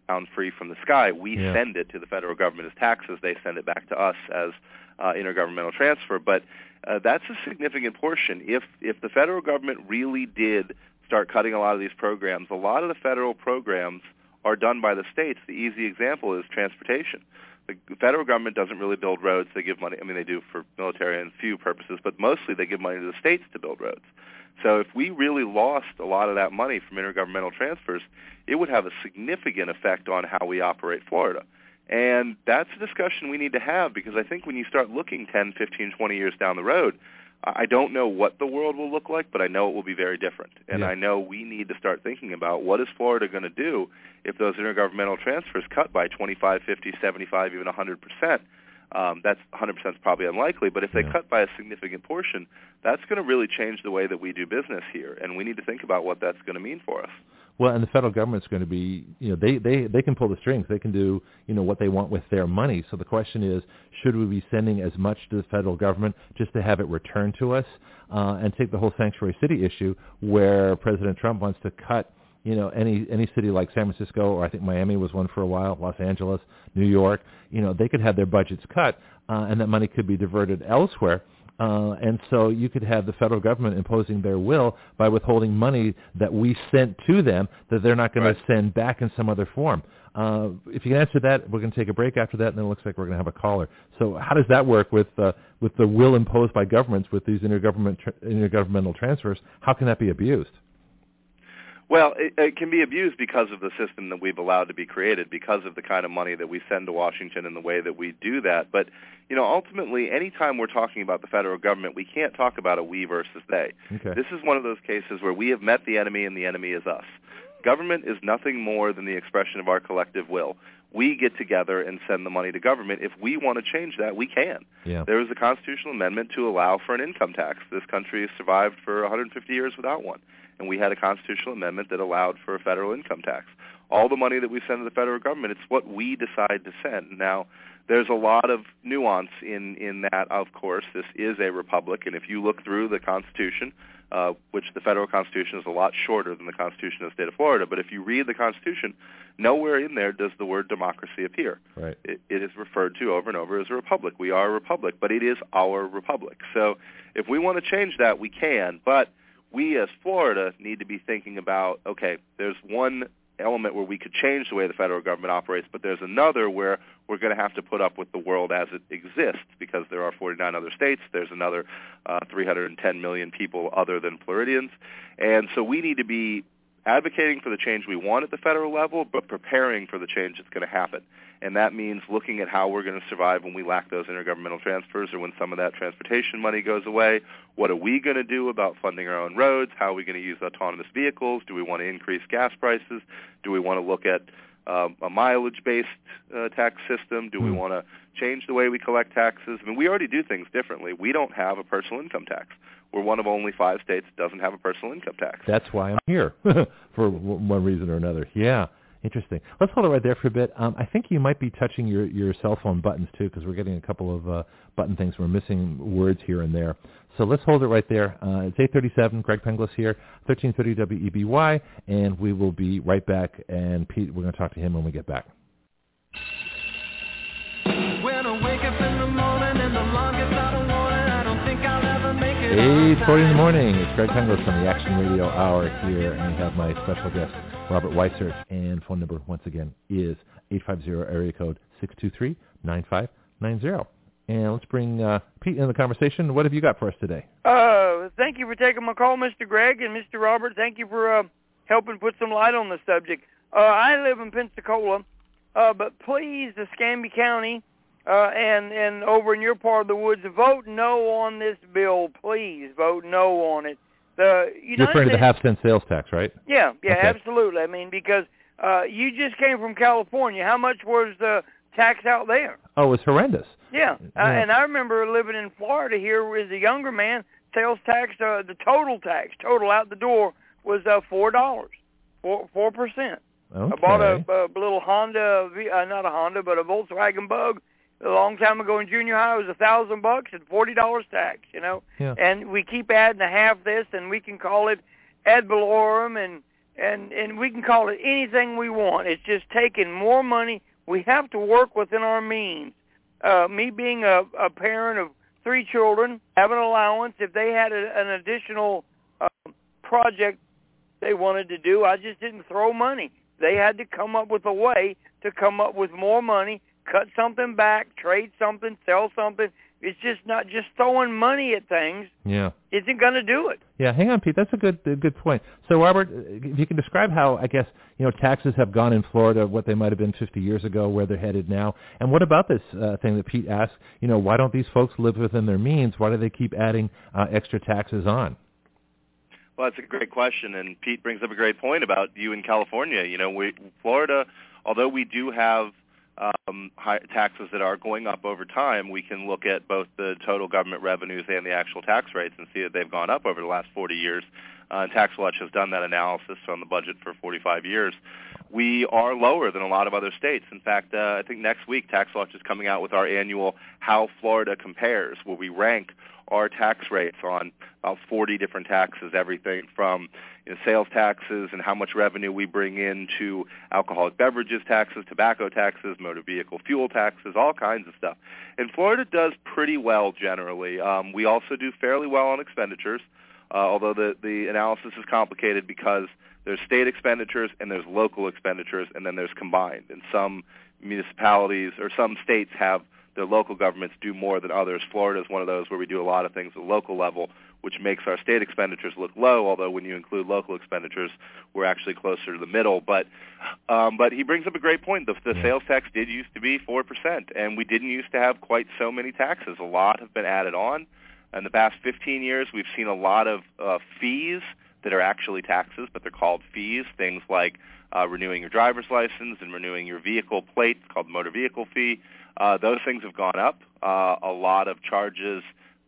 down free from the sky. We Yeah. send it to the federal government as taxes. They send it back to us as uh, intergovernmental transfer. But uh, that's a significant portion. If if the federal government really did start cutting a lot of these programs, a lot of the federal programs are done by the states. The easy example is transportation. The federal government doesn't really build roads. They give money. I mean, they do for military and few purposes, but mostly they give money to the states to build roads. So if we really lost a lot of that money from intergovernmental transfers, it would have a significant effect on how we operate Florida. And that's a discussion we need to have because I think when you start looking 10, 15, 20 years down the road, I don't know what the world will look like, but I know it will be very different. And Yeah. I know we need to start thinking about what is Florida going to do if those intergovernmental transfers cut by 25, 50, 75, even 100%. Um, that's 100% is probably unlikely, but if they Yeah. cut by a significant portion, that's going to really change the way that we do business here, and we need to think about what that's going to mean for us. Well, and the federal government's going to be, you know, they, they, they can pull the strings. They can do, you know, what they want with their money. So the question is, should we be sending as much to the federal government just to have it returned to us? Uh, and take the whole sanctuary city issue where President Trump wants to cut you know, any any city like San Francisco or I think Miami was one for a while, Los Angeles, New York, you know, they could have their budgets cut, uh, and that money could be diverted elsewhere. Uh, and so you could have the federal government imposing their will by withholding money that we sent to them that they're not going Right. to send back in some other form. Uh, if you can answer that, we're going to take a break after that, and then it looks like we're going to have a caller. So how does that work with uh, with the will imposed by governments with these intergovernment tra- intergovernmental transfers? How can that be abused? Well, it, it can be abused because of the system that we've allowed to be created, because of the kind of money that we send to Washington and the way that we do that. But, you know, ultimately, anytime we're talking about the federal government, we can't talk about a we versus they. Okay. This is one of those cases where we have met the enemy and the enemy is us. Government is nothing more than the expression of our collective will. We get together and send the money to government. If we want to change that, we can. Yeah. There was a constitutional amendment to allow for an income tax. This country has survived for 150 years without one. And we had a constitutional amendment that allowed for a federal income tax. All the money that we send to the federal government, it's what we decide to send. Now, there's a lot of nuance in, in that, of course. This is a republic, and if you look through the Constitution, uh, which the federal Constitution is a lot shorter than the Constitution of the state of Florida, but if you read the Constitution, nowhere in there does the word democracy appear Right. it, it is referred to over and over as a republic. We are a republic, but it is our republic. So if we want to change that, we can. But we as Florida need to be thinking about, okay, there's one element where we could change the way the federal government operates, but there's another where we're going to have to put up with the world as it exists because there are 49 other states. There's another uh, 310 million people other than Floridians. And so we need to be advocating for the change we want at the federal level, but preparing for the change that's going to happen. And that means looking at how we're going to survive when we lack those intergovernmental transfers or when some of that transportation money goes away. What are we going to do about funding our own roads? How are we going to use autonomous vehicles? Do we want to increase gas prices? Do we want to look at um, a mileage-based uh, tax system? Do we Hmm. want to change the way we collect taxes? I mean, we already do things differently. We don't have a personal income tax. We're one of only five states that doesn't have a personal income tax. That's why I'm here for one reason or another. Yeah, interesting. Let's hold it right there for a bit. Um, I think you might be touching your, your cell phone buttons too, because we're getting a couple of uh, button things. We're missing words here and there. So let's hold it right there. Uh, it's 8:37. Greg Penglis here, 1330 WEBY, and we will be right back. And Pete, we're going to talk to him when we get back. 8:40 in the morning. It's Greg Penglis from the Action Radio Hour here, and we have my special guest Robert Weissert. And phone number once again is 850 area code 623-9590. And let's bring uh, Pete in the conversation. What have you got for us today? Uh, thank you for taking my call, Mr. Greg and Mr. Robert. Thank you for uh, helping put some light on the subject. Uh, I live in Pensacola, uh, but please, the Escambia County uh, and and over in your part of the woods, vote no on this bill. Please vote no on it. The You're referring to the half cent sales tax, right? yeah, yeah, Okay. absolutely. I mean, because uh, you just came from California. How much was the tax out there? Oh, it was horrendous. Yeah, Yeah. Uh, and I remember living in Florida here as a younger man. Sales tax, uh, the total tax, total out the door was uh, four dollars, four four percent. Okay. I bought a, a little Honda, V- uh, not a Honda, but a Volkswagen Bug a long time ago in junior high. It was a thousand bucks and forty dollars tax. You know, Yeah. and we keep adding a half this, and we can call it ad valorem, and and and we can call it anything we want. It's just taking more money. We have to work within our means. Uh, me being a, a parent of three children, have an allowance. If they had a, an additional uh, project they wanted to do, I just didn't throw money. They had to come up with a way to come up with more money, cut something back, trade something, sell something. It's just not just throwing money at things Yeah. isn't going to do it. Yeah, hang on, Pete. That's a good a good point. So, Robert, if you can describe how I guess you know taxes have gone in Florida, what they might have been 50 years ago, where they're headed now, and what about this uh, thing that Pete asked? You know, why don't these folks live within their means? Why do they keep adding uh, extra taxes on? Well, that's a great question, and Pete brings up a great point about you in California. You know, we, Florida, although we do have um, high taxes that are going up over time, we can look at both the total government revenues and the actual tax rates and see that they've gone up over the last 40 years. Uh, Tax Watch has done that analysis on the budget for 45 years. We are lower than a lot of other states. In fact, uh, I think next week Tax Watch is coming out with our annual How Florida Compares, where we rank our tax rates on about 40 different taxes, everything from you know, sales taxes and how much revenue we bring in to alcoholic beverages taxes, tobacco taxes, motor vehicle fuel taxes, all kinds of stuff. And Florida does pretty well generally. Um, we also do fairly well on expenditures, uh, although the, the analysis is complicated because there's state expenditures and there's local expenditures and then there's combined. And some municipalities or some states have their local governments do more than others. Florida is one of those where we do a lot of things at the local level, which makes our state expenditures look low. Although when you include local expenditures, we're actually closer to the middle. But um, but he brings up a great point. The, the sales tax did used to be four percent, and we didn't used to have quite so many taxes. A lot have been added on. In the past 15 years, we've seen a lot of uh, fees that are actually taxes, but they're called fees. Things like uh, renewing your driver's license and renewing your vehicle plate, called motor vehicle fee. Uh, those things have gone up. Uh, a lot of charges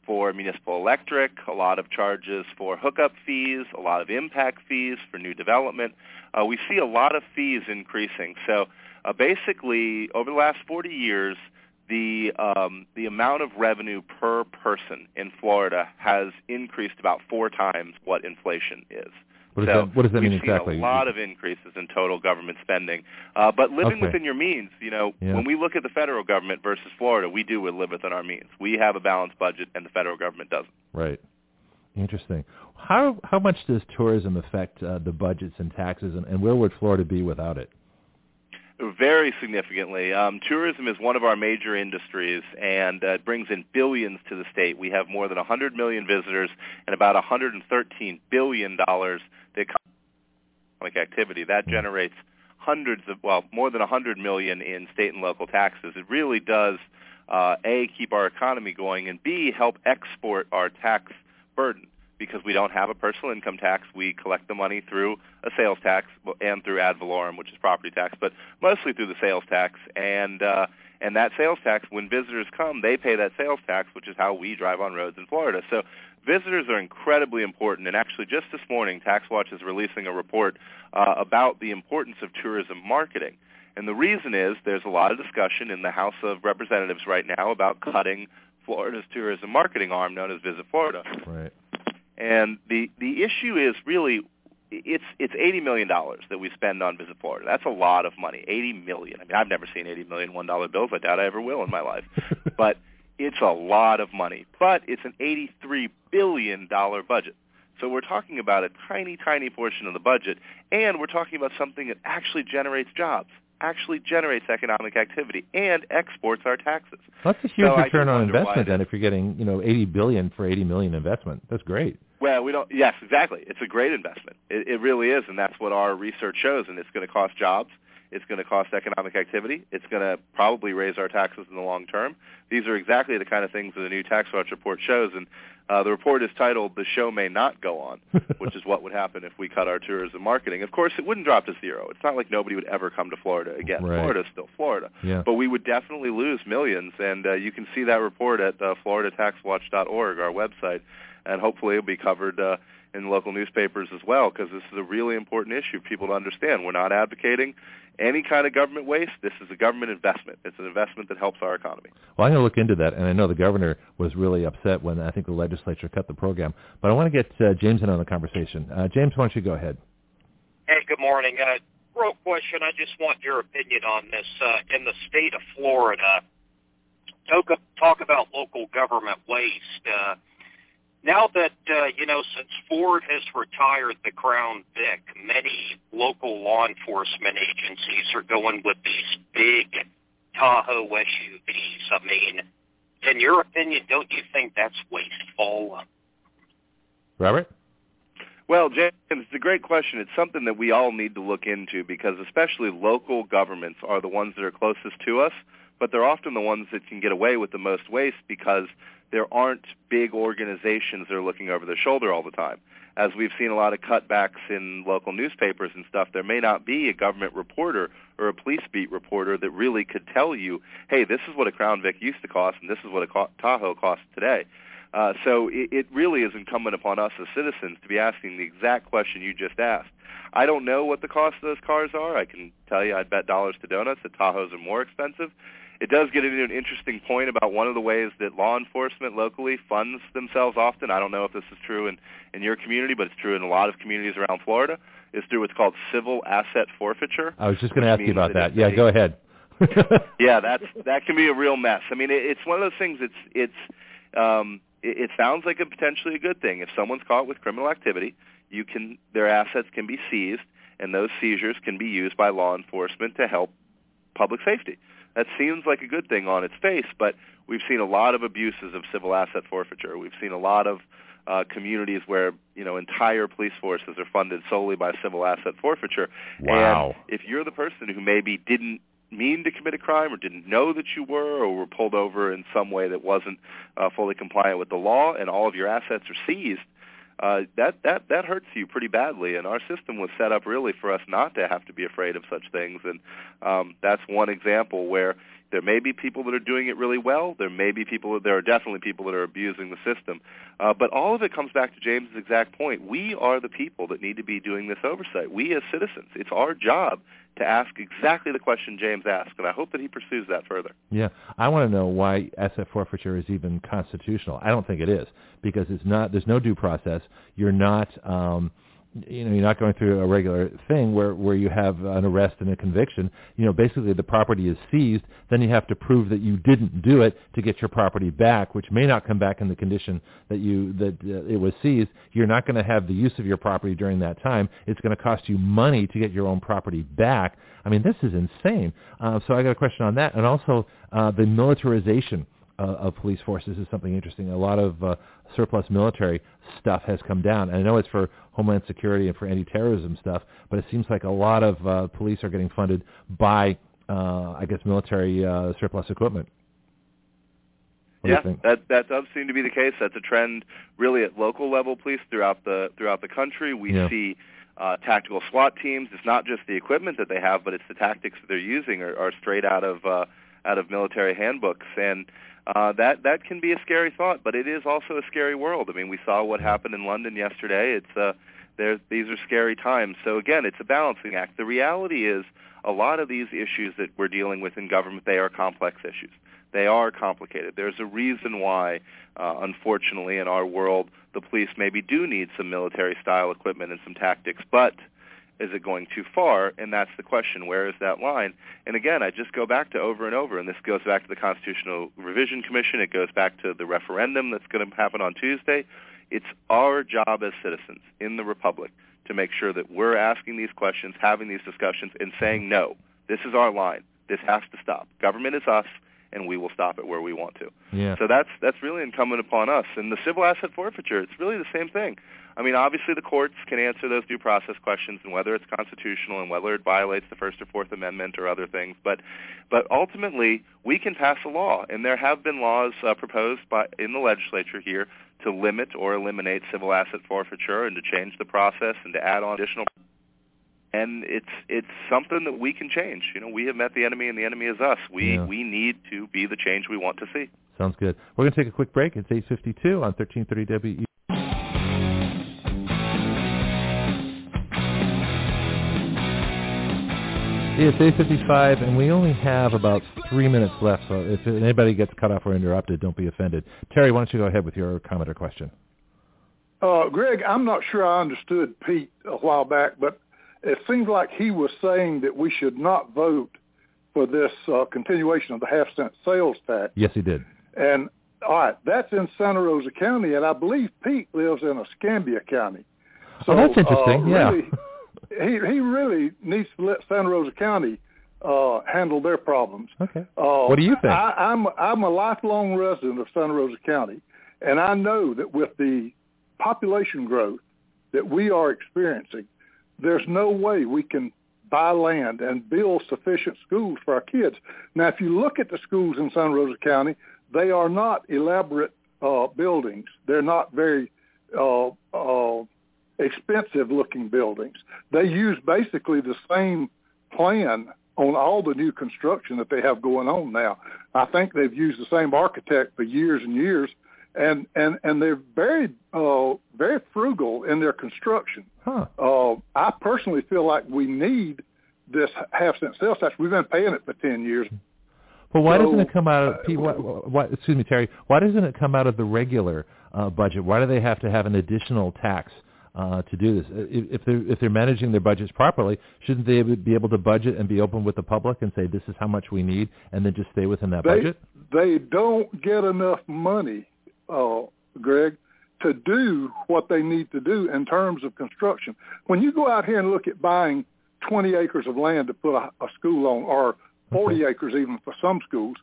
for municipal electric, a lot of charges for hookup fees, a lot of impact fees for new development. Uh, we see a lot of fees increasing. So uh, basically, over the last 40 years, the um, the amount of revenue per person in Florida has increased about four times what inflation is. What does so that, what does that we've mean seen exactly? a lot of increases in total government spending, uh, but living Okay. within your means. You know, Yeah. when we look at the federal government versus Florida, we do live within our means. We have a balanced budget, and the federal government doesn't. Right. Interesting. How how much does tourism affect uh, the budgets and taxes, and, and where would Florida be without it? Very significantly. Um, tourism is one of our major industries, and uh, it brings in billions to the state. We have more than 100 million visitors and about 113 billion dollars that come economic activity. That generates hundreds of, well, more than 100 million in state and local taxes. It really does uh, a keep our economy going, and b help export our tax burden because we don't have a personal income tax. We collect the money through a sales tax and through ad valorem, which is property tax, but mostly through the sales tax. And uh, and that sales tax, when visitors come, they pay that sales tax, which is how we drive on roads in Florida. So visitors are incredibly important. And actually, just this morning, TaxWatch is releasing a report uh, about the importance of tourism marketing. And the reason is there's a lot of discussion in the House of Representatives right now about cutting Florida's tourism marketing arm known as Visit Florida. Right. And the the issue is really it's it's eighty million dollars that we spend on Visit Florida. That's a lot of money. Eighty million. I mean, I've never seen eighty million one dollar bills. I doubt I ever will in my life. but it's a lot of money. But it's an eighty three billion dollar budget. So we're talking about a tiny, tiny portion of the budget, and we're talking about something that actually generates jobs, actually generates economic activity, and exports our taxes. That's a huge So return on investment. Then, if you're getting you know 80 billion for 80 million investment, that's great. Well, we don't. Yes, exactly. It's a great investment. It, it really is, and that's what our research shows. And it's going to cost jobs. It's going to cost economic activity. It's going to probably raise our taxes in the long term. These are exactly the kind of things that the new tax watch report shows. And uh, the report is titled "The Show May Not Go On," which is what would happen if we cut our tourism marketing. Of course, it wouldn't drop to zero. It's not like nobody would ever come to Florida again. Right. Florida's still Florida. Yeah. But we would definitely lose millions, and uh, you can see that report at uh, FloridaTaxWatch.org, our website, and hopefully it'll be covered uh, in local newspapers as well, because this is a really important issue for people to understand. We're not advocating any kind of government waste. This is a government investment. It's an investment that helps our economy. Well, I'm going to look into that, and I know the governor was really upset when I think the legislature cut the program. But I want to get uh, James in on the conversation. Uh, James, why don't you go ahead? Hey, good morning. Uh, real question. I just want your opinion on this. Uh, in the state of Florida, talk, talk about local government waste. Uh, now that, uh, you know, since Ford has retired the Crown Vic, many local law enforcement agencies are going with these big Tahoe SUVs. I mean, in your opinion, don't you think that's wasteful? Robert? Well, James, it's a great question. It's something that we all need to look into because especially local governments are the ones that are closest to us, but they're often the ones that can get away with the most waste because there aren't big organizations that are looking over their shoulder all the time. As we've seen a lot of cutbacks in local newspapers and stuff, there may not be a government reporter or a police beat reporter that really could tell you, hey, this is what a Crown Vic used to cost and this is what a Tahoe costs today. Uh, so it, it really is incumbent upon us as citizens to be asking the exact question you just asked. I don't know what the cost of those cars are. I can tell you I'd bet dollars to donuts that Tahoes are more expensive. It does get into an interesting point about one of the ways that law enforcement locally funds themselves often. I don't know if this is true in, in your community, but it's true in a lot of communities around Florida, is through what's called civil asset forfeiture. I was just going to ask you about that. that. Yeah, go ahead. yeah, that's that can be a real mess. I mean, it, it's one of those things. It's it's um, it, it sounds like a potentially a good thing. If someone's caught with criminal activity, you can their assets can be seized, and those seizures can be used by law enforcement to help public safety. That seems like a good thing on its face, but we've seen a lot of abuses of civil asset forfeiture. We've seen a lot of uh, communities where you know entire police forces are funded solely by civil asset forfeiture. Wow. And if you're the person who maybe didn't mean to commit a crime or didn't know that you were or were pulled over in some way that wasn't uh, fully compliant with the law and all of your assets are seized, uh, that that that hurts you pretty badly. And our system was set up really for us not to have to be afraid of such things. And um, that's one example where there may be people that are doing it really well. There may be people. There are definitely people that are abusing the system. Uh, but all of it comes back to James's exact point. We are the people that need to be doing this oversight. We as citizens, it's our job to ask exactly the question James asked, and I hope that he pursues that further. Yeah, I want to know why asset forfeiture is even constitutional. I don't think it is because it's not. There's no due process. You're not. Um, you know, you're not going through a regular thing where where you have an arrest and a conviction. You know, basically the property is seized. Then you have to prove that you didn't do it to get your property back, which may not come back in the condition that you that uh, it was seized. You're not going to have the use of your property during that time. It's going to cost you money to get your own property back. I mean, this is insane. Uh, so I got a question on that, and also uh, the militarization uh, of police forces is something interesting. A lot of uh, surplus military stuff has come down. And I know it's for Homeland Security and for anti-terrorism stuff, but it seems like a lot of uh, police are getting funded by, uh, I guess, military uh, surplus equipment. What yeah, that that does seem to be the case. That's a trend, really, at local level police throughout the throughout the country. We yeah. see uh, tactical SWAT teams. It's not just the equipment that they have, but it's the tactics that they're using are, are straight out of uh, out of military handbooks. And uh, that that can be a scary thought, but it is also a scary world. I mean, we saw what happened in London yesterday. It's uh, there's these are scary times. So again, it's a balancing act. The reality is, a lot of these issues that we're dealing with in government, they are complex issues. They are complicated. There's a reason why, uh, unfortunately, in our world, the police maybe do need some military-style equipment and some tactics, but is it going too far? And that's the question. Where is that line? And again, I just go back to over and over, and this goes back to the Constitutional Revision Commission. It goes back to the referendum that's going to happen on Tuesday. It's our job as citizens in the Republic to make sure that we're asking these questions, having these discussions, and saying, no, this is our line. This has to stop. Government is us, and we will stop it where we want to. Yeah. So that's that's really incumbent upon us. And the civil asset forfeiture, it's really the same thing. I mean, obviously the courts can answer those due process questions and whether it's constitutional and whether it violates the First or Fourth Amendment or other things. But, but ultimately, we can pass a law, and there have been laws uh, proposed by in the legislature here to limit or eliminate civil asset forfeiture and to change the process and to add on additional. And it's it's something that we can change. You know, we have met the enemy, and the enemy is us. We Yeah. we need to be the change we want to see. Sounds good. We're going to take a quick break. It's 8:52 on 1330 WE. It's 8:55, and we only have about three minutes left. So if anybody gets cut off or interrupted, don't be offended. Terry, why don't you go ahead with your comment or question? Uh, Greg, I'm not sure I understood Pete a while back, but it seems like he was saying that we should not vote for this uh, continuation of the half cent sales tax. Yes, he did. And all right, that's in Santa Rosa County, and I believe Pete lives in Escambia County. oh, that's interesting. uh, yeah. He he really needs to let Santa Rosa County uh, handle their problems. Okay. Uh, What do you think? I, I'm I'm a lifelong resident of Santa Rosa County, and I know that with the population growth that we are experiencing, there's no way we can buy land and build sufficient schools for our kids. Now, if you look at the schools in Santa Rosa County, they are not elaborate uh, buildings. They're not very uh, uh, expensive-looking buildings. They use basically the same plan on all the new construction that they have going on now. I think they've used the same architect for years and years, and and and they're very uh, very frugal in their construction. Huh. Uh, I personally feel like we need this half cent sales tax. We've been paying it for ten years. But why So, doesn't it come out of uh, Pete, why, why, excuse me, Terry? Why doesn't it come out of the regular uh, budget? Why do they have to have an additional tax uh, to do this? If, if they're if they're managing their budgets properly, shouldn't they be able to budget and be open with the public and say this is how much we need, and then just stay within that they budget? they don't get enough money, uh, Greg, to do what they need to do in terms of construction. When you go out here and look at buying 20 acres of land to put a, a school on, or 40 acres even for some schools,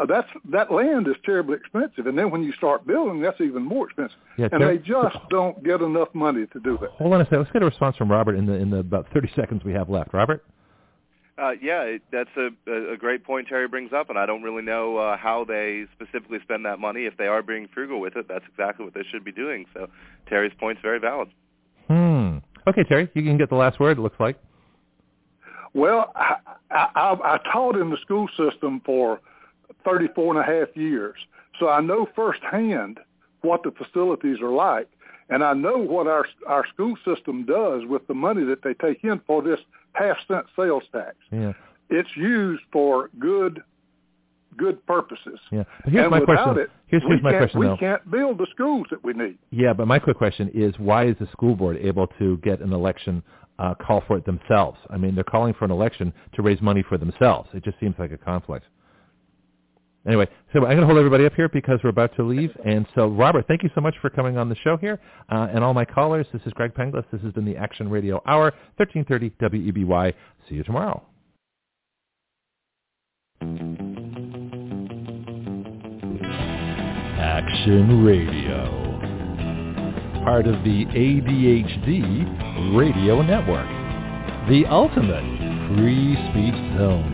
uh, that's that land is terribly expensive. And then when you start building, that's even more expensive. Yeah, and they just don't get enough money to do that. Hold on a second. Let's get a response from Robert in the in the about 30 seconds we have left. Robert. Uh, yeah, it, that's a, a a great point Terry brings up, and I don't really know uh, how they specifically spend that money. If they are being frugal with it, that's exactly what they should be doing. So Terry's point's very valid. Hmm. Okay, Terry, you can get the last word. It looks like. Well, I, I, I I taught in the school system for 34 and a half years, so I know firsthand what the facilities are like, and I know what our our school system does with the money that they take in for this half cent sales tax. Yeah. It's used for good good purposes. Yeah. But here's and my without question. it, here's we here's my can't, question we though. can't build the schools that we need. Yeah, but my quick question is why is the school board able to get an election uh, call for it themselves? I mean, they're calling for an election to raise money for themselves. It just seems like a conflict. Anyway, so I'm going to hold everybody up here because we're about to leave. And so, Robert, thank you so much for coming on the show here. Uh, and all my callers, this is Greg Penglis. This has been the Action Radio Hour, 1330 WEBY. See you tomorrow. Action Radio. Part of the ADHD Radio Network. The ultimate free speech zone.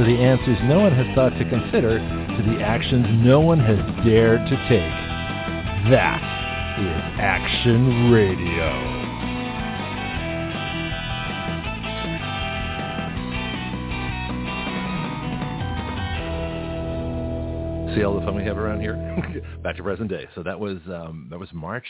to the answers no one has thought to consider, to the actions no one has dared to take. That is Action Radio. See all the fun we have around here. Back to present day. So that was um, that was March,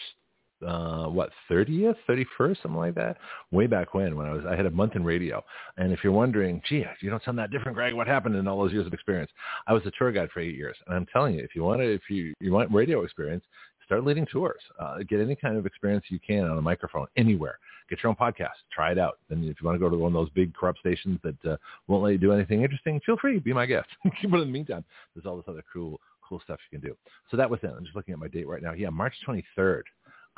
uh, what thirtieth, thirty first, something like that. Way back when, when I was, I had a month in radio. And if you're wondering, gee, you don't sound that different, Greg. What happened in all those years of experience? I was a tour guide for eight years, and I'm telling you, if you want to, if you you want radio experience, start leading tours. Uh, get any kind of experience you can on a microphone anywhere. Get your own podcast. Try it out. Then if you want to go to one of those big corrupt stations that uh, won't let you do anything interesting, feel free. Be my guest. but in the meantime, there's all this other cool cool stuff you can do. So that was it. I'm just looking at my date right now. Yeah, March 23rd.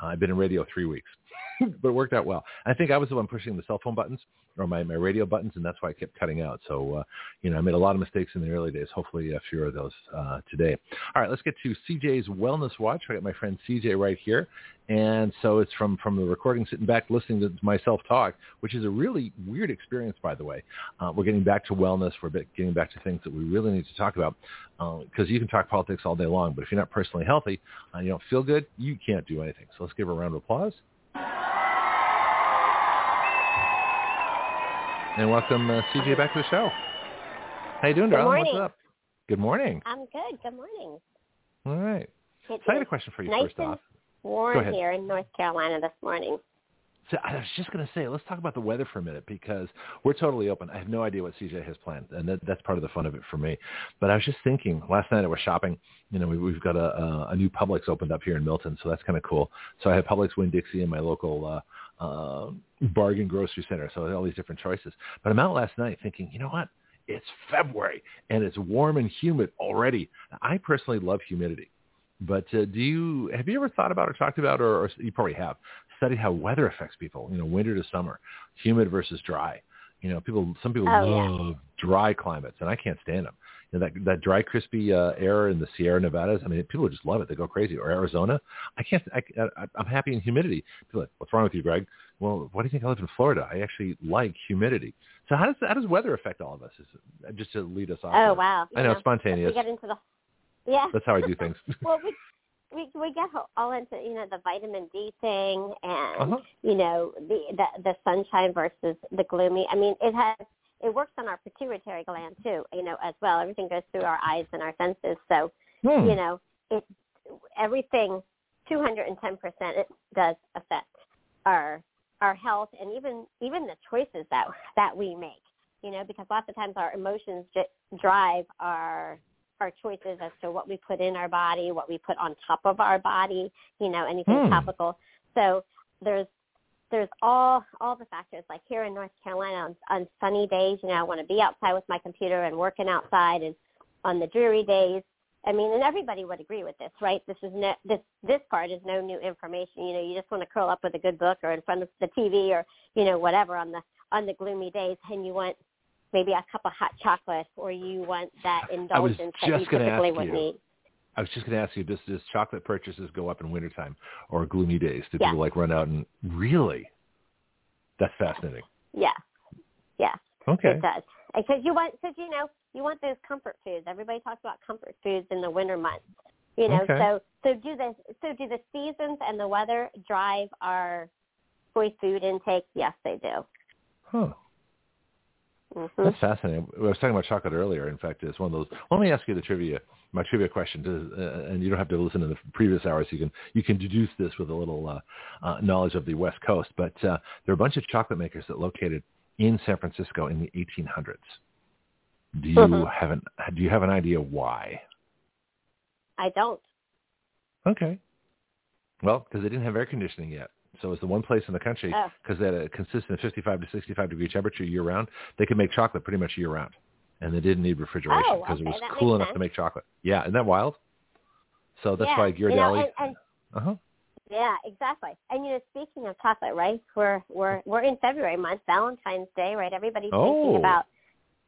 I've been in radio three weeks, but it worked out well. I think I was the one pushing the cell phone buttons or my, my radio buttons, and that's why I kept cutting out. So, uh, you know, I made a lot of mistakes in the early days. Hopefully, a few of those uh, today. All right, let's get to CJ's Wellness Watch. I got my friend CJ right here. And so it's from, from the recording, sitting back, listening to myself talk, which is a really weird experience, by the way. Uh, we're getting back to wellness. We're getting back to things that we really need to talk about because you can talk politics all day long, but if you're not personally healthy and you don't feel good, you can't do anything. So let's give a round of applause. And welcome uh, CJ back to the show. How you doing, Good darling? morning. What's up? Good morning. I'm good. Good morning. All right. So I had a question for you nice first and off. Warm here in North Carolina this morning. So I was just going to say, let's talk about the weather for a minute because we're totally open. I have no idea what CJ has planned, and that, that's part of the fun of it for me. But I was just thinking, last night I was shopping. You know, we, we've got a, a, a new Publix opened up here in Milton, so that's kind of cool. So I have Publix Winn-Dixie in my local uh, uh, bargain grocery center, so I had all these different choices. But I'm out last night thinking, you know what? It's February, and it's warm and humid already. I personally love humidity. But uh, do you have you ever thought about or talked about, or, or you probably have studied how weather affects people? You know, winter to summer, humid versus dry. You know, people some people Oh, yeah. love dry climates, and I can't stand them. You know, that that dry, crispy uh, air in the Sierra Nevadas. I mean, people just love it. They go crazy. Or Arizona. I can't. I, I, I'm happy in humidity. People are like, what's wrong with you, Greg? Well, why do you think I live in Florida? I actually like humidity. So how does how does weather affect all of us? Is it, just to lead us off. Oh there. wow! I know, spontaneous. We get into the yeah. That's how I do things. well, we we we get all into you know the vitamin D thing and Uh-huh. you know the, the the sunshine versus the gloomy. I mean, it has it works on our pituitary gland too, you know, as well. Everything goes through our eyes and our senses, so Hmm. you know it everything 210% it does affect our our health and even even the choices that that we make you know because lots of times our emotions j- drive our our choices as to what we put in our body what we put on top of our body you know anything Hmm. topical so there's there's all all the factors like here in north carolina on, on sunny days you know i want to be outside with my computer and working outside and on the dreary days I mean, and everybody would agree with this, right? This is no, this this part is no new information. You know, you just want to curl up with a good book or in front of the TV or you know whatever on the on the gloomy days, and you want maybe a cup of hot chocolate or you want that indulgence that you typically would you. need. I was just going to ask you, does, does chocolate purchases go up in wintertime or gloomy days? Do Yeah. people like run out and really? That's fascinating. Yeah, yeah, Okay. it does. Because you want, because you know, you want those comfort foods. Everybody talks about comfort foods in the winter months. You know, Okay. so so do the so do the seasons and the weather drive our choice food intake? Yes, they do. Huh. Hmm That's fascinating. I was talking about chocolate earlier. In fact, it's one of those. Let me ask you the trivia, my trivia question, to, uh, and you don't have to listen to the previous hours. You can you can deduce this with a little uh, uh, knowledge of the West Coast. But uh, there are a bunch of chocolate makers that located in San Francisco in the 1800s. Do you Mhm. have an Do you have an idea why? I don't. Okay. Well, because they didn't have air conditioning yet. So it's the one place in the country Oh. because they had a consistent 55 to 65 degree temperature year round. They could make chocolate pretty much year round, and they didn't need refrigeration Oh, because okay, it was that cool enough sense. to make chocolate. Yeah, isn't that wild? So that's yeah. why you know, Ghirardelli. and, and uh huh. yeah, exactly. And you know, speaking of chocolate, right? We're we're we're in February month, Valentine's Day, right? Everybody's Oh, thinking about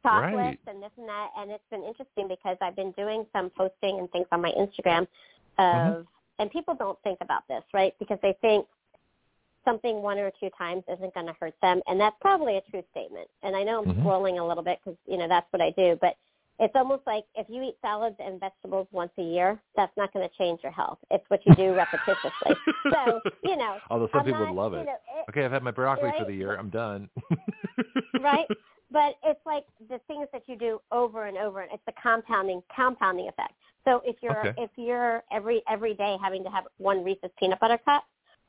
chocolates right. and this and that, and it's been interesting because I've been doing some posting and things on my Instagram of, Mhm. and people don't think about this, right? Because they think something one or two times isn't going to hurt them, and that's probably a true statement. And I know I'm Mhm. scrolling a little bit because you know that's what I do, but it's almost like if you eat salads and vegetables once a year, that's not going to change your health. It's what you do repetitiously. so you know, Although some I'm people not, would love you it. know, it- Okay, I've had my broccoli for the year. I'm done. right? But it's like the things that you do over and over, and it's the compounding compounding effect. So if you're Okay. if you're every every day having to have one Reese's peanut butter cup,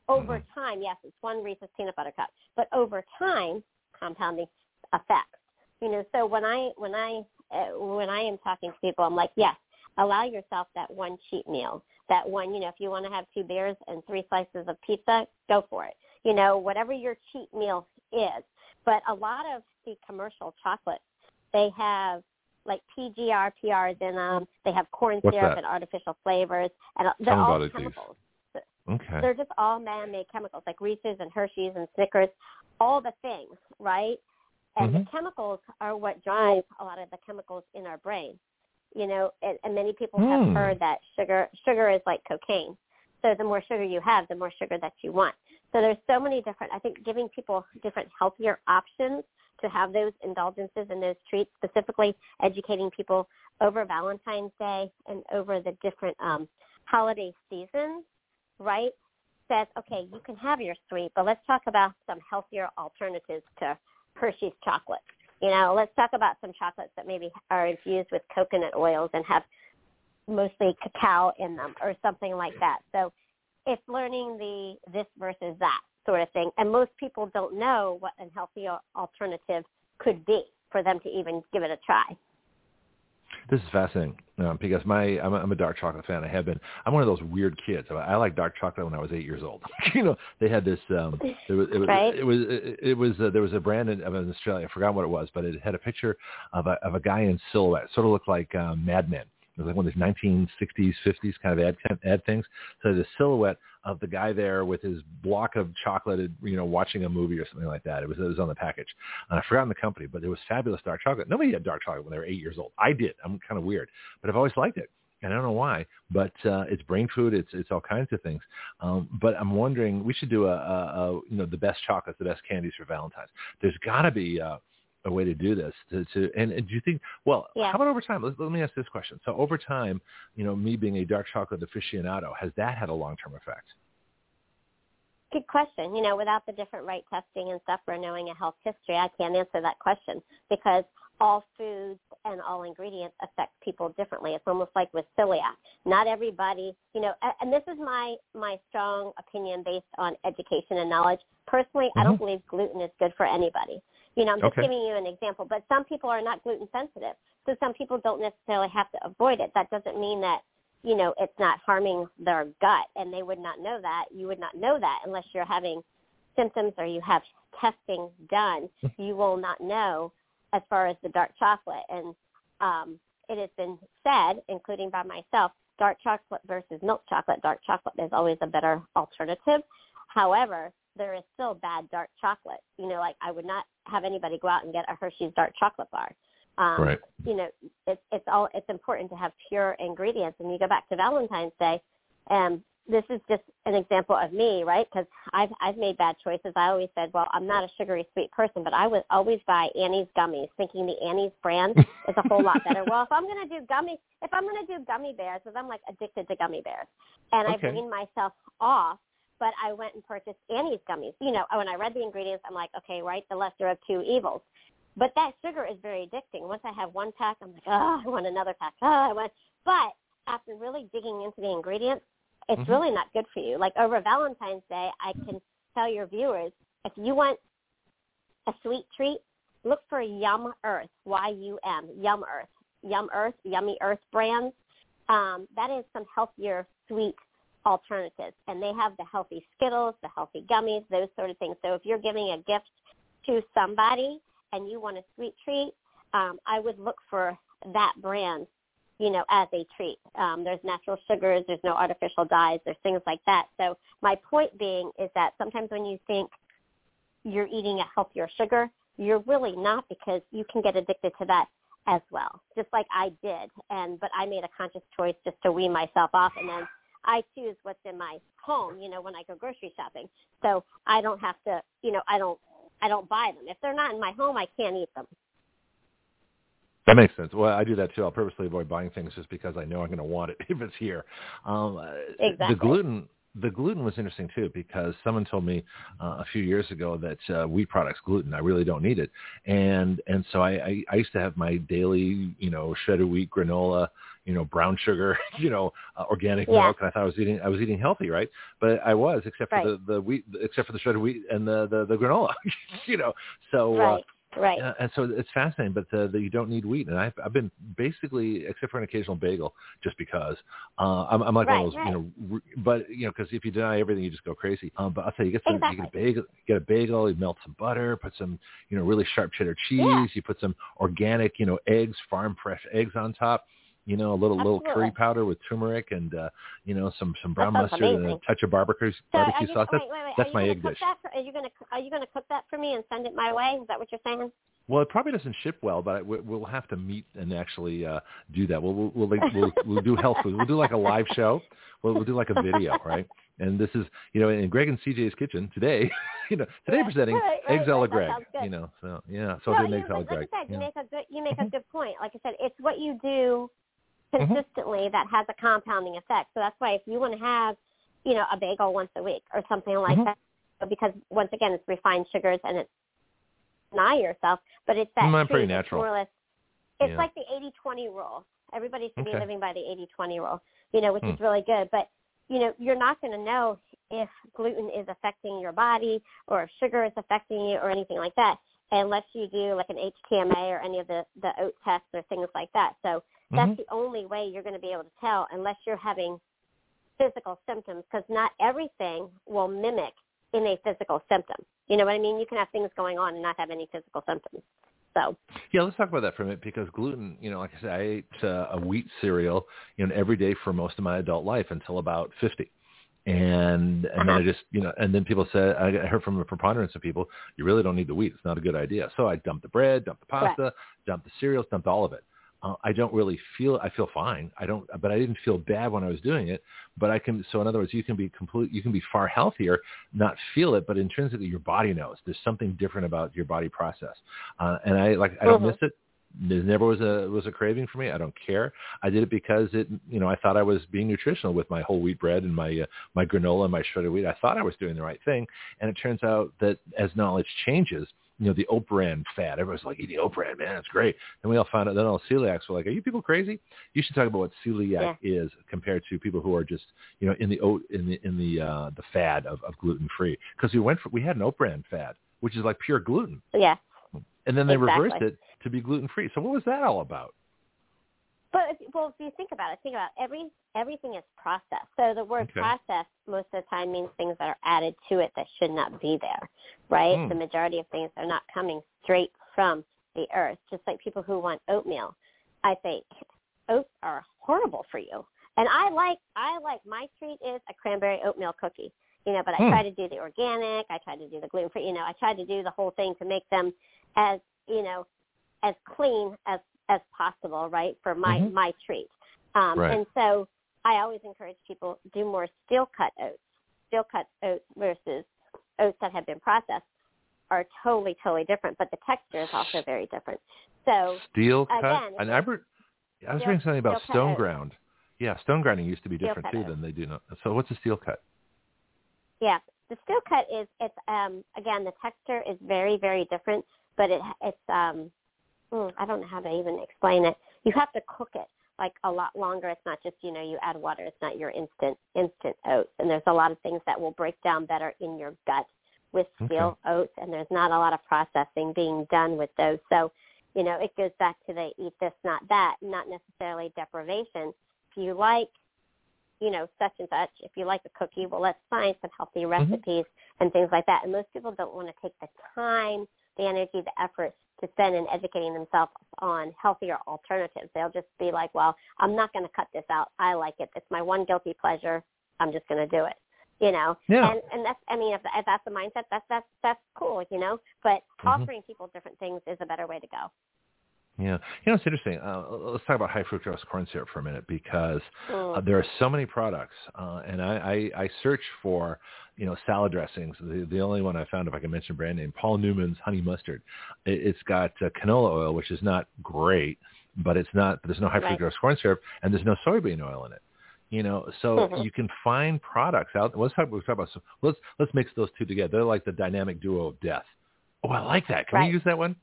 over Mm-hmm. time, yes, it's one Reese's peanut butter cup, but over time, compounding effects. You know, so when I when I uh, when I am talking to people, I'm like, yes, allow yourself that one cheat meal, that one. You know, if you want to have two beers and three slices of pizza, go for it. You know, whatever your cheat meal is. But a lot of the commercial chocolates, they have like PGR, PRs in them. They have corn What's syrup that? and artificial flavors, and they're Tell all about it, please. chemicals. Okay. They're just all man-made chemicals, like Reese's and Hershey's and Snickers, all the things, right? And Mhm. the chemicals are what drive a lot of the chemicals in our brain. You know, and, and many people have Hmm. heard that sugar sugar is like cocaine. So the more sugar you have, the more sugar that you want. So there's so many different. I think giving people different healthier options to have those indulgences and those treats, specifically educating people over Valentine's Day and over the different um, holiday seasons, right? Says, okay, you can have your sweet, but let's talk about some healthier alternatives to Hershey's chocolate. You know, let's talk about some chocolates that maybe are infused with coconut oils and have mostly cacao in them or something like that. So it's learning the this versus that sort of thing. And most people don't know what a healthy al- alternative could be for them to even give it a try. This is fascinating um, because my I'm a, I'm a dark chocolate fan. I have been. I'm one of those weird kids. I, I like dark chocolate when I was eight years old. you know, they had this. Um, it was it was Right. it was it, it was uh, there was a brand in, of in Australia. I forgot what it was, but it had a picture of a of a guy in silhouette. Sort of looked like um, Mad Men. It was like one of these 1960s, 50s kind of ad ad things. So the silhouette of the guy there with his block of chocolate, you know, watching a movie or something like that. It was it was on the package. And I forgot the company, but it was fabulous dark chocolate. Nobody had dark chocolate when they were eight years old. I did. I'm kind of weird, but I've always liked it and I don't know why, but uh, it's brain food. It's it's all kinds of things. Um, but I'm wondering, we should do a, a, a you know the best chocolates, the best candies for Valentine's. There's got to be uh, a way to do this. To, to and, and do you think? Well, Yeah. how about over time? Let, let me ask this question. So over time, you know, me being a dark chocolate aficionado, has that had a long term effect? Good question. You know, without the different right testing and stuff or knowing a health history, I can't answer that question because all foods and all ingredients affect people differently. It's almost like with celiac. Not everybody, you know, a- and this is my my strong opinion based on education and knowledge. Personally, I don't Mhm. believe gluten is good for anybody. You know, I'm just Okay. giving you an example, but some people are not gluten sensitive. So some people don't necessarily have to avoid it. That doesn't mean that you know, it's not harming their gut and they would not know that. You would not know that unless you're having symptoms or you have testing done. you will not know as far as the dark chocolate. And um, it has been said, including by myself, dark chocolate versus milk chocolate. Dark chocolate is always a better alternative. However, there is still bad dark chocolate. You know, like I would not have anybody go out and get a Hershey's dark chocolate bar. Um, Right. You know, it's it's all it's important to have pure ingredients. And you go back to Valentine's Day, and this is just an example of me, right? Because I've I've made bad choices. I always said, well, I'm not a sugary sweet person, but I would always buy Annie's gummies, thinking the Annie's brand is a whole lot better. Well, if I'm gonna do gummy, if I'm gonna do gummy bears, because I'm like addicted to gummy bears, and Okay. I weaned myself off. But I went and purchased Annie's gummies. You know, when I read the ingredients, I'm like, okay, right, the lesser of two evils. But that sugar is very addicting. Once I have one pack, I'm like, oh, I want another pack. Oh, I want. But after really digging into the ingredients, it's Mhm. really not good for you. Like over Valentine's Day, I can tell your viewers if you want a sweet treat, look for Yum Earth, Y-U-M, Yum Earth, Yum Earth, Yummy Earth brands. Um, that is some healthier sweet alternatives, and they have the healthy Skittles, the healthy gummies, those sort of things. So if you're giving a gift to somebody and you want a sweet treat, um, I would look for that brand, you know, as a treat. Um, there's natural sugars, there's no artificial dyes, there's things like that. So my point being is that sometimes when you think you're eating a healthier sugar, you're really not because you can get addicted to that as well, just like I did. And but I made a conscious choice just to wean myself off, and then I choose what's in my home. You know, when I go grocery shopping, so I don't have to. You know, I don't. I don't buy them. If they're not in my home, I can't eat them. That makes sense. Well, I do that too. I'll purposely avoid buying things just because I know I'm going to want it if it's here. Um, uh, Exactly. The gluten, the gluten was interesting too because someone told me uh, a few years ago that uh, wheat products gluten. I really don't need it, and and so I, I I used to have my daily you know shredded wheat granola, you know brown sugar, you know uh, organic Yeah. milk, and I thought I was eating I was eating healthy, right? But I was except for Right. the the wheat except for the shredded wheat and the the, the granola, you know. So uh, right. Right. and so it's fascinating, but uh, that you don't need wheat. And I've, I've been basically, except for an occasional bagel, just because uh, I'm, I'm like one of Right, those, you know. r- But you know, because if you deny everything, you just go crazy. Um, but I'll tell you, you get some, you get a bagel, get a bagel, you melt some butter, put some, you know, really sharp cheddar cheese. Yeah. You put some organic, you know, eggs, farm fresh eggs on top. You know, a little little curry powder with turmeric and uh, you know some some brown mustard and a touch of barbecue So barbecue you, sauce. wait, That's, wait, wait. that's my egg dish. That for, are you gonna are you gonna cook that for me and send it my way? Is that what you're saying? Well, it probably doesn't ship well, but we- we'll have to meet and actually uh, do that. We'll we'll, we'll, we'll we'll do health food. We'll do like a live show. We'll, we'll do like a video, right? And this is you know in Greg and CJ's kitchen today. You know today Yeah, presenting right, right, eggs a la Greg. You know, so yeah, so no, do eggs a la like, like I said, you make a good you make a good point. Like I said, it's what you do Mhm. consistently that has a compounding effect. So that's why if you want to have, you know, a bagel once a week or something like Mhm. that, because once again it's refined sugars and it's deny yourself, but it's that Mm, pretty. Natural. more or less, it's Yeah. like the 80-20 rule. Everybody should Okay. be living by the 80-20 rule, you know, which Hmm. is really good. But you know, you're not going to know if gluten is affecting your body or if sugar is affecting you or anything like that unless you do like an HTMA or any of the the oat tests or things like that. So that's Mhm. the only way you're going to be able to tell unless you're having physical symptoms because not everything will mimic in a physical symptom. You know what I mean? You can have things going on and not have any physical symptoms. So yeah, let's talk about that for a minute because gluten. You know, like I said, I ate uh, a wheat cereal, you know, every day for most of my adult life until about fifty. And and Uh-huh. then I just you know and then people said I heard from a preponderance of people you really don't need the wheat it's not a good idea so I dumped the bread dumped the pasta dumped the cereals dumped all of it uh, I don't really feel I feel fine I don't but I didn't feel bad when I was doing it but I can so in other words you can be complete you can be far healthier not feel it but intrinsically your body knows there's something different about your body process uh, and I like I don't Mhm. miss it there never was a was a craving for me. I don't care. I did it because it you know I thought I was being nutritional with my whole wheat bread and my uh, my granola and my shredded wheat. I thought I was doing the right thing, and it turns out that as knowledge changes, you know the oat bran fad. Everyone's like eating oat bran, man, it's great. And we all found out. Then all celiacs were like, "Are you people crazy? You should talk about what celiac is compared to people who are just you know in the oat in the in the uh, the fad of, of gluten free." Because we went for we had an oat bran fad, which is like pure gluten, yeah. and then they Exactly. reversed it to be gluten free. So what was that all about? But if, well, if you think about it, think about it. every everything is processed. So the word Okay. processed most of the time means things that are added to it that should not be there, right? Hmm. The majority of things are not coming straight from the earth. Just like people who want oatmeal, I think oats are horrible for you. And I like I like my treat is a cranberry oatmeal cookie. You know, but I Hmm. try to do the organic. I try to do the gluten free. You know, I try to do the whole thing to make them as you know as clean as as possible, right, for my Mhm. my treat. Um, Right. And so I always encourage people do more steel cut oats. Steel cut oats versus oats that have been processed are totally totally different, but the texture is also very different. So Steel cut? Again, and I, I was steel- reading something about stone oats. ground. Yeah, stone grinding used to be different too oats. than they do now. So what's a steel cut? yeah, the steel cut is it's um again the texture is very very different, but it it's um mm, I don't know how to even explain it. You have to cook it like a lot longer. It's not just you know you add water. It's not your instant instant oats, and there's a lot of things that will break down better in your gut with steel oats, and there's not a lot of processing being done with those. So, you know, it goes back to the eat this, not that, not necessarily deprivation. If you like, you know, such and such, if you like a cookie, well, let's find some healthy recipes and things like that. And most people don't want to take the time, the energy, the effort to spend in educating themselves on healthier alternatives. They'll just be like, well, I'm not going to cut this out. I like it. It's my one guilty pleasure. I'm just going to do it. You know, Yeah. and and that's I mean if, if that's the mindset that's that's that's cool, you know. But Mhm. offering people different things is a better way to go. Yeah. You know, it's interesting. Uh, let's talk about high fructose corn syrup for a minute because uh, there are so many products, uh, and I, I, I search for, you know, salad dressings. The, the only one I found, if I can mention brand name, Paul Newman's honey mustard. It, it's got uh, canola oil, which is not great, but it's not. There's no high Right. fructose corn syrup, and there's no soybean oil in it. You know, so Mhm. you can find products out. Let's talk, let's talk about. So let's let's mix those two together. They're like the dynamic duo of death. Oh, I like that. Can Right. we use that one?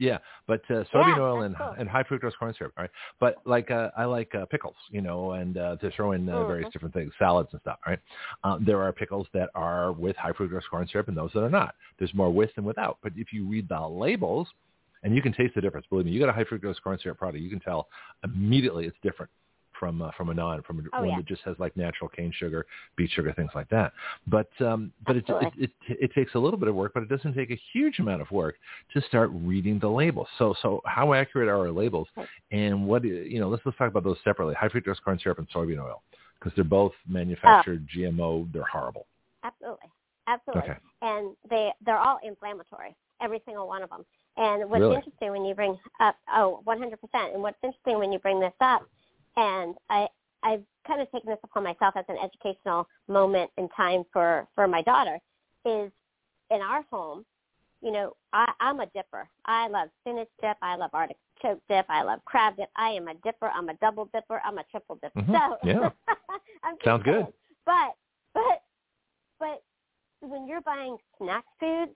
Yeah, but uh, soybean Yeah, oil and cool. and high fructose corn syrup. All right, but like uh, I like uh, pickles, you know, and uh, to throw in uh, various Mhm. different things, salads and stuff. Right, uh, there are pickles that are with high fructose corn syrup and those that are not. There's more with than without. But if you read the labels, and you can taste the difference. Believe me, you got a high fructose corn syrup product, you can tell immediately it's different from uh, from a non from a, Oh, one yeah. that just has like natural cane sugar, beet sugar, things like that. But um, but it, it it it takes a little bit of work, but it doesn't take a huge amount of work to start reading the labels. So so how accurate are our labels, Right. and what you know? Let's let's talk about those separately. High fructose corn syrup and soybean oil because they're both manufactured GMO. They're horrible. Absolutely, absolutely. Okay. And they they're all inflammatory, every single one of them. And what's Really? interesting when you bring up oh 100%. And what's interesting when you bring this up, and I I've kind of taken this upon myself as an educational moment in time for for my daughter, is in our home. You know, I, I'm a dipper. I love spinach dip. I love artichoke dip. I love crab dip. I am a dipper. I'm a double dipper. I'm a triple dipper. Mhm. So Yeah. I'm Sounds good. But but but when you're buying snack food,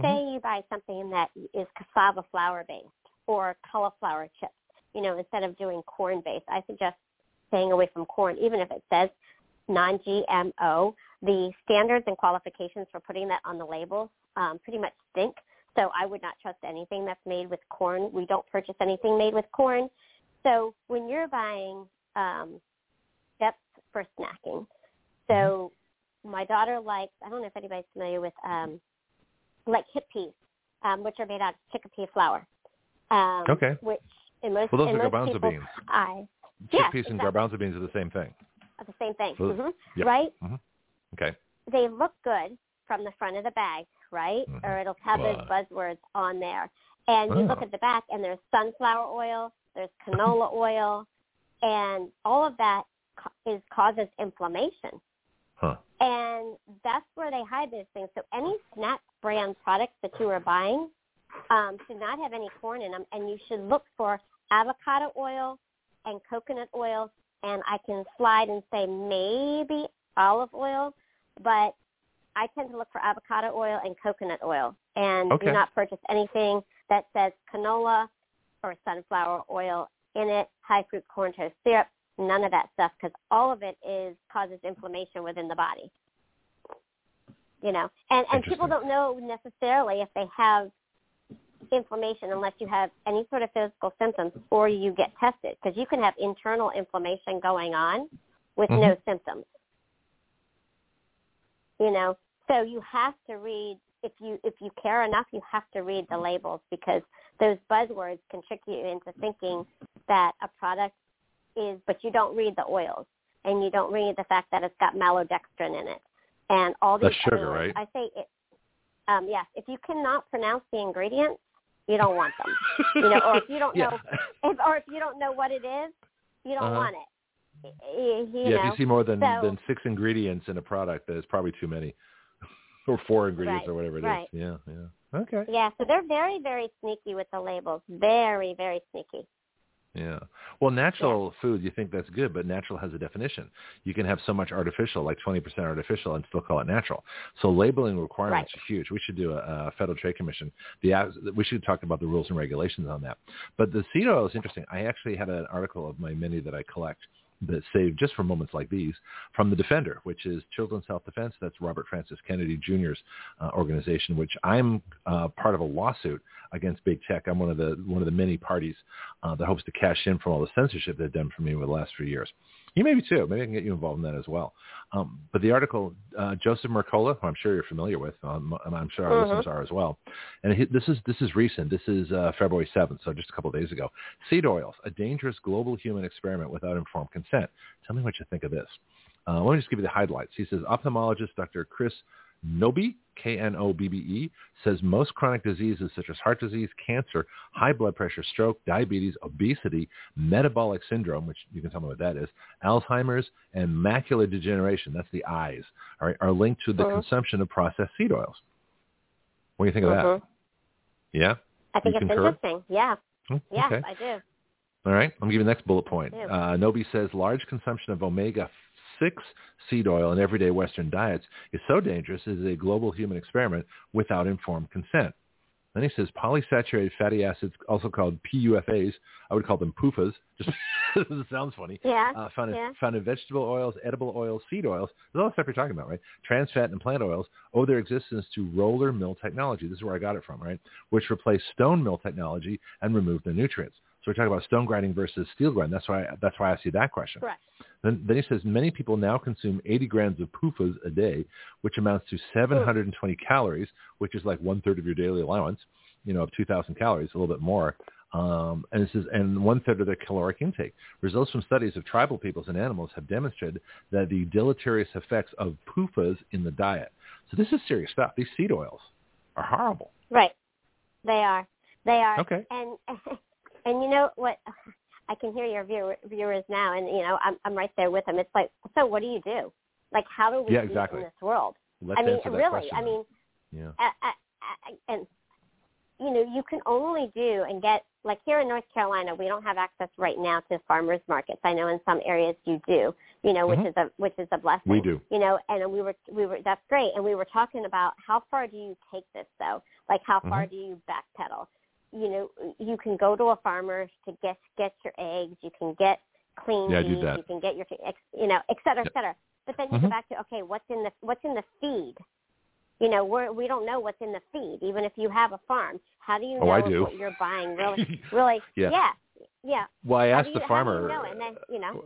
Mm-hmm. say you buy something that is cassava flour based or cauliflower chips, you know, instead of doing corn based, I suggest staying away from corn, even if it says non-GMO. The standards and qualifications for putting that on the label um, pretty much stink. So I would not trust anything that's made with corn. We don't purchase anything made with corn. So when you're buying um, chips for snacking, so my daughter likes, I don't know if anybody's familiar with um, like Hippeas, um, which are made out of chickpea flour. Um, Okay. Which Well, those are garbanzo beans. eyes, Yeah, Chickpeas and exactly. garbanzo beans are the same thing. are the same thing, hmm Yep. right? hmm Okay. They look good from the front of the bag, right? Mhm. Or it'll have those buzzwords on there. And you look Oh. at the back, and there's sunflower oil, there's canola oil, and all of that is causes inflammation. Huh. And that's where they hide those things. So any snack brand products that you are buying um, should not have any corn in them, and you should look for avocado oil and coconut oil. And I can slide and say maybe olive oil, but I tend to look for avocado oil and coconut oil, and Okay. do not purchase anything that says canola or sunflower oil in it, high fruit corn toast syrup, none of that stuff, because all of it is causes inflammation within the body. You know, and and people don't know necessarily if they have inflammation unless you have any sort of physical symptoms or you get tested, because you can have internal inflammation going on with no Mhm. symptoms. You know, so you have to read if you if you care enough, you have to read the labels because those buzzwords can trick you into thinking that a product is, but you don't read the oils and you don't read the fact that it's got maltodextrin in it and all these That's sugar, right? I say it. Um, yes, if you cannot pronounce the ingredients, you don't want them. you know, or if you don't yeah. know, if, or if you don't know what it is, you don't Uh-huh. want it. Y- y- You yeah, know? if you see more than, so- than six ingredients in a product, there's probably too many. or four ingredients Right, or whatever it is. right. Yeah, yeah. Okay. Yeah, so they're very, very sneaky with the labels. Very, very sneaky. Yeah. Well, natural food, you think that's good, but natural has a definition. You can have so much artificial, like 20% artificial, and still call it natural. So labeling requirements are huge. We should do a, a Federal Trade Commission. The we should talk about the rules and regulations on that. But the seed oil is interesting. I actually had an article of my many that I collect that saved just for moments like these from the Defender, which is Children's Health Defense. That's Robert Francis Kennedy Jr.'s uh, organization, which I'm uh, part of a lawsuit against big tech. I'm one of the one of the many parties uh, that hopes to cash in from all the censorship they've done for me over the last few years. You maybe too. Maybe I can get you involved in that as well. Um, but the article, uh, Joseph Mercola, who I'm sure you're familiar with, um, and I'm sure our Mhm. listeners are as well. And he, this is this is recent. This is uh, February 7th, so just a couple of days ago. Seed oils, a dangerous global human experiment without informed consent. Tell me what you think of this. Uh, let me just give you the highlights. He says ophthalmologist Dr. Chris Knobbe, K-N-O-B-B-E, says most chronic diseases such as heart disease, cancer, high blood pressure, stroke, diabetes, obesity, metabolic syndrome, which you can tell me what that is, Alzheimer's, and macular degeneration, that's the eyes, all right, are linked to the Mhm. consumption of processed seed oils. What do you think of that? Yeah? I think You it's concur? interesting. Yeah. Hmm, Yes, Okay. I do. All right. I'm giving the next bullet point. Yeah. Uh, Knobbe says large consumption of omega-6 seed oil in everyday Western diets is so dangerous it is a global human experiment without informed consent. Then he says polysaturated fatty acids, also called PUFAs, I would call them PUFAs, just sounds funny, Yeah. uh, found, yeah. in, found in vegetable oils, edible oils, seed oils, there's all the stuff you're talking about, right? Trans fat and plant oils owe their existence to roller mill technology. This is where I got it from, right? Which replaced stone mill technology and removed the nutrients. We're talking about stone grinding versus steel grinding. That's why that's why I asked you that question. Correct. Then, then he says many people now consume 80 grams of PUFAs a day, which amounts to 720 calories, which is like one third of your daily allowance, you know, of 2,000 calories, a little bit more. Um, and it says, and one third of their caloric intake. Results from studies of tribal peoples and animals have demonstrated that the deleterious effects of PUFAs in the diet. So this is serious stuff. These seed oils are horrible. Right. They are. They are. Okay. And and you know what? I can hear your viewer, viewers now, and you know I'm I'm right there with them. It's like, so what do you do? Like, how do we Yeah, exactly. in this world? Let's I mean, really. question I mean, yeah. I, I, I, and you know, you can only do and get like here in North Carolina, we don't have access right now to farmers markets. I know in some areas you do, you know, which Mhm. is a which is a blessing. We do. You know, and we were we were that's great, and we were talking about how far do you take this though? Like how far Mhm. do you backpedal? You know, you can go to a farmer to get get your eggs. You can get clean Yeah, meat. You can get your you know, et cetera, et cetera. But then you Mhm. go back to okay, what's in the what's in the feed? You know, we're, we don't know what's in the feed, even if you have a farm. How do you Oh, know if do. what you're buying really, really? Yeah. yeah, yeah. Well, I asked the farmer. You know? And then, you know,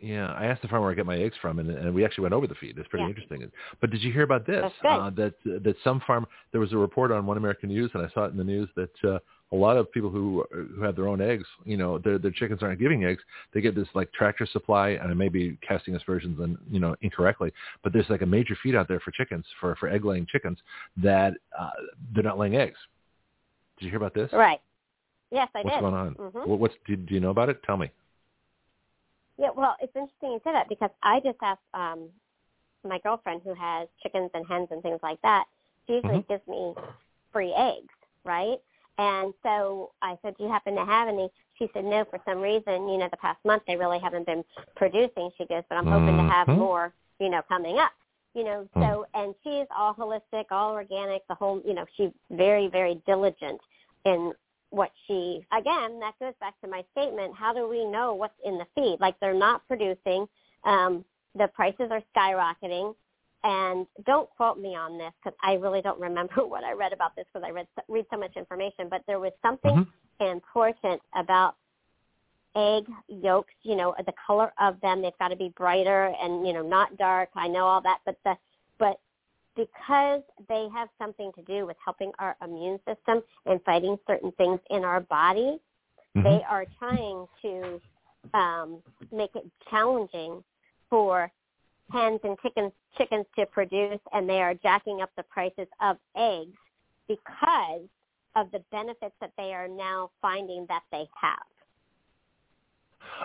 Yeah, I asked the farmer where I get my eggs from, and, and we actually went over the feed. It's pretty Yeah. interesting. But did you hear about this? Uh, that that some farm there was a report on One American News, and I saw it in the news that uh, a lot of people who who have their own eggs, you know, their their chickens aren't giving eggs. They get this like tractor supply, and I may be casting aspersions and you know incorrectly, but there's like a major feed out there for chickens for for egg laying chickens that uh, they're not laying eggs. Did you hear about this? Right. Yes, I What's did. What's going on? Mhm. What, what's do, do you know about it? Tell me. Yeah, well, it's interesting you say that because I just asked um, my girlfriend who has chickens and hens and things like that. She usually Mhm. gives me free eggs, right? And so I said, "Do you happen to have any?" She said, "No, for some reason, you know, the past month they really haven't been producing." She goes, "But I'm hoping to have Mhm. more, you know, coming up." You know, Hmm. so and she's all holistic, all organic, the whole, you know, she's very, very diligent in what she again that goes back to my statement how do we know what's in the feed like they're not producing um the prices are skyrocketing and don't quote me on this because i really don't remember what i read about this because i read read so much information but there was something Mhm. important about egg yolks you know the color of them they've got to be brighter and you know not dark i know all that but the but because they have something to do with helping our immune system and fighting certain things in our body, Mhm. they are trying to um, make it challenging for hens and chickens chickens to produce, and they are jacking up the prices of eggs because of the benefits that they are now finding that they have.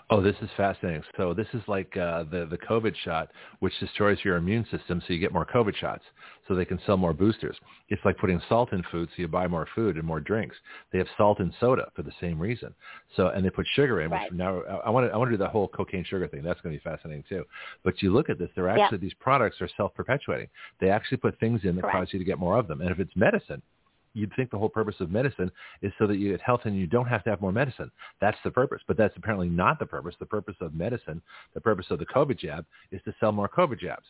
Oh, this is fascinating. So this is like uh, the the COVID shot, which destroys your immune system, so you get more COVID shots, so they can sell more boosters. It's like putting salt in food, so you buy more food and more drinks. They have salt in soda for the same reason. So and they put sugar in. Which Right. now I want to I want to do the whole cocaine sugar thing. That's going to be fascinating too. But you look at this, they're Yeah. actually these products are self perpetuating. They actually put things in that Correct. cause you to get more of them. And if it's medicine, you'd think the whole purpose of medicine is so that you get health and you don't have to have more medicine. That's the purpose. But that's apparently not the purpose. The purpose of medicine, the purpose of the COVID jab, is to sell more COVID jabs.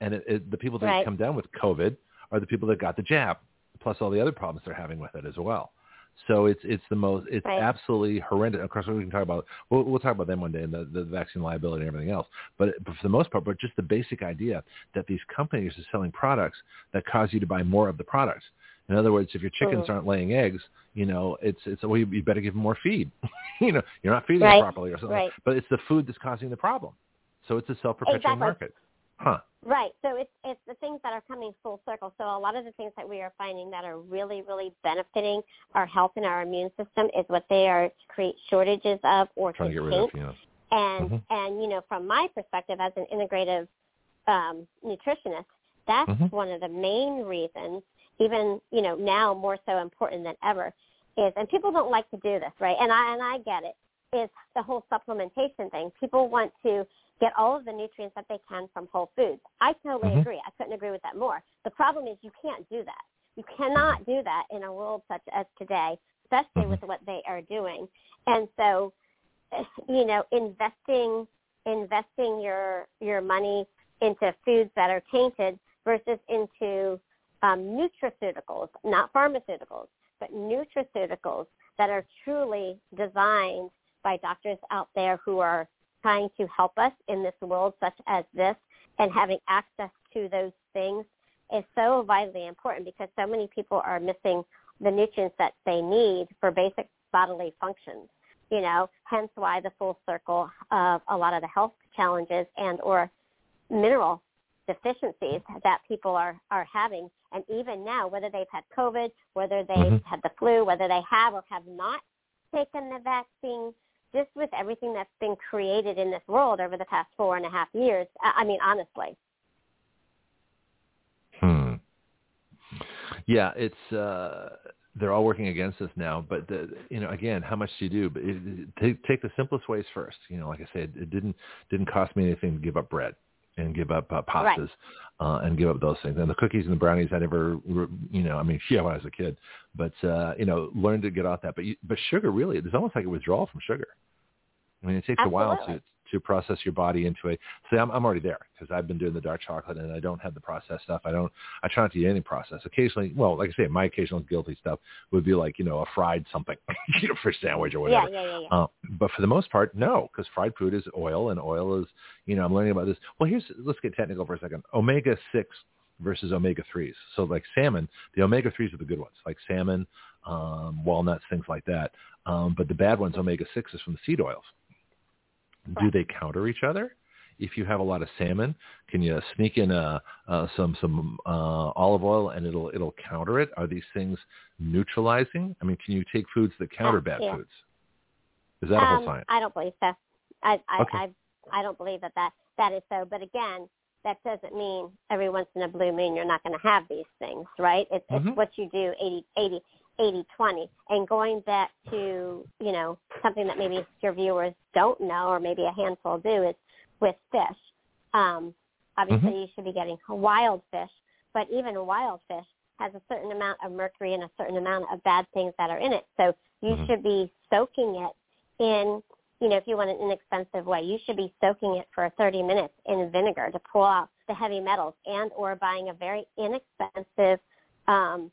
And it, it, the people that Right. come down with COVID are the people that got the jab, plus all the other problems they're having with it as well. So it's it's the most it's Right. absolutely horrendous. Of course, we can talk about we'll, we'll talk about them one day and the, the vaccine liability and everything else. But, but for the most part, but just the basic idea that these companies are selling products that cause you to buy more of the products. In other words, if your chickens Mhm. aren't laying eggs, you know, it's it's well, you, you better give them more feed. you know, you're not feeding Right. them properly or something. Right. But it's the food that's causing the problem. So it's a self-perpetuating Exactly. market. Huh. Right. So it's it's the things that are coming full circle. So a lot of the things that we are finding that are really, really benefiting our health and our immune system is what they are to create shortages of or Trying to get rid of, know. And Mhm. and you know, from my perspective as an integrative um, nutritionist, that's Mhm. one of the main reasons, even you know now more so important than ever, is and people don't like to do this, right? And I and I get it. Is the whole supplementation thing. People want to get all of the nutrients that they can from whole foods. I totally Mhm. agree. I couldn't agree with that more. The problem is you can't do that. You cannot do that in a world such as today, especially Mhm. with what they are doing. And so, you know, investing investing your your money into foods that are tainted versus into um, nutraceuticals, not pharmaceuticals, but nutraceuticals that are truly designed by doctors out there who are trying to help us in this world such as this and having access to those things is so vitally important because so many people are missing the nutrients that they need for basic bodily functions you know hence why the full circle of a lot of the health challenges and or mineral deficiencies that people are are having and even now whether they've had covid whether they've Mhm. had the flu whether they have or have not taken the vaccine just with everything that's been created in this world over the past four and a half years i I mean honestly Hmm. Yeah, it's uh they're all working against us now, but the, you know, again, how much do you do? But it, it, take take the simplest ways first. You know, like I said, it didn't didn't cost me anything to give up bread and give up uh, pastas Right. uh, and give up those things. And the cookies and the brownies, I never, you know, I mean, yeah, when I was a kid, but uh, you know, learned to get off that. But you, but sugar, really, it's almost like a withdrawal from sugar. I mean, it takes a while to Absolutely. To process your body into a. See, I'm I'm already there because I've been doing the dark chocolate and I don't have the processed stuff. I don't. I try not to eat any processed. Occasionally, well, like I say, my occasional guilty stuff would be like you know a fried something, you know, fish sandwich or whatever. yeah yeah yeah Uh, but for the most part, no, because fried food is oil, and oil is, you know, I'm learning about this. Well, here's let's get technical for a second. Omega six versus omega threes. So like salmon, the omega threes are the good ones, like salmon, um, walnuts, things like that. Um, but the bad ones, omega sixes from the seed oils. Do they counter each other? If you have a lot of salmon, can you sneak in a, uh, some some uh, olive oil and it'll it'll counter it? Are these things neutralizing? I mean, can you take foods that counter Uh, bad yeah. foods? Is that a um, whole science? I don't believe so. I I, Okay. I I don't believe that, that that is so. But again, that doesn't mean every once in a blue moon you're not going to have these things, right? It's, Mhm. it's what you do 80, 80, 80, 20. And going back to, you know, something that maybe your viewers don't know or maybe a handful do is with fish. Um, obviously, you should be getting wild fish, but even wild fish has a certain amount of mercury and a certain amount of bad things that are in it. So you Mhm. should be soaking it in, you know, if you want an inexpensive way, you should be soaking it for 30 minutes in vinegar to pull out the heavy metals and or buying a very inexpensive um,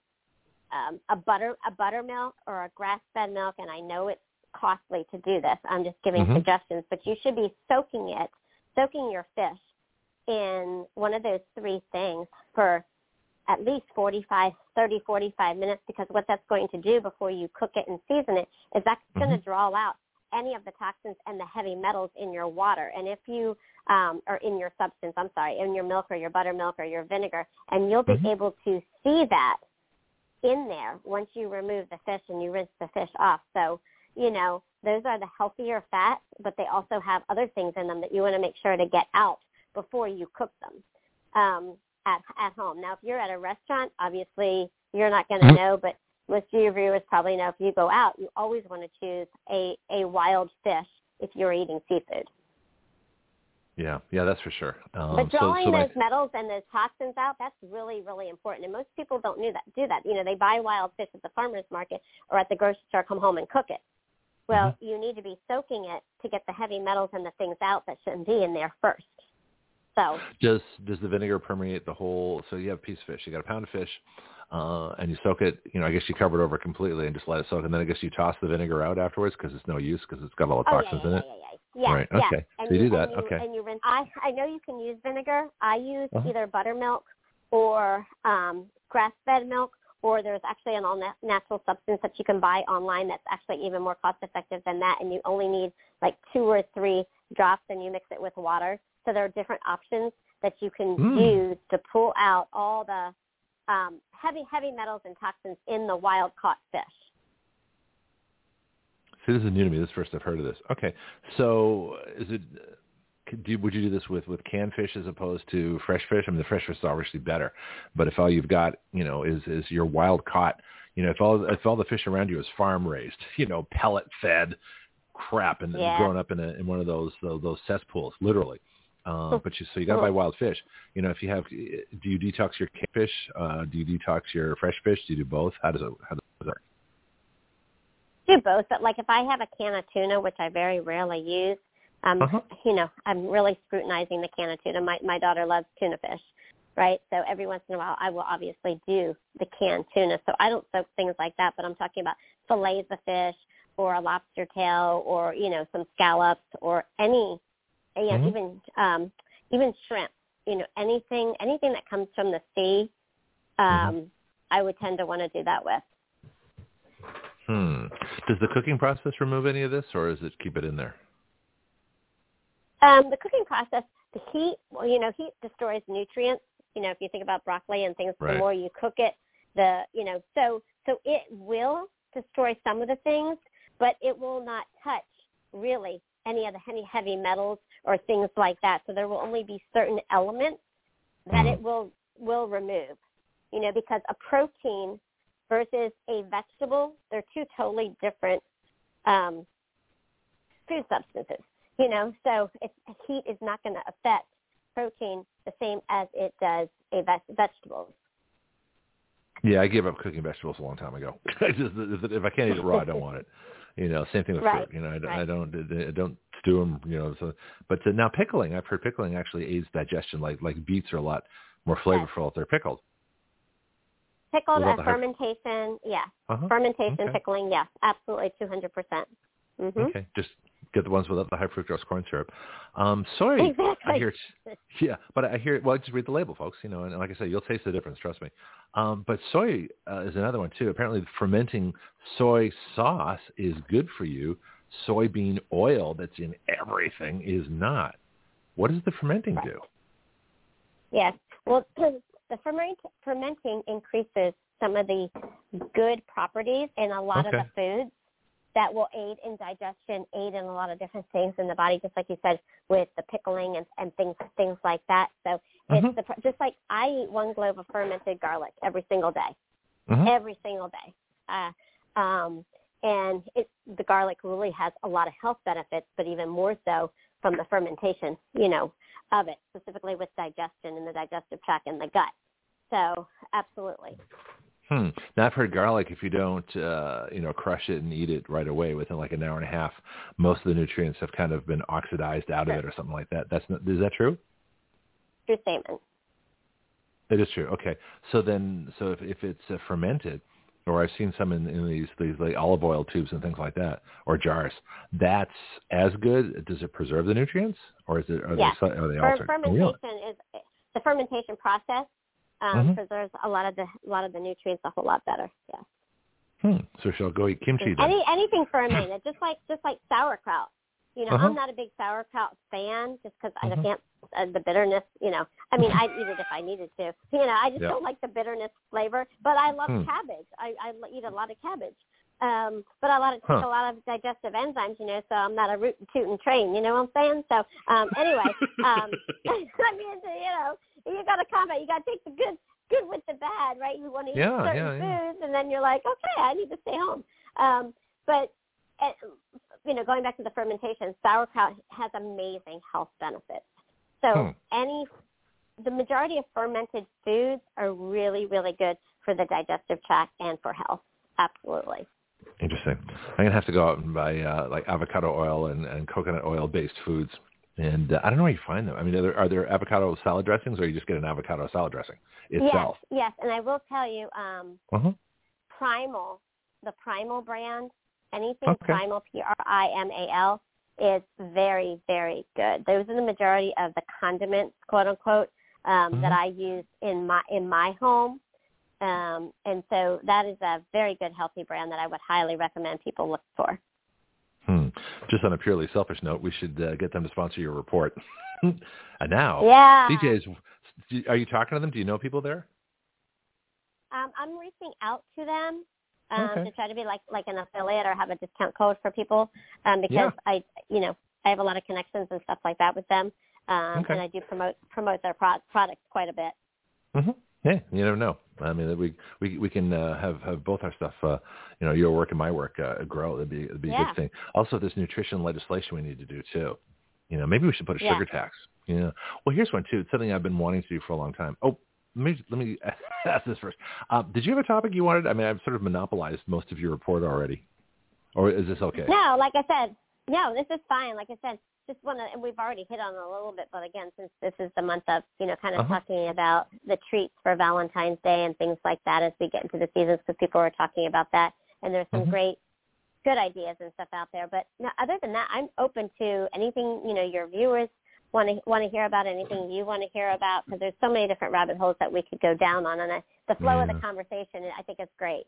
um, a butter a buttermilk or a grass fed milk and I know it's costly to do this. I'm just giving Mhm. suggestions, but you should be soaking it, soaking your fish in one of those three things for at least 45, 30, 45 minutes because what that's going to do before you cook it and season it is that's going to draw out any of the toxins and the heavy metals in your water. And if you, um, or in your substance, I'm sorry, in your milk or your buttermilk or your vinegar, and you'll be Mhm. able to see that in there once you remove the fish and you rinse the fish off. So, you know, those are the healthier fats, but they also have other things in them that you want to make sure to get out before you cook them um, at at home. Now, if you're at a restaurant, obviously you're not going to Mhm. know, but most of your viewers probably know if you go out, you always want to choose a a wild fish if you're eating seafood. Yeah, yeah, that's for sure. Um, But drawing so my, those metals and those toxins out, that's really, really important. And most people don't do that. Do that. You know, they buy wild fish at the farmer's market or at the grocery store, come home and cook it. Well, Mm-hmm. you need to be soaking it to get the heavy metals and the things out that shouldn't be in there first. So, does does the vinegar permeate the whole? So you have a piece of fish. You got a pound of fish, uh, and you soak it. You know, I guess you cover it over completely and just let it soak, and then I guess you toss the vinegar out afterwards because it's no use because it's got all the oh yeah, toxins yeah, in it. yeah, yeah, yeah, Right, yeah. okay. And So you do that, you, okay. And you rinse. I I know you can use vinegar. I use Uh-huh. either buttermilk or um, grass-fed milk, or there's actually an all-natural substance that you can buy online that's actually even more cost-effective than that, and you only need like two or three drops, and you mix it with water. So there are different options that you can Mm. use to pull out all the um, heavy heavy metals and toxins in the wild-caught fish. See, this is new to me. This is the first I've heard of this. Okay, so is it? Do, would you do this with with canned fish as opposed to fresh fish? I mean, the fresh fish is obviously better, but if all you've got, you know, is is your wild caught, you know, if all if all the fish around you is farm raised, you know, pellet fed crap, and Yeah. growing up in a, in one of those those, those cesspools, literally. Uh, but you so you got to buy wild fish. You know, if you have, do you detox your canned fish? Uh, do you detox your fresh fish? Do you do both? How does it how does it work? do both, but like if I have a can of tuna, which I very rarely use, um, Uh-huh. you know, I'm really scrutinizing the can of tuna. My my daughter loves tuna fish, right? So every once in a while, I will obviously do the canned tuna. So I don't soak things like that, but I'm talking about fillets of fish or a lobster tail or you know some scallops or any, you know, Mhm. even um, even shrimp. You know, anything anything that comes from the sea, um, I would tend to want to do that with. Hmm. Does the cooking process remove any of this, or does it keep it in there? Um, the cooking process, the heat, well, you know, heat destroys nutrients. You know, if you think about broccoli and things, Right. the more you cook it, the, you know, so so it will destroy some of the things, but it will not touch really any of the heavy heavy metals or things like that. So there will only be certain elements that Mhm. it will will remove. You know, because a protein versus a vegetable, they're two totally different um, food substances you know so it's, heat is not going to affect protein the same as it does a veg- vegetables Yeah, I gave up cooking vegetables a long time ago. I just if I can't eat it raw, I don't want it. You know, same thing with Right, fruit. You know, I, don't- right. I don't I don't stew them. You know, so but uh, now pickling, I've heard pickling actually aids digestion. Like like beets are a lot more flavorful if they're pickled. pickled the fermentation yeah Uh-huh. fermentation Okay. pickling yes absolutely 200% mhm Okay, just Get the ones without the high fructose corn syrup. Um, soy, Exactly. I hear, yeah, but I hear. Well, just read the label, folks. You know, and like I said, you'll taste the difference. Trust me. Um, but soy uh, is another one too. Apparently, fermenting soy sauce is good for you. Soybean oil that's in everything is not. What does the fermenting do? Yes. Well, the ferment, fermenting increases some of the good properties in a lot Okay. of the foods that will aid in digestion, aid in a lot of different things in the body, just like you said with the pickling and, and things things like that. So it's the, pr- just like I eat one clove of fermented garlic every single day, Mhm. every single day. Uh, um, and it, the garlic really has a lot of health benefits, but even more so from the fermentation, you know, of it, specifically with digestion and the digestive tract and the gut. So absolutely. Hmm. Now I've heard garlic. If you don't, uh, you know, crush it and eat it right away within like an hour and a half, most of the nutrients have kind of been oxidized out of it or something like that. That's not, is that true? True statement. It is true. Okay. So then, so if if it's uh, fermented, or I've seen some in, in these these like olive oil tubes and things like that, or jars, that's as good. Does it preserve the nutrients, or is it are Yes. they are they altered? fermentation Really? is the fermentation process um, Mhm. preserves a lot of the a lot of the nutrients a whole lot better. Yeah. Hmm. So she'll go eat kimchi then. Any anything fermented, just like just like sauerkraut. You know, Uh-huh. I'm not a big sauerkraut fan just because I Mhm. can't uh, the bitterness. You know, I mean, I'd eat it if I needed to. You know, I just Yeah. don't like the bitterness flavor. But I love Hmm. cabbage. I, I l- eat a lot of cabbage. Um, but a lot of take Huh. a lot of digestive enzymes, you know, so I'm not a root and tootin' train, you know what I'm saying? So um anyway, um I mean you know, you gotta comment, you gotta take the good good with the bad, right? You want to eat Yeah, certain yeah, yeah. foods and then you're like, Okay, I need to stay home. Um but uh, you know, going back to the fermentation, sauerkraut has amazing health benefits. So Hmm. any the majority of fermented foods are really, really good for the digestive tract and for health. Absolutely. Interesting. I'm gonna have to go out and buy uh, like avocado oil and, and coconut oil based foods. And uh, I don't know where you find them. I mean, are there, are there avocado salad dressings, or you just get an avocado salad dressing itself? Yes, yes, and I will tell you, um, Uh-huh. Primal, the Primal brand, anything Okay. Primal, P R I M A L, is very, very good. Those are the majority of the condiments, quote unquote, um, that Mhm. I use in my in my home. Um, and so that is a very good, healthy brand that I would highly recommend people look for. Hmm. Just on a purely selfish note, we should uh, get them to sponsor your report. and now, Yeah. DJs, are you talking to them? Do you know people there? Um, I'm reaching out to them um, Okay. to try to be like like an affiliate or have a discount code for people um, because Yeah. I, you know, I have a lot of connections and stuff like that with them, um, Okay. and I do promote promote their pro- products quite a bit. hmm Yeah, you never know. I mean, we we we can uh, have have both our stuff, uh, you know, your work and my work uh, grow. That'd be that'd be a good thing. Also, this nutrition legislation we need to do too. You know, maybe we should put a Yeah. sugar tax. Yeah. Well, here's one too. It's something I've been wanting to do for a long time. Oh, let me let me ask this first. Uh, did you have a topic you wanted? I mean, I've sort of monopolized most of your report already, or is this okay? No, like I said, no, this is fine. Like I said, just want to, and we've already hit on a little bit, but again, since this is the month of, you know, kind of Uh-huh. talking about the treats for Valentine's Day and things like that as we get into the seasons, because people are talking about that, and there's some Mhm. great, good ideas and stuff out there. But no, other than that, I'm open to anything, you know, your viewers want to want to hear about, anything you want to hear about, because there's so many different rabbit holes that we could go down on, and I, the flow of the conversation, I think is great.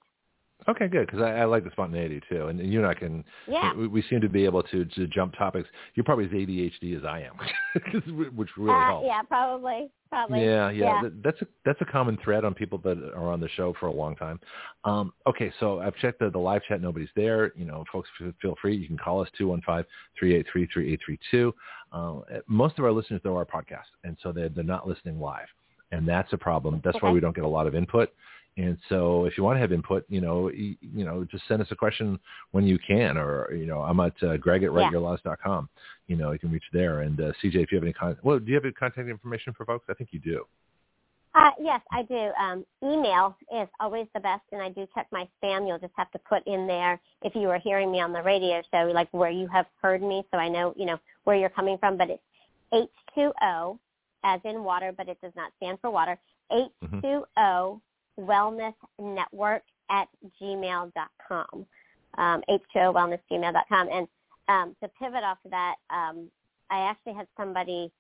Okay, good, because I, I like the spontaneity too, and, and you and I can. Yeah. We, we seem to be able to to jump topics. You're probably as ADHD as I am, which really uh, helps. yeah, probably, probably. Yeah, yeah, yeah. That, that's a that's a common thread on people that are on the show for a long time. Um, okay, so I've checked the, the live chat. Nobody's there. You know, folks, feel free. You can call us two one five three eight three three eight three two. Uh, Most of our listeners though are podcast, and so they're they're not listening live, and that's a problem. That's why we don't get a lot of input. And so, if you want to have input, you know, you, you know, just send us a question when you can, or you know, I'm at uh, Greg at Yeah. writeyourlaws.com. You know, you can reach there. And uh, CJ, if you have any con- well, do you have any contact information for folks? I think you do. Uh, yes, I do. Um, email is always the best, and I do check my spam. You'll just have to put in there if you are hearing me on the radio show, like where you have heard me, so I know you know where you're coming from. But it's H2O, as in water, but it does not stand for water. H2O Wellness Network at gmail.com. Um, H2O Wellness Gmail.com. And um, to pivot off of that, um, I actually had somebody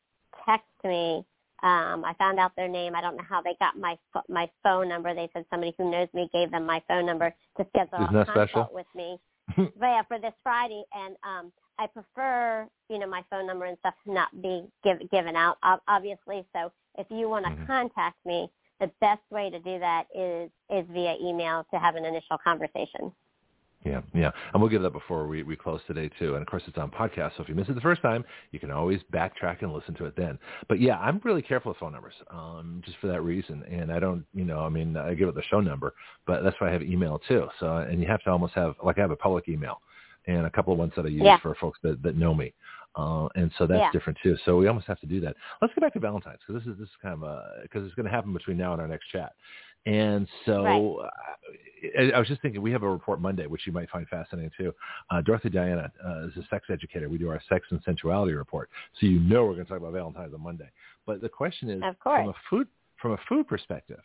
text me. Um, I found out their name. I don't know how they got my my phone number. They said somebody who knows me gave them my phone number to schedule Isn't a consult special? with me. but yeah, for this Friday, and um, I prefer you know my phone number and stuff not be give, given out, ob- obviously. So if you want to Mhm. contact me, the best way to do that is is via email to have an initial conversation. Yeah, yeah. And we'll give that before we, we close today too. And of course it's on podcast, so if you miss it the first time, you can always backtrack and listen to it then. But yeah, I'm really careful with phone numbers, um, just for that reason. And I don't you know, I mean I give it the show number, but that's why I have email too. So and you have to almost have like I have a public email and a couple of ones that I use Yeah. for folks that, that know me. Uh, and so that's Yeah. different too. So we almost have to do that. Let's go back to Valentine's because this is this is kind of because it's going to happen between now and our next chat. And so uh, I, I was just thinking, we have a report Monday, which you might find fascinating too. Uh, Dorothy Diana uh, is a sex educator. We do our sex and sensuality report, so you know we're going to talk about Valentine's on Monday. But the question is, from a food from a food perspective,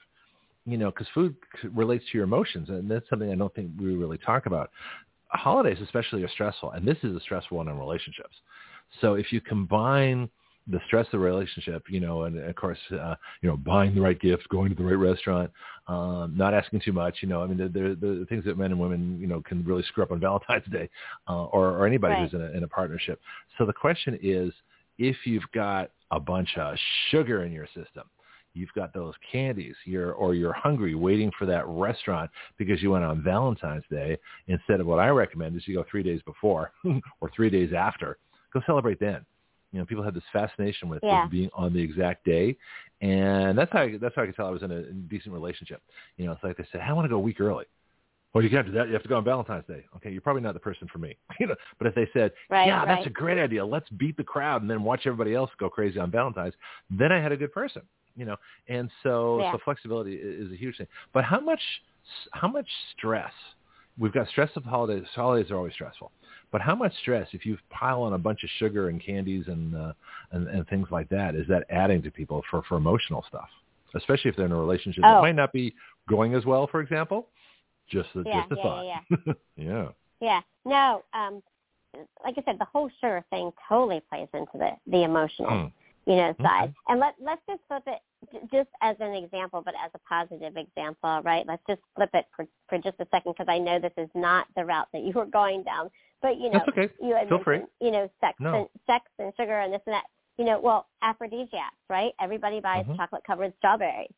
you know, because food relates to your emotions, and that's something I don't think we really talk about. Holidays, especially, are stressful, and this is a stressful one in relationships. So if you combine the stress of the relationship, you know, and of course, uh, you know, buying the right gift, going to the right restaurant, um, not asking too much, you know, I mean, the, the, the things that men and women, you know, can really screw up on Valentine's Day, uh, or, or anybody Right. who's in a, in a partnership. So the question is, if you've got a bunch of sugar in your system, you've got those candies, you're, or you're hungry waiting for that restaurant because you went on Valentine's Day, instead of what I recommend is you go three days before or three days after, go celebrate then. You know, people have this fascination with, Yeah. being on the exact day, and that's how I, that's how I could tell I was in a, decent relationship. You know, it's like they said, I want to go a week early. Well, you can't do that. You have to go on Valentine's Day. Okay, you're probably not the person for me. You know, but if they said, Right, yeah, that's a great idea. Let's beat the crowd and then watch everybody else go crazy on Valentine's, then I had a good person. You know, and so Yeah. so flexibility is a huge thing. But how much how much stress? We've got stress of holidays. Holidays are always stressful. But how much stress, if you pile on a bunch of sugar and candies and uh, and, and things like that, is that adding to people for, for emotional stuff? Especially if they're in a relationship that Oh. might not be going as well, for example. Just a, Yeah, just a yeah, thought. yeah, yeah. Yeah. No, um like I said, the whole sugar thing totally plays into the the emotional, Mm. you know, Okay. side. And let let's just flip it just as an example, but as a positive example, right? Let's just flip it for for just a second because I know this is not the route that you were going down. But you know, That's okay. you had Feel free. you know, sex No. and sex and sugar and this and that. You know, well, aphrodisiacs, right? Everybody buys Mhm. chocolate covered strawberries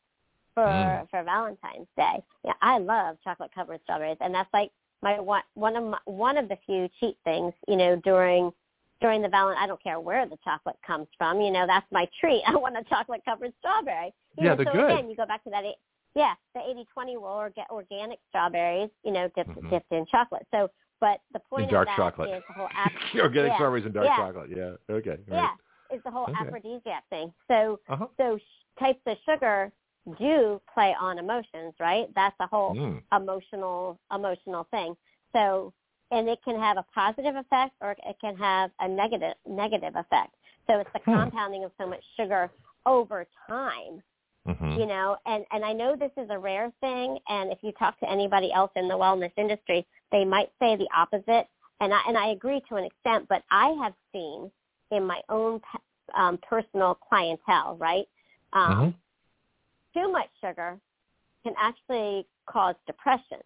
for Mm. for Valentine's Day. Yeah, I love chocolate covered strawberries, and that's like my one one of my, one of the few cheat things. You know, during during the Valentine, I don't care where the chocolate comes from. You know, that's my treat. I want a chocolate covered strawberry. You Yeah, know, they're so good. again, you go back to that. eight- Yeah, the eighty twenty rule or get organic strawberries. You know, dipped Mhm. dipped in chocolate. So, but the point In dark of that chocolate. is the whole ap- Organic yeah, strawberries and dark yeah. chocolate. Yeah. Okay. Right. yeah, it's the whole Okay. aphrodisiac thing. So Uh-huh. so types of sugar do play on emotions, right? That's a whole Mm. emotional emotional thing. So and it can have a positive effect or it can have a negative negative effect. So it's the Hmm. compounding of so much sugar over time, Mhm. you know, and and I know this is a rare thing and if you talk to anybody else in the wellness industry, they might say the opposite and I and I agree to an extent, but I have seen in my own um, personal clientele, right? Um, Mhm. too much sugar can actually cause depression,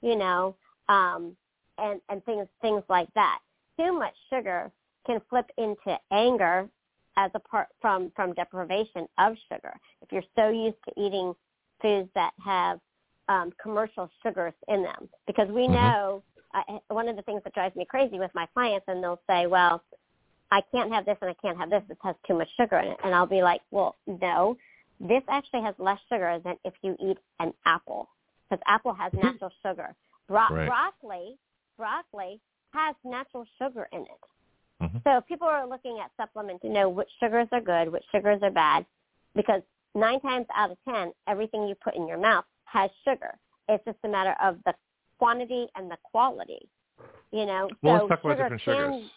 you know, um, and and things things like that. Too much sugar can flip into anger as a part from from deprivation of sugar. If you're so used to eating foods that have um, commercial sugars in them, because we Mhm. know I, one of the things that drives me crazy with my clients, and they'll say, "Well, I can't have this and I can't have this. This has too much sugar in it," and I'll be like, "Well, no." This actually has less sugar than if you eat an apple, because apple has natural sugar. Bro- Right. Broccoli, broccoli has natural sugar in it. Mhm. So people are looking at supplements to know which sugars are good, which sugars are bad, because nine times out of ten, everything you put in your mouth has sugar. It's just a matter of the quantity and the quality. You know, Well, so let's talk about different can, sugars.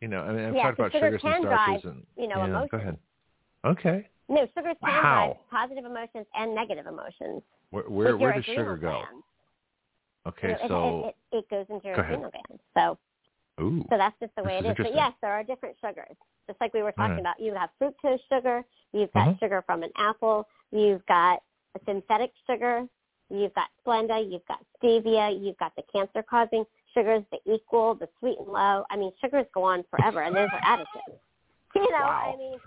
You know, I mean, I've Yeah, talked so about sugar sugars and starches drive, and you know, yeah, emotions. Go ahead. Okay. No, sugars can Wow. drive positive emotions and negative emotions. Where where, where does sugar go? glands. Okay, You know, it- so it, it, it goes into your Go adrenal glands. So Ooh. So that's just the way it is is. But yes, there are different sugars. Just like we were talking Right. about, you have fructose sugar, you've got Mhm. sugar from an apple, you've got a synthetic sugar, you've got Splenda, you've got stevia, you've got the cancer-causing sugars, the equal, the sweet and low. I mean, sugars go on forever, and those are additives. You know, Wow. I mean,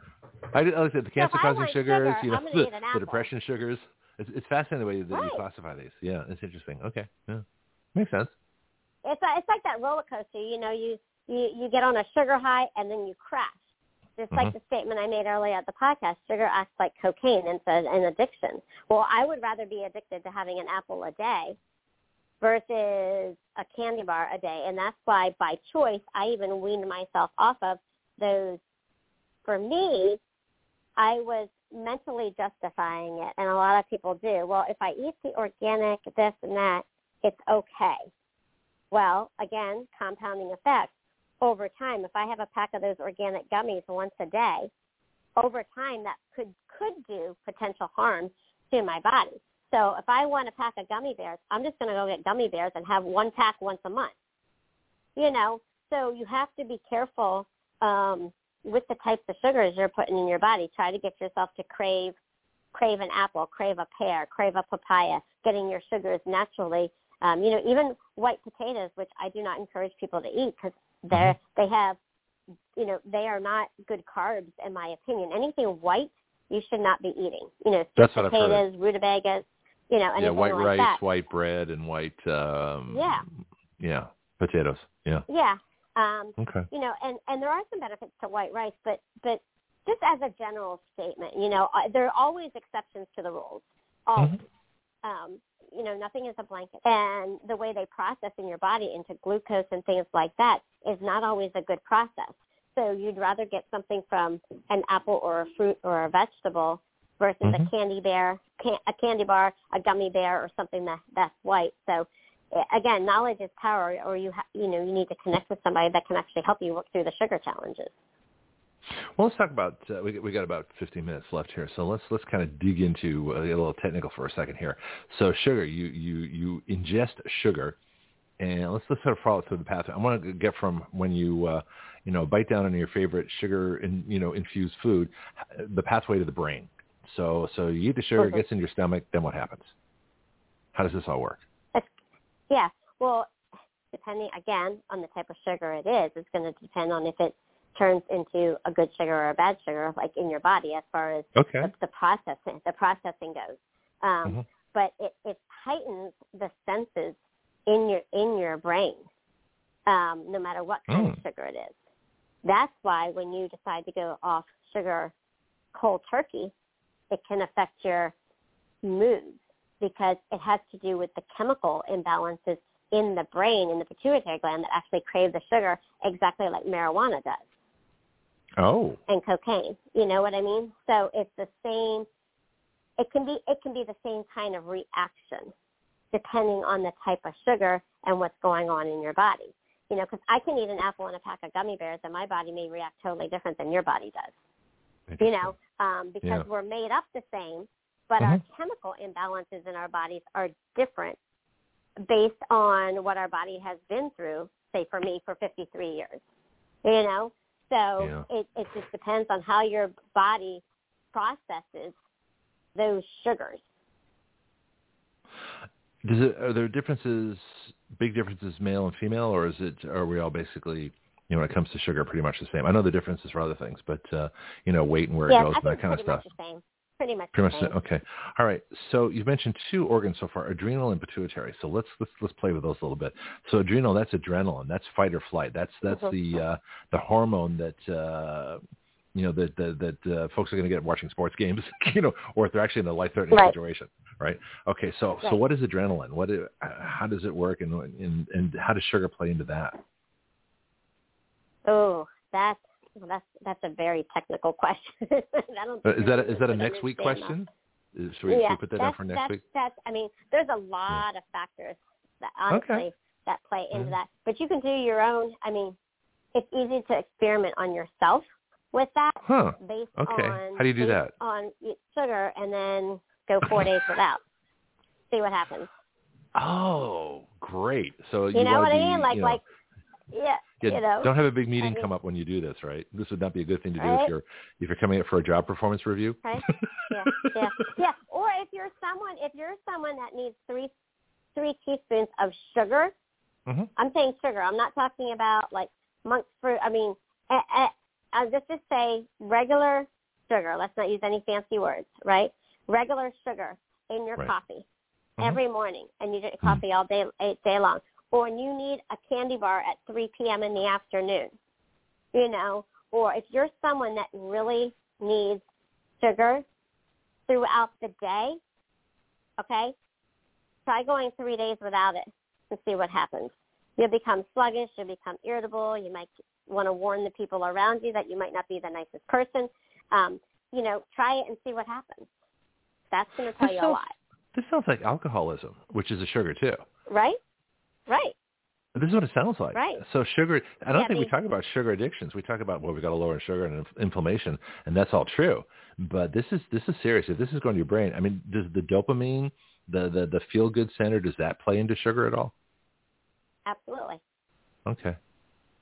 I, did- like I said, the So if I cancer-causing sugars, sugar, you know, the, the depression sugars. It's, it's fascinating the way that you classify these. Yeah, it's interesting. Okay, yeah, makes sense. it's a, it's like that roller coaster. You know, you you you get on a sugar high and then you crash. Just like Mhm. the statement I made earlier at the podcast, sugar acts like cocaine and it's an addiction. Well, I would rather be addicted to having an apple a day versus a candy bar a day, and that's why by choice I even weaned myself off of those. For me, I was mentally justifying it, and a lot of people do. Well, if I eat the organic this and that, it's okay. Well, again, compounding effect. Over time, if I have a pack of those organic gummies once a day, over time that could could do potential harm to my body. So if I want a pack of gummy bears, I'm just going to go get gummy bears and have one pack once a month. You know, so you have to be careful um, with the types of sugars you're putting in your body. Try to get yourself to crave crave an apple, crave a pear, crave a papaya, getting your sugars naturally. Um, you know, even white potatoes, which I do not encourage people to eat because they're they have, you know, they are not good carbs in my opinion. Anything white you should not be eating. You know, That's sweet what I've heard. potatoes, rutabagas, you know, yeah, white like rice, that. white bread, and white. Um, Yeah. Yeah, potatoes. Yeah. Yeah. Um, Okay. you know, and and there are some benefits to white rice, but but just as a general statement, you know, uh, there are always exceptions to the rules. Always. Um, you know, nothing is a blanket, and the way they process in your body into glucose and things like that is not always a good process. So you'd rather get something from an apple or a fruit or a vegetable versus Mhm. a candy bear, can, a candy bar, a gummy bear, or something that that's white. So again, knowledge is power, or you ha- you know you need to connect with somebody that can actually help you work through the sugar challenges. Well, let's talk about. Uh, we we got about 15 minutes left here, so let's let's kind of dig into uh, a little technical for a second here. So, sugar, you you you ingest sugar, and let's let's sort of follow through the pathway. I want to get from when you uh, you know bite down on your favorite sugar and you know infused food, the pathway to the brain. So so you eat the sugar, it gets in your stomach, then what happens? How does this all work? Yeah. Well, depending again on the type of sugar it is, it's going to depend on if it turns into a good sugar or a bad sugar, like in your body, as far as Okay. the, the processing the processing goes. Um, Mhm. But it, it heightens the senses in your in your brain, um, no matter what kind of Mm. sugar it is. That's why when you decide to go off sugar cold turkey, it can affect your mood because it has to do with the chemical imbalances in the brain in the pituitary gland that actually crave the sugar exactly like marijuana does Oh. and cocaine. You know what I mean? So it's the same. It can be it can be the same kind of reaction depending on the type of sugar and what's going on in your body. You know, because I can eat an apple and a pack of gummy bears, and my body may react totally different than your body does. You know, um, because Yeah. we're made up the same, but our Mhm. chemical imbalances in our bodies are different based on what our body has been through. Say for me, for 53 years. You know, so Yeah. it it just depends on how your body processes those sugars. Does it, are there differences, big differences, male and female, or is it are we all basically, you know, when it comes to sugar, pretty much the same? I know the differences for other things, but uh, you know, weight and where yeah, it goes and that kind of pretty stuff. much the same. Pretty much Pretty the much same. okay. All right. So you've mentioned two organs so far, adrenal and pituitary. So let's let's let's play with those a little bit. So adrenal, that's adrenaline. That's fight or flight. That's that's Mhm. the uh, the hormone that uh, you know that that, that uh, folks are going to get watching sports games, you know, or if they're actually in a life-threatening Right. situation, right? Okay. So so what is adrenaline? What is, how does it work, and and and how does sugar play into that? Oh, that's that's that's a very technical question. Uh, is that a, is that a next week that. question? Should we, should we put that down for next that's, week? That's, I mean, there's a lot of factors that honestly that play into Yeah. that. But you can do your own. I mean, it's easy to experiment on yourself with that Huh. based Okay. on How do you do that? on sugar, and then go four days without. See what happens. Oh, great! So You, know wanna what I mean? Like you know, like yeah, Yeah, you know, don't have a big meeting I mean- come up when you do this, right? This would not be a good thing to do Right. if you're if you're coming up for a job performance review. Right. yeah, yeah, yeah. Or if you're someone, if you're someone that needs three, three teaspoons of sugar, hmm I'm saying sugar. I'm not talking about like monk's fruit. I mean, eh, eh, uh, let's just say regular sugar. Let's not use any fancy words, right? Regular sugar in your Right. coffee Mhm. every morning, and you drink coffee all day eh, day long. Or you need a candy bar at 3 p.m. in the afternoon, you know. Or if you're someone that really needs sugar throughout the day, okay, try going three days without it and see what happens. You'll become sluggish. You'll become irritable. You might want to warn the people around you that you might not be the nicest person. Um, you know, try it and see what happens. That's going to tell This you a lot, This sounds like alcoholism, which is a sugar too. right? Right. This is what it sounds like. Right. So sugar. I don't Yeah, think we talk about sugar addictions. We talk about well, we've got to lower sugar and inflammation, and that's all true. But this is this is serious. If this is going to your brain, I mean, does the dopamine, the the the feel good center, does that play into sugar at all? Absolutely. Okay.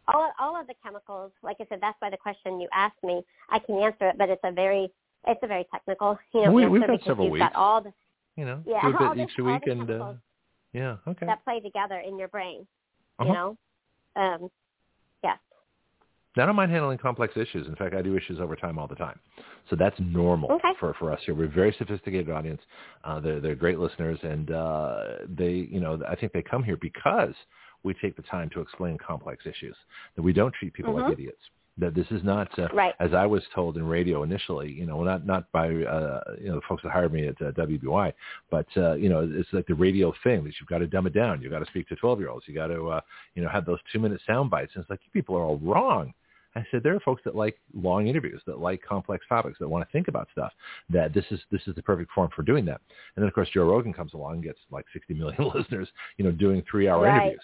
All all of the chemicals, like I said, that's why the question you asked me, I can answer it, but it's a very it's a very technical, you know, We- we've got several weeks. got all the You know, Yeah, do a all bit each all week, and uh, yeah, okay. that play together in your brain. Uh-huh. You know, um, yes, I don't mind handling complex issues. In fact, I do issues over time all the time. So that's normal Okay. for, for us here. We're a very sophisticated audience. Uh, they're, they're great listeners, and uh, they, you know, I think they come here because we take the time to explain complex issues. That we don't treat people like Mhm. idiots. That this is not, uh, Right. as I was told in radio initially, you know, not not by uh, you know the folks that hired me at uh, WEBY, but uh, you know, it's like the radio thing that you've got to dumb it down. You've got to speak to twelve year olds. You got to, uh, you know, have those two minute sound bites. And it's like you people are all wrong. I said there are folks that like long interviews, that like complex topics, that want to think about stuff. That this is this is the perfect form for doing that. And then of course Joe Rogan comes along and gets like 60 million listeners, you know, doing three hour Right. interviews,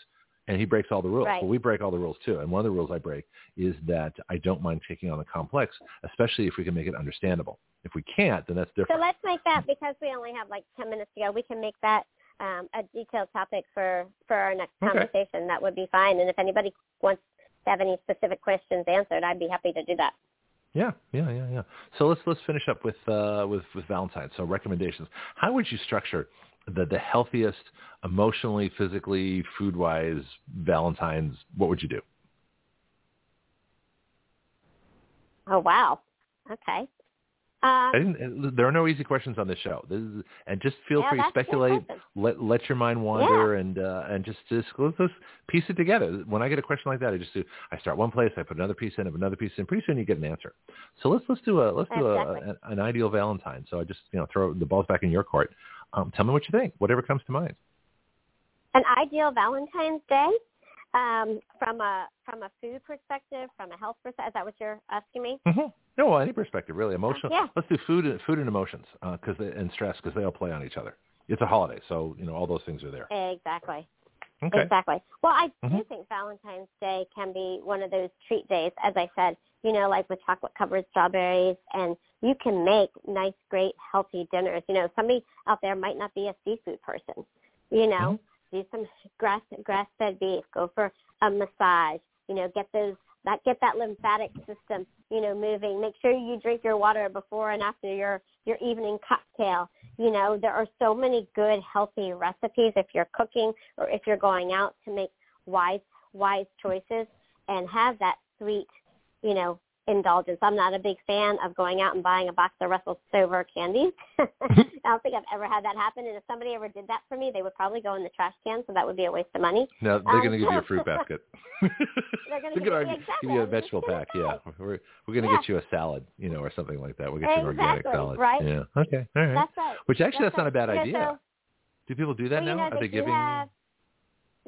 and he breaks all the rules. Right. Well, we break all the rules too. And one of the rules I break is that I don't mind taking on the complex, especially if we can make it understandable. If we can't, then that's different. So let's make that because we only have like ten minutes to go. We can make that um, a detailed topic for for our next Okay. conversation. That would be fine. And if anybody wants to have any specific questions answered, I'd be happy to do that. Yeah, yeah, yeah, yeah. So let's let's finish up with uh, with with Valentine's. So recommendations. How would you structure the the healthiest, emotionally, physically, food wise Valentine's? What would you do? Oh wow. Okay. Uh, I didn't, there are no easy questions on this show. This is, and just feel Yeah, free to a speculate. Let let your mind wander and uh, and just just let's just piece it together. When I get a question like that, I just do. I start one place, I put another piece in, another piece in. Pretty soon you get an answer. So let's let's do a let's do a, Exactly. an, an ideal Valentine. So I just you know throw the balls back in your court. Um, tell me what you think. Whatever comes to mind. an ideal Valentine's Day um, from a from a food perspective, from a health perspective. Is that what you're asking me? Mm-hmm. No, well, any perspective really. Emotional. Yeah. Let's do food and food and emotions because and stress because they all play on each other. It's a holiday, so you know all those things are there. Exactly. Okay. Exactly. Well, I do Mhm. think Valentine's Day can be one of those treat days, as I said, you know, like with chocolate covered strawberries and you can make nice, great, healthy dinners. You know, somebody out there might not be a seafood person. You know, do some grass grass fed beef, go for a massage, you know, get those that get that lymphatic system, you know, moving. Make sure you drink your water before and after your your evening cocktail. You know, there are so many good healthy recipes if you're cooking or if you're going out to make wise wise choices and have that sweet, you know, indulgence. I'm not a big fan of going out and buying a box of Russell Stover candies. I don't think I've ever had that happen. And if somebody ever did that for me, they would probably go in the trash can, so that would be a waste of money. No, they're Um, going to give you a fruit basket. They're gonna give you- exactly, give you a vegetable pack. Yeah, we're we're going to Yeah. get you a salad, you know, or something like that. We'll get you an organic salad. right? Yeah. Okay. All right. That's right. Which actually, that's, That's not a bad. Yeah, idea. so- do people do that well, you now? know, Are they they giving? have,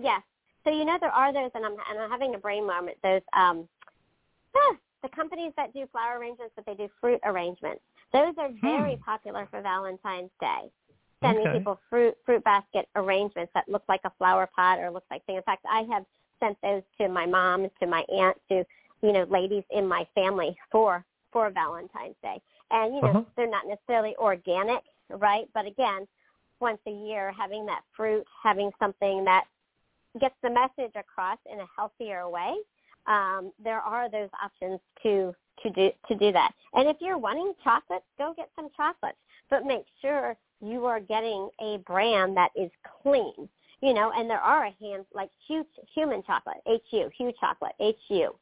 yes. So you know there are those, and I'm and I'm having a brain moment. Those um, ah, the companies that do flower arrangements, but they do fruit arrangements. Those are very popular for Valentine's Day. Sending Okay. people fruit fruit basket arrangements that look like a flower pot or looks like thing. In fact, I have sent those to my mom, to my aunt, to you know ladies in my family for for Valentine's Day. And you know Uh-huh. they're not necessarily organic, right? But again, once a year, having that fruit, having something that gets the message across in a healthier way, um, there are those options to to do to do that. And if you're wanting chocolates, go get some chocolates, but make sure you are getting a brand that is clean. You know, and there are a hand like huge human chocolate, HU, Hu chocolate, HU.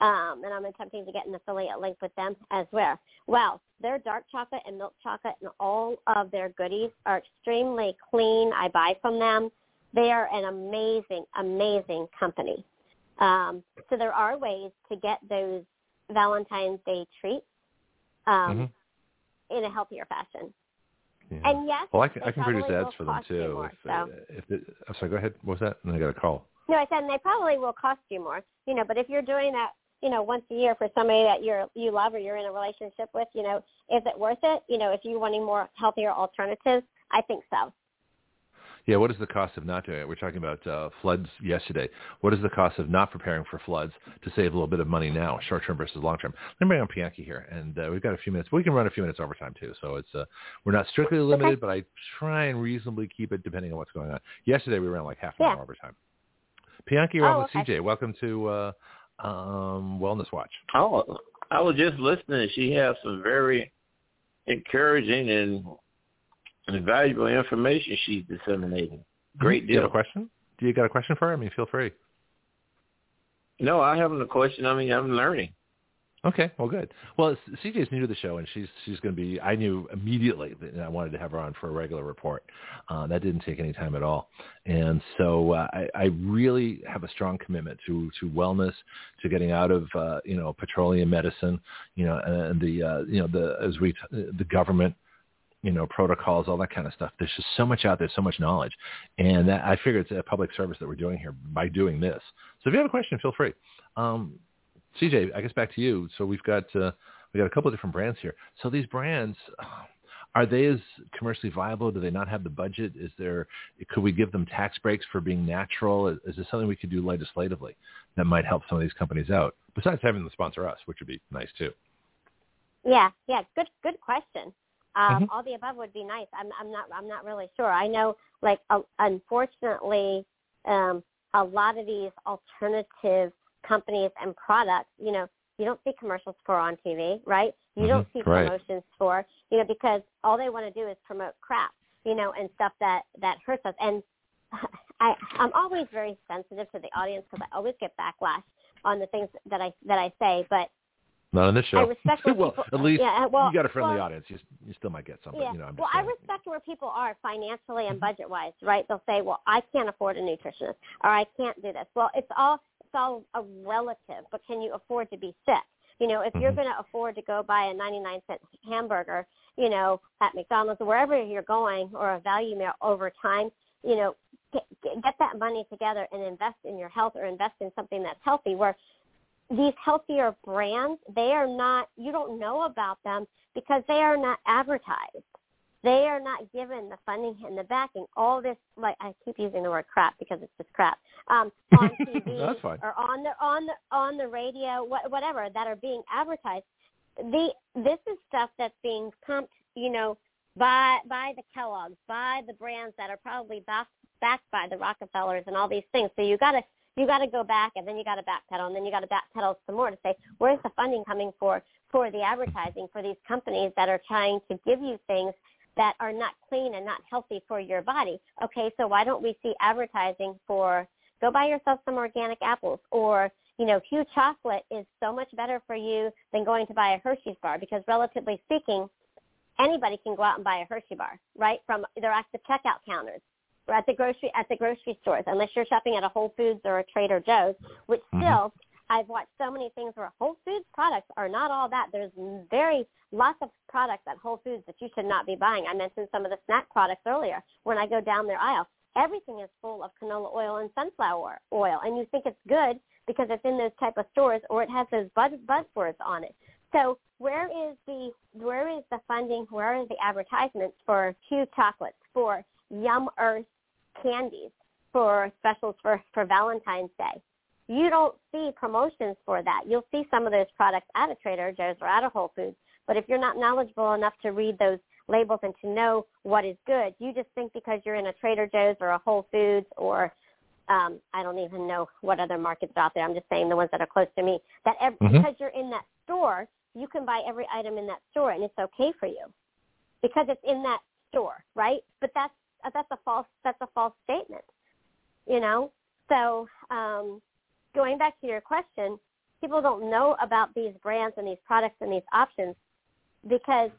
Um, and I'm attempting to get an affiliate link with them as well. Well, their dark chocolate and milk chocolate and all of their goodies are extremely clean. I buy from them. They are an amazing, amazing company. Um, so there are ways to get those Valentine's Day treats um, Mhm. in a healthier fashion. Yeah. And yes, well, I can I can produce ads for them too. more, if, so. uh, if it, I'm sorry, go ahead. What was that? And I got a call. No, I said and they probably will cost you more. You know, but if you're doing that, you know, once a year for somebody that you're you love or you're in a relationship with, you know, is it worth it? You know, if you're wanting more healthier alternatives, I think so. Yeah, what is the cost of not doing it? We're talking about uh, floods yesterday. What is the cost of not preparing for floods to save a little bit of money now, short term versus long term? Let me bring on Bianchi here, and uh, we've got a few minutes. We can run a few minutes overtime too, so it's uh, we're not strictly limited, but I try and reasonably keep it depending on what's going on. Yesterday we ran like half an Yeah. hour overtime. Bianchi, you're on Oh, with okay. CJ. Welcome to uh, um, Wellness Watch. Oh, I was just listening. She has some very encouraging and, and valuable information she's disseminating. Great Do you have deal. a question? Do you got a question for her? I mean, feel free. No, I haven't a question. I mean, I'm learning. Okay, well, good. Well, CJ's new to the show, and she's she's going to be. I knew immediately that I wanted to have her on for a regular report. Uh, that didn't take any time at all, and so uh, I, I really have a strong commitment to to wellness, to getting out of uh, you know petroleum medicine, you know, and the uh, you know the as we the government you know, protocols, all that kind of stuff. There's just so much out there, so much knowledge. And that, I figure it's a public service that we're doing here by doing this. So if you have a question, feel free. Um, CJ, I guess back to you. So we've got, uh, we've got a couple of different brands here. So these brands, are they as commercially viable? Do they not have the budget? Is there, could we give them tax breaks for being natural? Is, is this something we could do legislatively that might help some of these companies out? Besides having them sponsor us, which would be nice too. Yeah, yeah, good good question. Um, Mhm. All the above would be nice. I'm I'm not I'm not really sure. I know, like, uh, unfortunately, um, a lot of these alternative companies and products, you know, you don't see commercials for on TV, right? You don't Mhm, see right. promotions for, you know, because all they want to do is promote crap, you know, and stuff that that hurts us. And I I'm always very sensitive to the audience because I always get backlash on the things that I that I say, but Not on this show. I respect where well, people- at least yeah, well- you got a friendly well- audience. You, you still might get something. yeah. you know, well, I respect where people are financially and budget wise, right? They'll say, "Well, I can't afford a nutritionist, or I can't do this." Well, it's all it's all a relative. But can you afford to be sick? You know, if you're Mhm. going to afford to go buy a 99 cent hamburger, you know, at McDonald's or wherever you're going, or a value meal over time, you know, get, get that money together and invest in your health or invest in something that's healthy. Where these healthier brands, they are not, you don't know about them because they are not advertised. They are not given the funding and the backing. All this, like I keep using the word crap because it's just crap, um, on TV That's fine. or on the on the on the radio, wha- whatever that are being advertised. The this is stuff that's being pumped, you know, by by the Kellogg's, by the brands that are probably backed backed by the Rockefellers and all these things. So you got to you got to go back and then you got to backpedal and then you got to backpedal some more to say where's the funding coming for for the advertising for these companies that are trying to give you things that are not clean and not healthy for your body. Okay, so why don't we see advertising for go buy yourself some organic apples or you know, Hu chocolate is so much better for you than going to buy a Hershey's bar because relatively speaking, anybody can go out and buy a Hershey bar, right? From they're at the checkout counters or at the grocery at the grocery stores, unless you're shopping at a Whole Foods or a Trader Joe's, which Mhm. still I've watched so many things where Whole Foods products are not all that. There's very lots of products at Whole Foods that you should not be buying. I mentioned some of the snack products earlier. When I go down their aisle, everything is full of canola oil and sunflower oil, and you think it's good because it's in those type of stores or it has those buzz buzzwords on it. So where is the where is the funding? Where are the advertisements for Hu chocolates, for Yum Earth candies, for specials for for Valentine's Day? You don't see promotions for that. You'll see some of those products at a Trader Joe's or at a Whole Foods, but if you're not knowledgeable enough to read those labels and to know what is good, you just think because you're in a Trader Joe's or a Whole Foods or um, I don't even know what other markets are out there. I'm just saying the ones that are close to me. That ev- Mhm. because you're in that store, you can buy every item in that store, and it's okay for you because it's in that store, right? But that's that's a false that's a false statement, you know. So um, going back to your question, people don't know about these brands and these products and these options because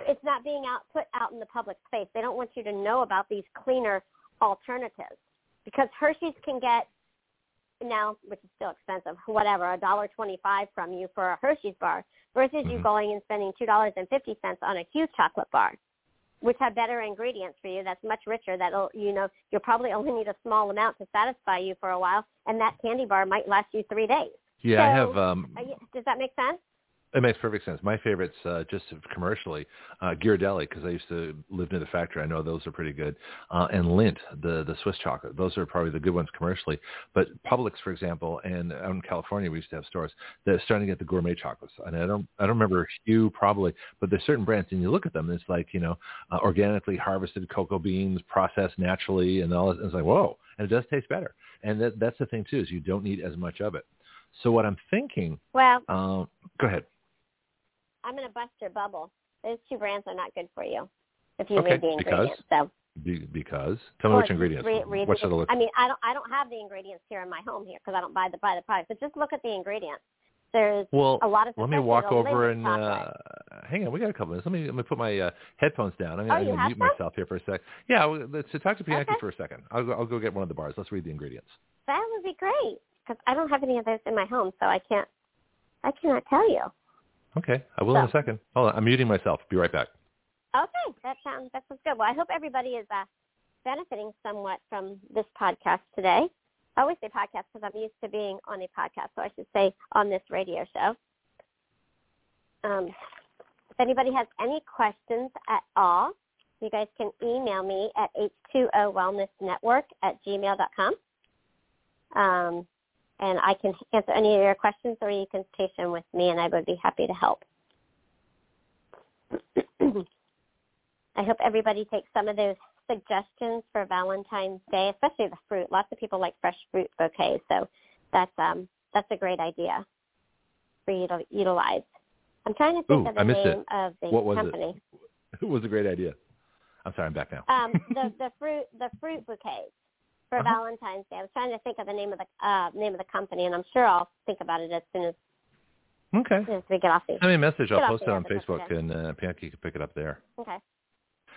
it's not being out put out in the public space. They don't want you to know about these cleaner alternatives because Hershey's can get now, which is still expensive, whatever, a dollar twenty-five from you for a Hershey's bar versus you Mhm. going and spending two dollars and fifty cents on a Hu chocolate bar, which have better ingredients for you. That's much richer. That'll you know you'll probably only need a small amount to satisfy you for a while, and that candy bar might last you three days. Yeah, I have. Um, does that make sense? It makes perfect sense. My favorites, uh, just commercially, uh, Ghirardelli, because I used to live near the factory. I know those are pretty good. Uh, and Lindt, the the Swiss chocolate. Those are probably the good ones commercially. But Publix, for example, and out in California, we used to have stores that are starting to get the gourmet chocolates. And I don't, I don't remember Hu probably, but there's certain brands, and you look at them, and it's like you know, uh, organically harvested cocoa beans, processed naturally, and all. And it's like whoa, and it does taste better. And that, that's the thing too, is you don't need as much of it. So what I'm thinking, Well, um, go ahead. I'm going to bust your bubble. Those two brands are not good for you if you Okay, read the because? ingredients. So Be, because tell me Well, which ingredients. Read what should I look? I mean, I don't. I don't have the ingredients here in my home here because I don't buy the buy the product. But just look at the ingredients. There's Well, a lot of. Well, let me walk over and uh, hang on. We got a couple minutes. Let me let me put my uh, headphones down. I'm Oh, I'm gonna have mute some? myself here for a sec. Yeah, let's so talk to Bianchi Okay. for a second. I'll go, I'll go get one of the bars. Let's read the ingredients. That would be great because I don't have any of those in my home, so I can't. I cannot tell you. Okay, I will in a second. Hold on, I'm muting myself. Be right back. Okay, that sounds that sounds good. Well, I hope everybody is uh, benefiting somewhat from this podcast today. I always say podcast because I'm used to being on a podcast, so I should say on this radio show. Um, if anybody has any questions at all, you guys can email me at h2owellnessnetwork at gmail.com. Um, and I can answer any of your questions or you can station with me, and I would be happy to help. I hope everybody takes some of those suggestions for Valentine's Day, especially the fruit. Lots of people like fresh fruit bouquets, so that's um that's a great idea for you to utilize. I'm trying to think Ooh, of the name it. of the What was it? company. It was a great idea. I'm sorry, I'm back now. Um, the the fruit the fruit bouquets for Uh-huh. Valentine's Day. I was trying to think of the name of the uh, name of the company, and I'm sure I'll think about it as soon as, okay. as soon as we get off the. Send me a message. I'll post it on Facebook, and uh, Bianchi can pick it up there. Okay.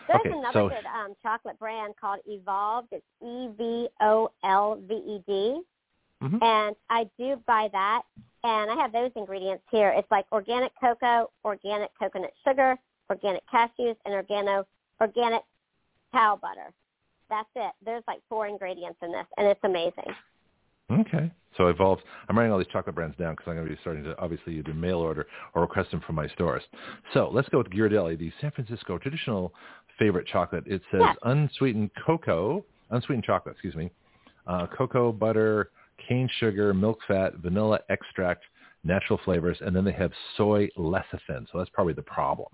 There's Okay, another so- good um, chocolate brand called Evolved. It's E V O L V E D, Mhm. and I do buy that. And I have those ingredients here. It's like organic cocoa, organic coconut sugar, organic cashews, and organo organic cow butter. That's it. There's like four ingredients in this, and it's amazing. Okay. So evolved. I'm writing all these chocolate brands down because I'm going to be starting to obviously either mail order or request them from my stores. So let's go with Ghirardelli, the San Francisco traditional favorite chocolate. It says Yes. unsweetened cocoa, unsweetened chocolate, excuse me, uh, cocoa butter, cane sugar, milk fat, vanilla extract, natural flavors, and then they have soy lecithin. So that's probably the problem.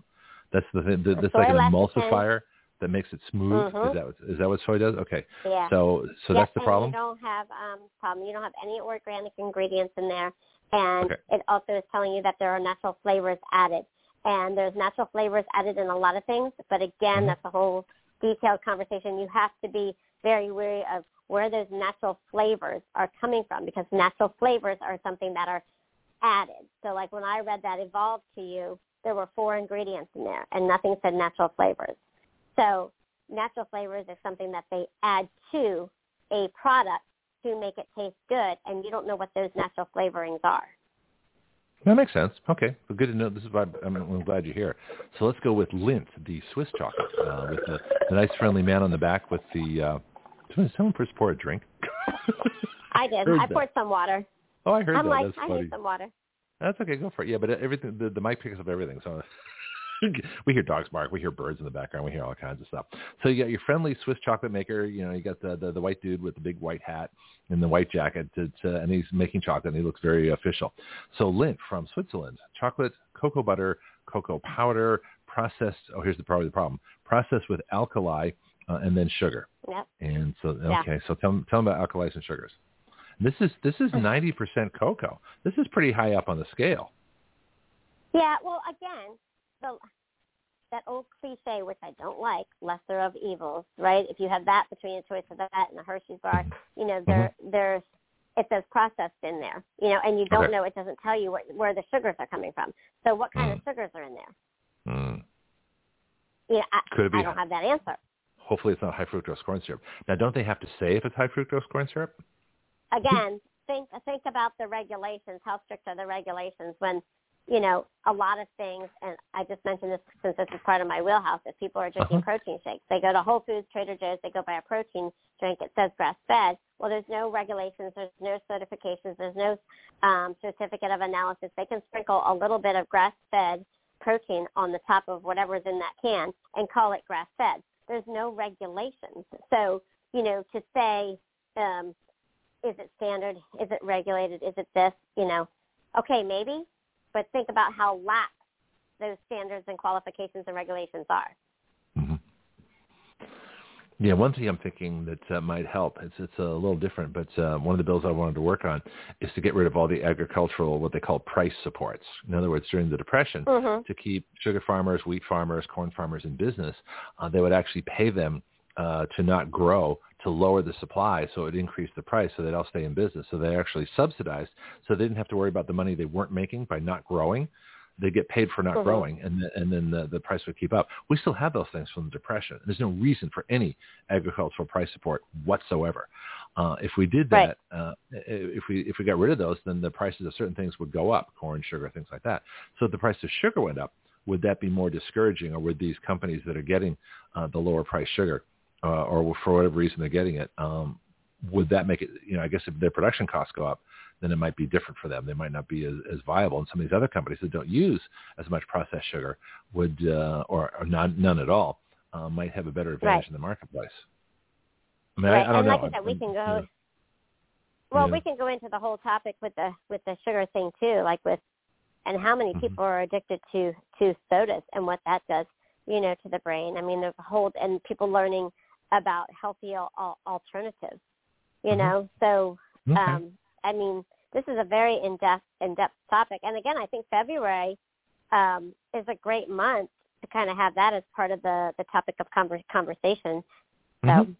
That's the thing. th- That's like an emulsifier that makes it smooth. Mhm. Is that what, is that what soy does? Okay. Yeah. So so that's the problem. You don't have um problem. You don't have any organic ingredients in there, and Okay. it also is telling you that there are natural flavors added. And there's natural flavors added in a lot of things, but again, Mhm. that's a whole detailed conversation. You have to be very wary of where those natural flavors are coming from because natural flavors are something that are added. So like when I read that evolved to you, there were four ingredients in there and nothing said natural flavors. So natural flavors are something that they add to a product to make it taste good and you don't know what those natural flavorings are. That makes sense. Okay, well, good to know. This is why I'm, I'm glad you're here. So let's go with Lindt, the Swiss chocolate, uh, with the, the nice friendly man on the back with the. Uh, did someone first pour a drink? I did. I that. poured some water. Oh, I heard I'm that. like, That's I funny. need some water. That's okay. Go for it. Yeah, but everything the, the mic picks up everything. So we hear dogs bark. We hear birds in the background. We hear all kinds of stuff. So you got your friendly Swiss chocolate maker. You know, you got the the, the white dude with the big white hat and the white jacket, to, to, and he's making chocolate, and he looks very official. So Lindt from Switzerland, chocolate, cocoa butter, cocoa powder, processed. Oh, here's the probably the problem. Processed with alkali. uh, and then sugar. Yep. And so Yeah. okay, so tell tell them about alkalis and sugars. This is this is ninety percent cocoa. This is pretty high up on the scale. Yeah, well, again, the that old cliche, which I don't like, lesser of evils, right? If you have that between a choice of that and a Hershey's bar, mm-hmm. you know, mm-hmm. there there's it says processed in there, you know, and you don't Okay. know. It doesn't tell you where, where the sugars are coming from. So, what kind of mm. sugars are in there? Mm. You know, I, Could it be- I don't have that answer. Hopefully, it's not high fructose corn syrup. Now, don't they have to say if it's high fructose corn syrup? again, think think about the regulations. How strict are the regulations when you know a lot of things? And I just mentioned this since this is part of my wheelhouse. If people are drinking Uh-huh. protein shakes, they go to Whole Foods, Trader Joe's, they go buy a protein drink. It says grass fed. Well, there's no regulations. There's no certifications. There's no um, certificate of analysis. They can sprinkle a little bit of grass fed protein on the top of whatever's in that can and call it grass fed. There's no regulations. So, you know, to say, um, is it standard? Is it regulated? Is it this? You know, okay, maybe, but think about how lax those standards and qualifications and regulations are. Yeah, one thing I'm thinking that uh, might help. It's it's a little different, but uh, one of the bills I wanted to work on is to get rid of all the agricultural what they call price supports. In other words, during the depression, Mhm. to keep sugar farmers, wheat farmers, corn farmers in business, uh, they would actually pay them uh, to not grow to lower the supply, so it would increase the price, so they'd all stay in business. So they actually subsidized, so they didn't have to worry about the money they weren't making by not growing they get paid for not Mhm. growing, and the, and then the, the price would keep up. We still have those things from the depression. There's no reason for any agricultural price support whatsoever. Uh, if we did that, uh, if we if we got rid of those, then the prices of certain things would go up, corn, sugar, things like that. So if the price of sugar went up, would that be more discouraging, or would these companies that are getting uh, the lower price sugar, uh, or for whatever reason they're getting it, um, would that make it? You know, I guess if their production costs go up, then it might be different for them. They might not be as, as viable. And some of these other companies that don't use as much processed sugar would, uh, or, or none, none at all, uh, might have a better advantage Right. in the marketplace. I mean, right. I, I don't and know. like I said, we can go. yeah. Well, Yeah. we can go into the whole topic with the with the sugar thing too, like with and how many Mhm. people are addicted to to sodas and what that does, you know, to the brain. I mean, a whole and people learning about healthy al- al- alternatives, you Mhm. know. So, Okay. um, I mean, this is a very in depth in depth topic. And again, I think February um, is a great month to kind of have that as part of the the topic of conver- conversation. So. Mhm.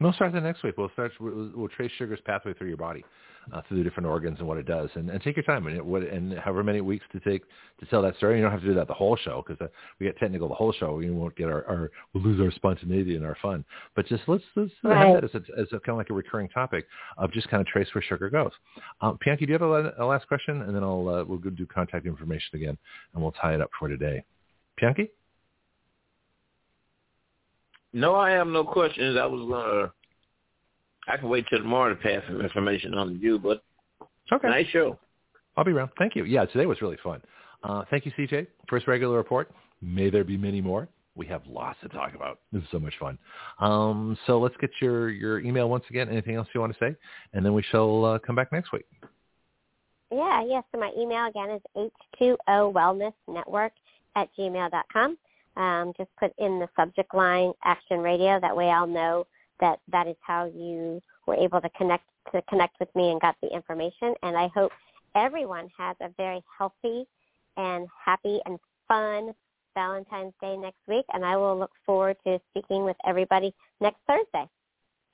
We'll start the next week. We'll start. We'll, we'll trace sugar's pathway through your body, uh, through the different organs and what it does, and, and take your time and it, what and however many weeks to take to tell that story. You don't have to do that the whole show because uh, we get technical the whole show. We won't get our, our we'll lose our spontaneity and our fun. But just let's let's Right. have that as a, as a kind of like a recurring topic of just kind of trace where sugar goes. Um, Bianchi, do you have a, a last question? And then I'll uh, we'll go do contact information again, and we'll tie it up for today. Bianchi? No, I have no questions. I was gonna. I can wait till tomorrow to pass some information on to you, but Okay. nice show. I'll be around. Thank you. Yeah, today was really fun. Uh, thank you, CJ. First regular report. May there be many more. We have lots to talk about. This is so much fun. Um, so let's get your, your email once again. Anything else you want to say? And then we shall uh, come back next week. Yeah, yes. So my email again is h2o wellness network at gmail.com. Um, just put in the subject line Action Radio. That way I'll know that that is how you were able to connect to connect with me and got the information. And I hope everyone has a very healthy and happy and fun Valentine's Day next week. And I will look forward to speaking with everybody next Thursday.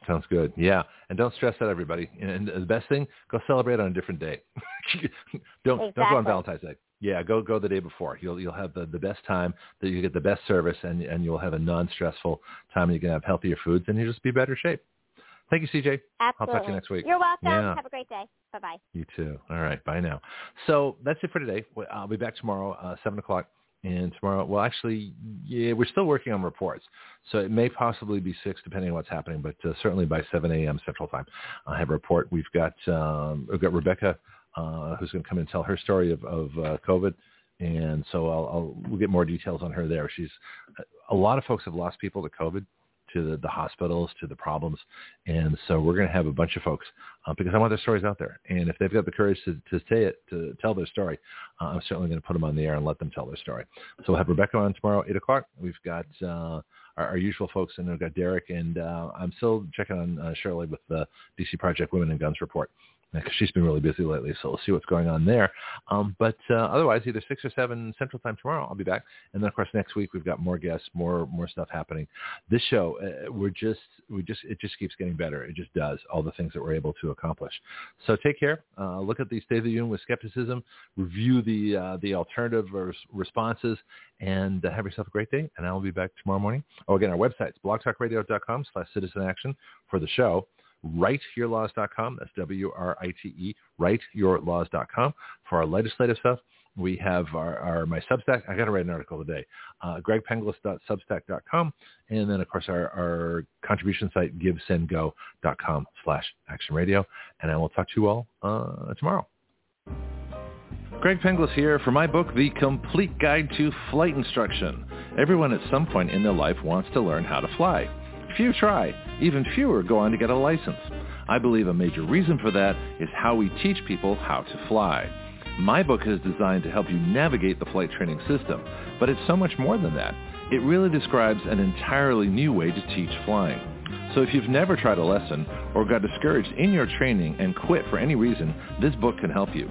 Sounds good. Yeah, and don't stress out everybody. And the best thing, go celebrate on a different day. don't don't go on Valentine's Day. Yeah, go go the day before. You'll you'll have the, the best time. That you get the best service, and and you'll have a non-stressful time. You can have healthier foods, and you'll just be better shape. Thank you, CJ. Absolutely. I'll talk to you next week. You're welcome. Yeah. Have a great day. Bye-bye. You too. All right. Bye now. So that's it for today. I'll be back tomorrow, uh, 7 o'clock. And tomorrow, well, actually, yeah, we're still working on reports. So it may possibly be 6, depending on what's happening, but uh, certainly by 7 a.m. Central Time, I'll have a report. We've got, um, we've got Rebecca, uh, who's going to come and tell her story of, of uh, COVID. And so I'll, I'll, we'll get more details on her there. She's, a lot of folks have lost people to COVID to the, the hospitals, to the problems. And so we're going to have a bunch of folks uh, because I want their stories out there. And if they've got the courage to, to say it, to tell their story, uh, I'm certainly going to put them on the air and let them tell their story. So we'll have Rebecca on tomorrow, 8 o'clock. We've got uh, our, our usual folks, and we've got Derek, and uh, I'm still checking on uh, Shirley with the DC Project Women and Guns report because she's been really busy lately. So we'll see what's going on there. Um, but uh, otherwise, either six or seven Central Time tomorrow, I'll be back. And then of course next week we've got more guests, more more stuff happening. This show, uh, we're just we just it just keeps getting better. It just does all the things that we're able to accomplish. So take care. Uh, look at the State of the Union with skepticism. Review the uh, the alternative responses, and uh, have yourself a great day. And I'll be back tomorrow morning. Oh, again, our website is blogtalkradio.com/slash citizen action for the show writeyourlaws.com. That's W-R-I-T-E, writeyourlaws.com for our legislative stuff. We have our, our my Substack. I got to write an article today. Uh, gregpenglis.substack.com. And then, of course, our, our contribution site, givesendgo.com slash action radio. And I will talk to you all uh, tomorrow. Greg Penglis here for my book, The Complete Guide to Flight Instruction. Everyone at some point in their life wants to learn how to fly. Few try. Even fewer go on to get a license. I believe a major reason for that is how we teach people how to fly. My book is designed to help you navigate the flight training system, but it's so much more than that. It really describes an entirely new way to teach flying. So if you've never tried a lesson or got discouraged in your training and quit for any reason, this book can help you.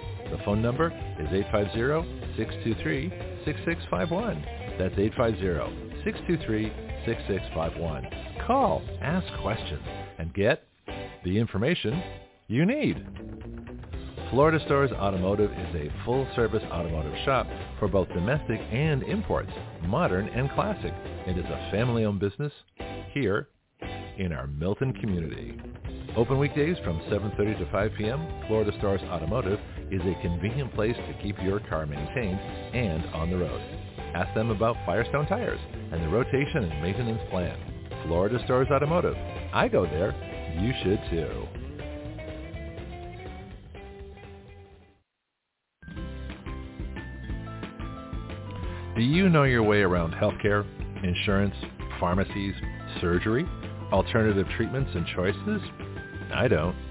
The phone number is 850-623-6651. That's 850-623-6651. Call, ask questions, and get the information you need. Florida Stores Automotive is a full-service automotive shop for both domestic and imports, modern and classic. It is a family-owned business here in our Milton community. Open weekdays from 7.30 to 5 p.m., Florida Stars Automotive is a convenient place to keep your car maintained and on the road. Ask them about Firestone tires and the rotation and maintenance plan. Florida Stars Automotive. I go there. You should too. Do you know your way around healthcare, insurance, pharmacies, surgery, alternative treatments and choices? I don't.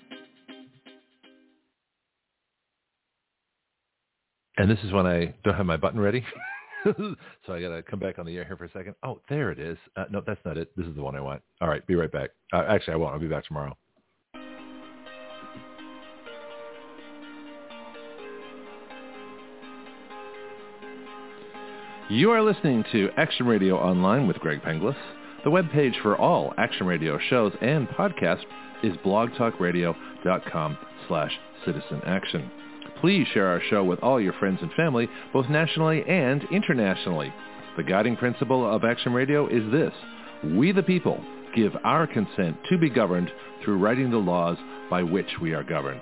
And this is when I don't have my button ready. so I got to come back on the air here for a second. Oh, there it is. Uh, no, that's not it. This is the one I want. All right, be right back. Uh, actually, I won't. I'll be back tomorrow. You are listening to Action Radio Online with Greg Penglis. The webpage for all Action Radio shows and podcasts is blogtalkradio.com slash citizen action. Please share our show with all your friends and family, both nationally and internationally. The guiding principle of Action Radio is this. We the people give our consent to be governed through writing the laws by which we are governed.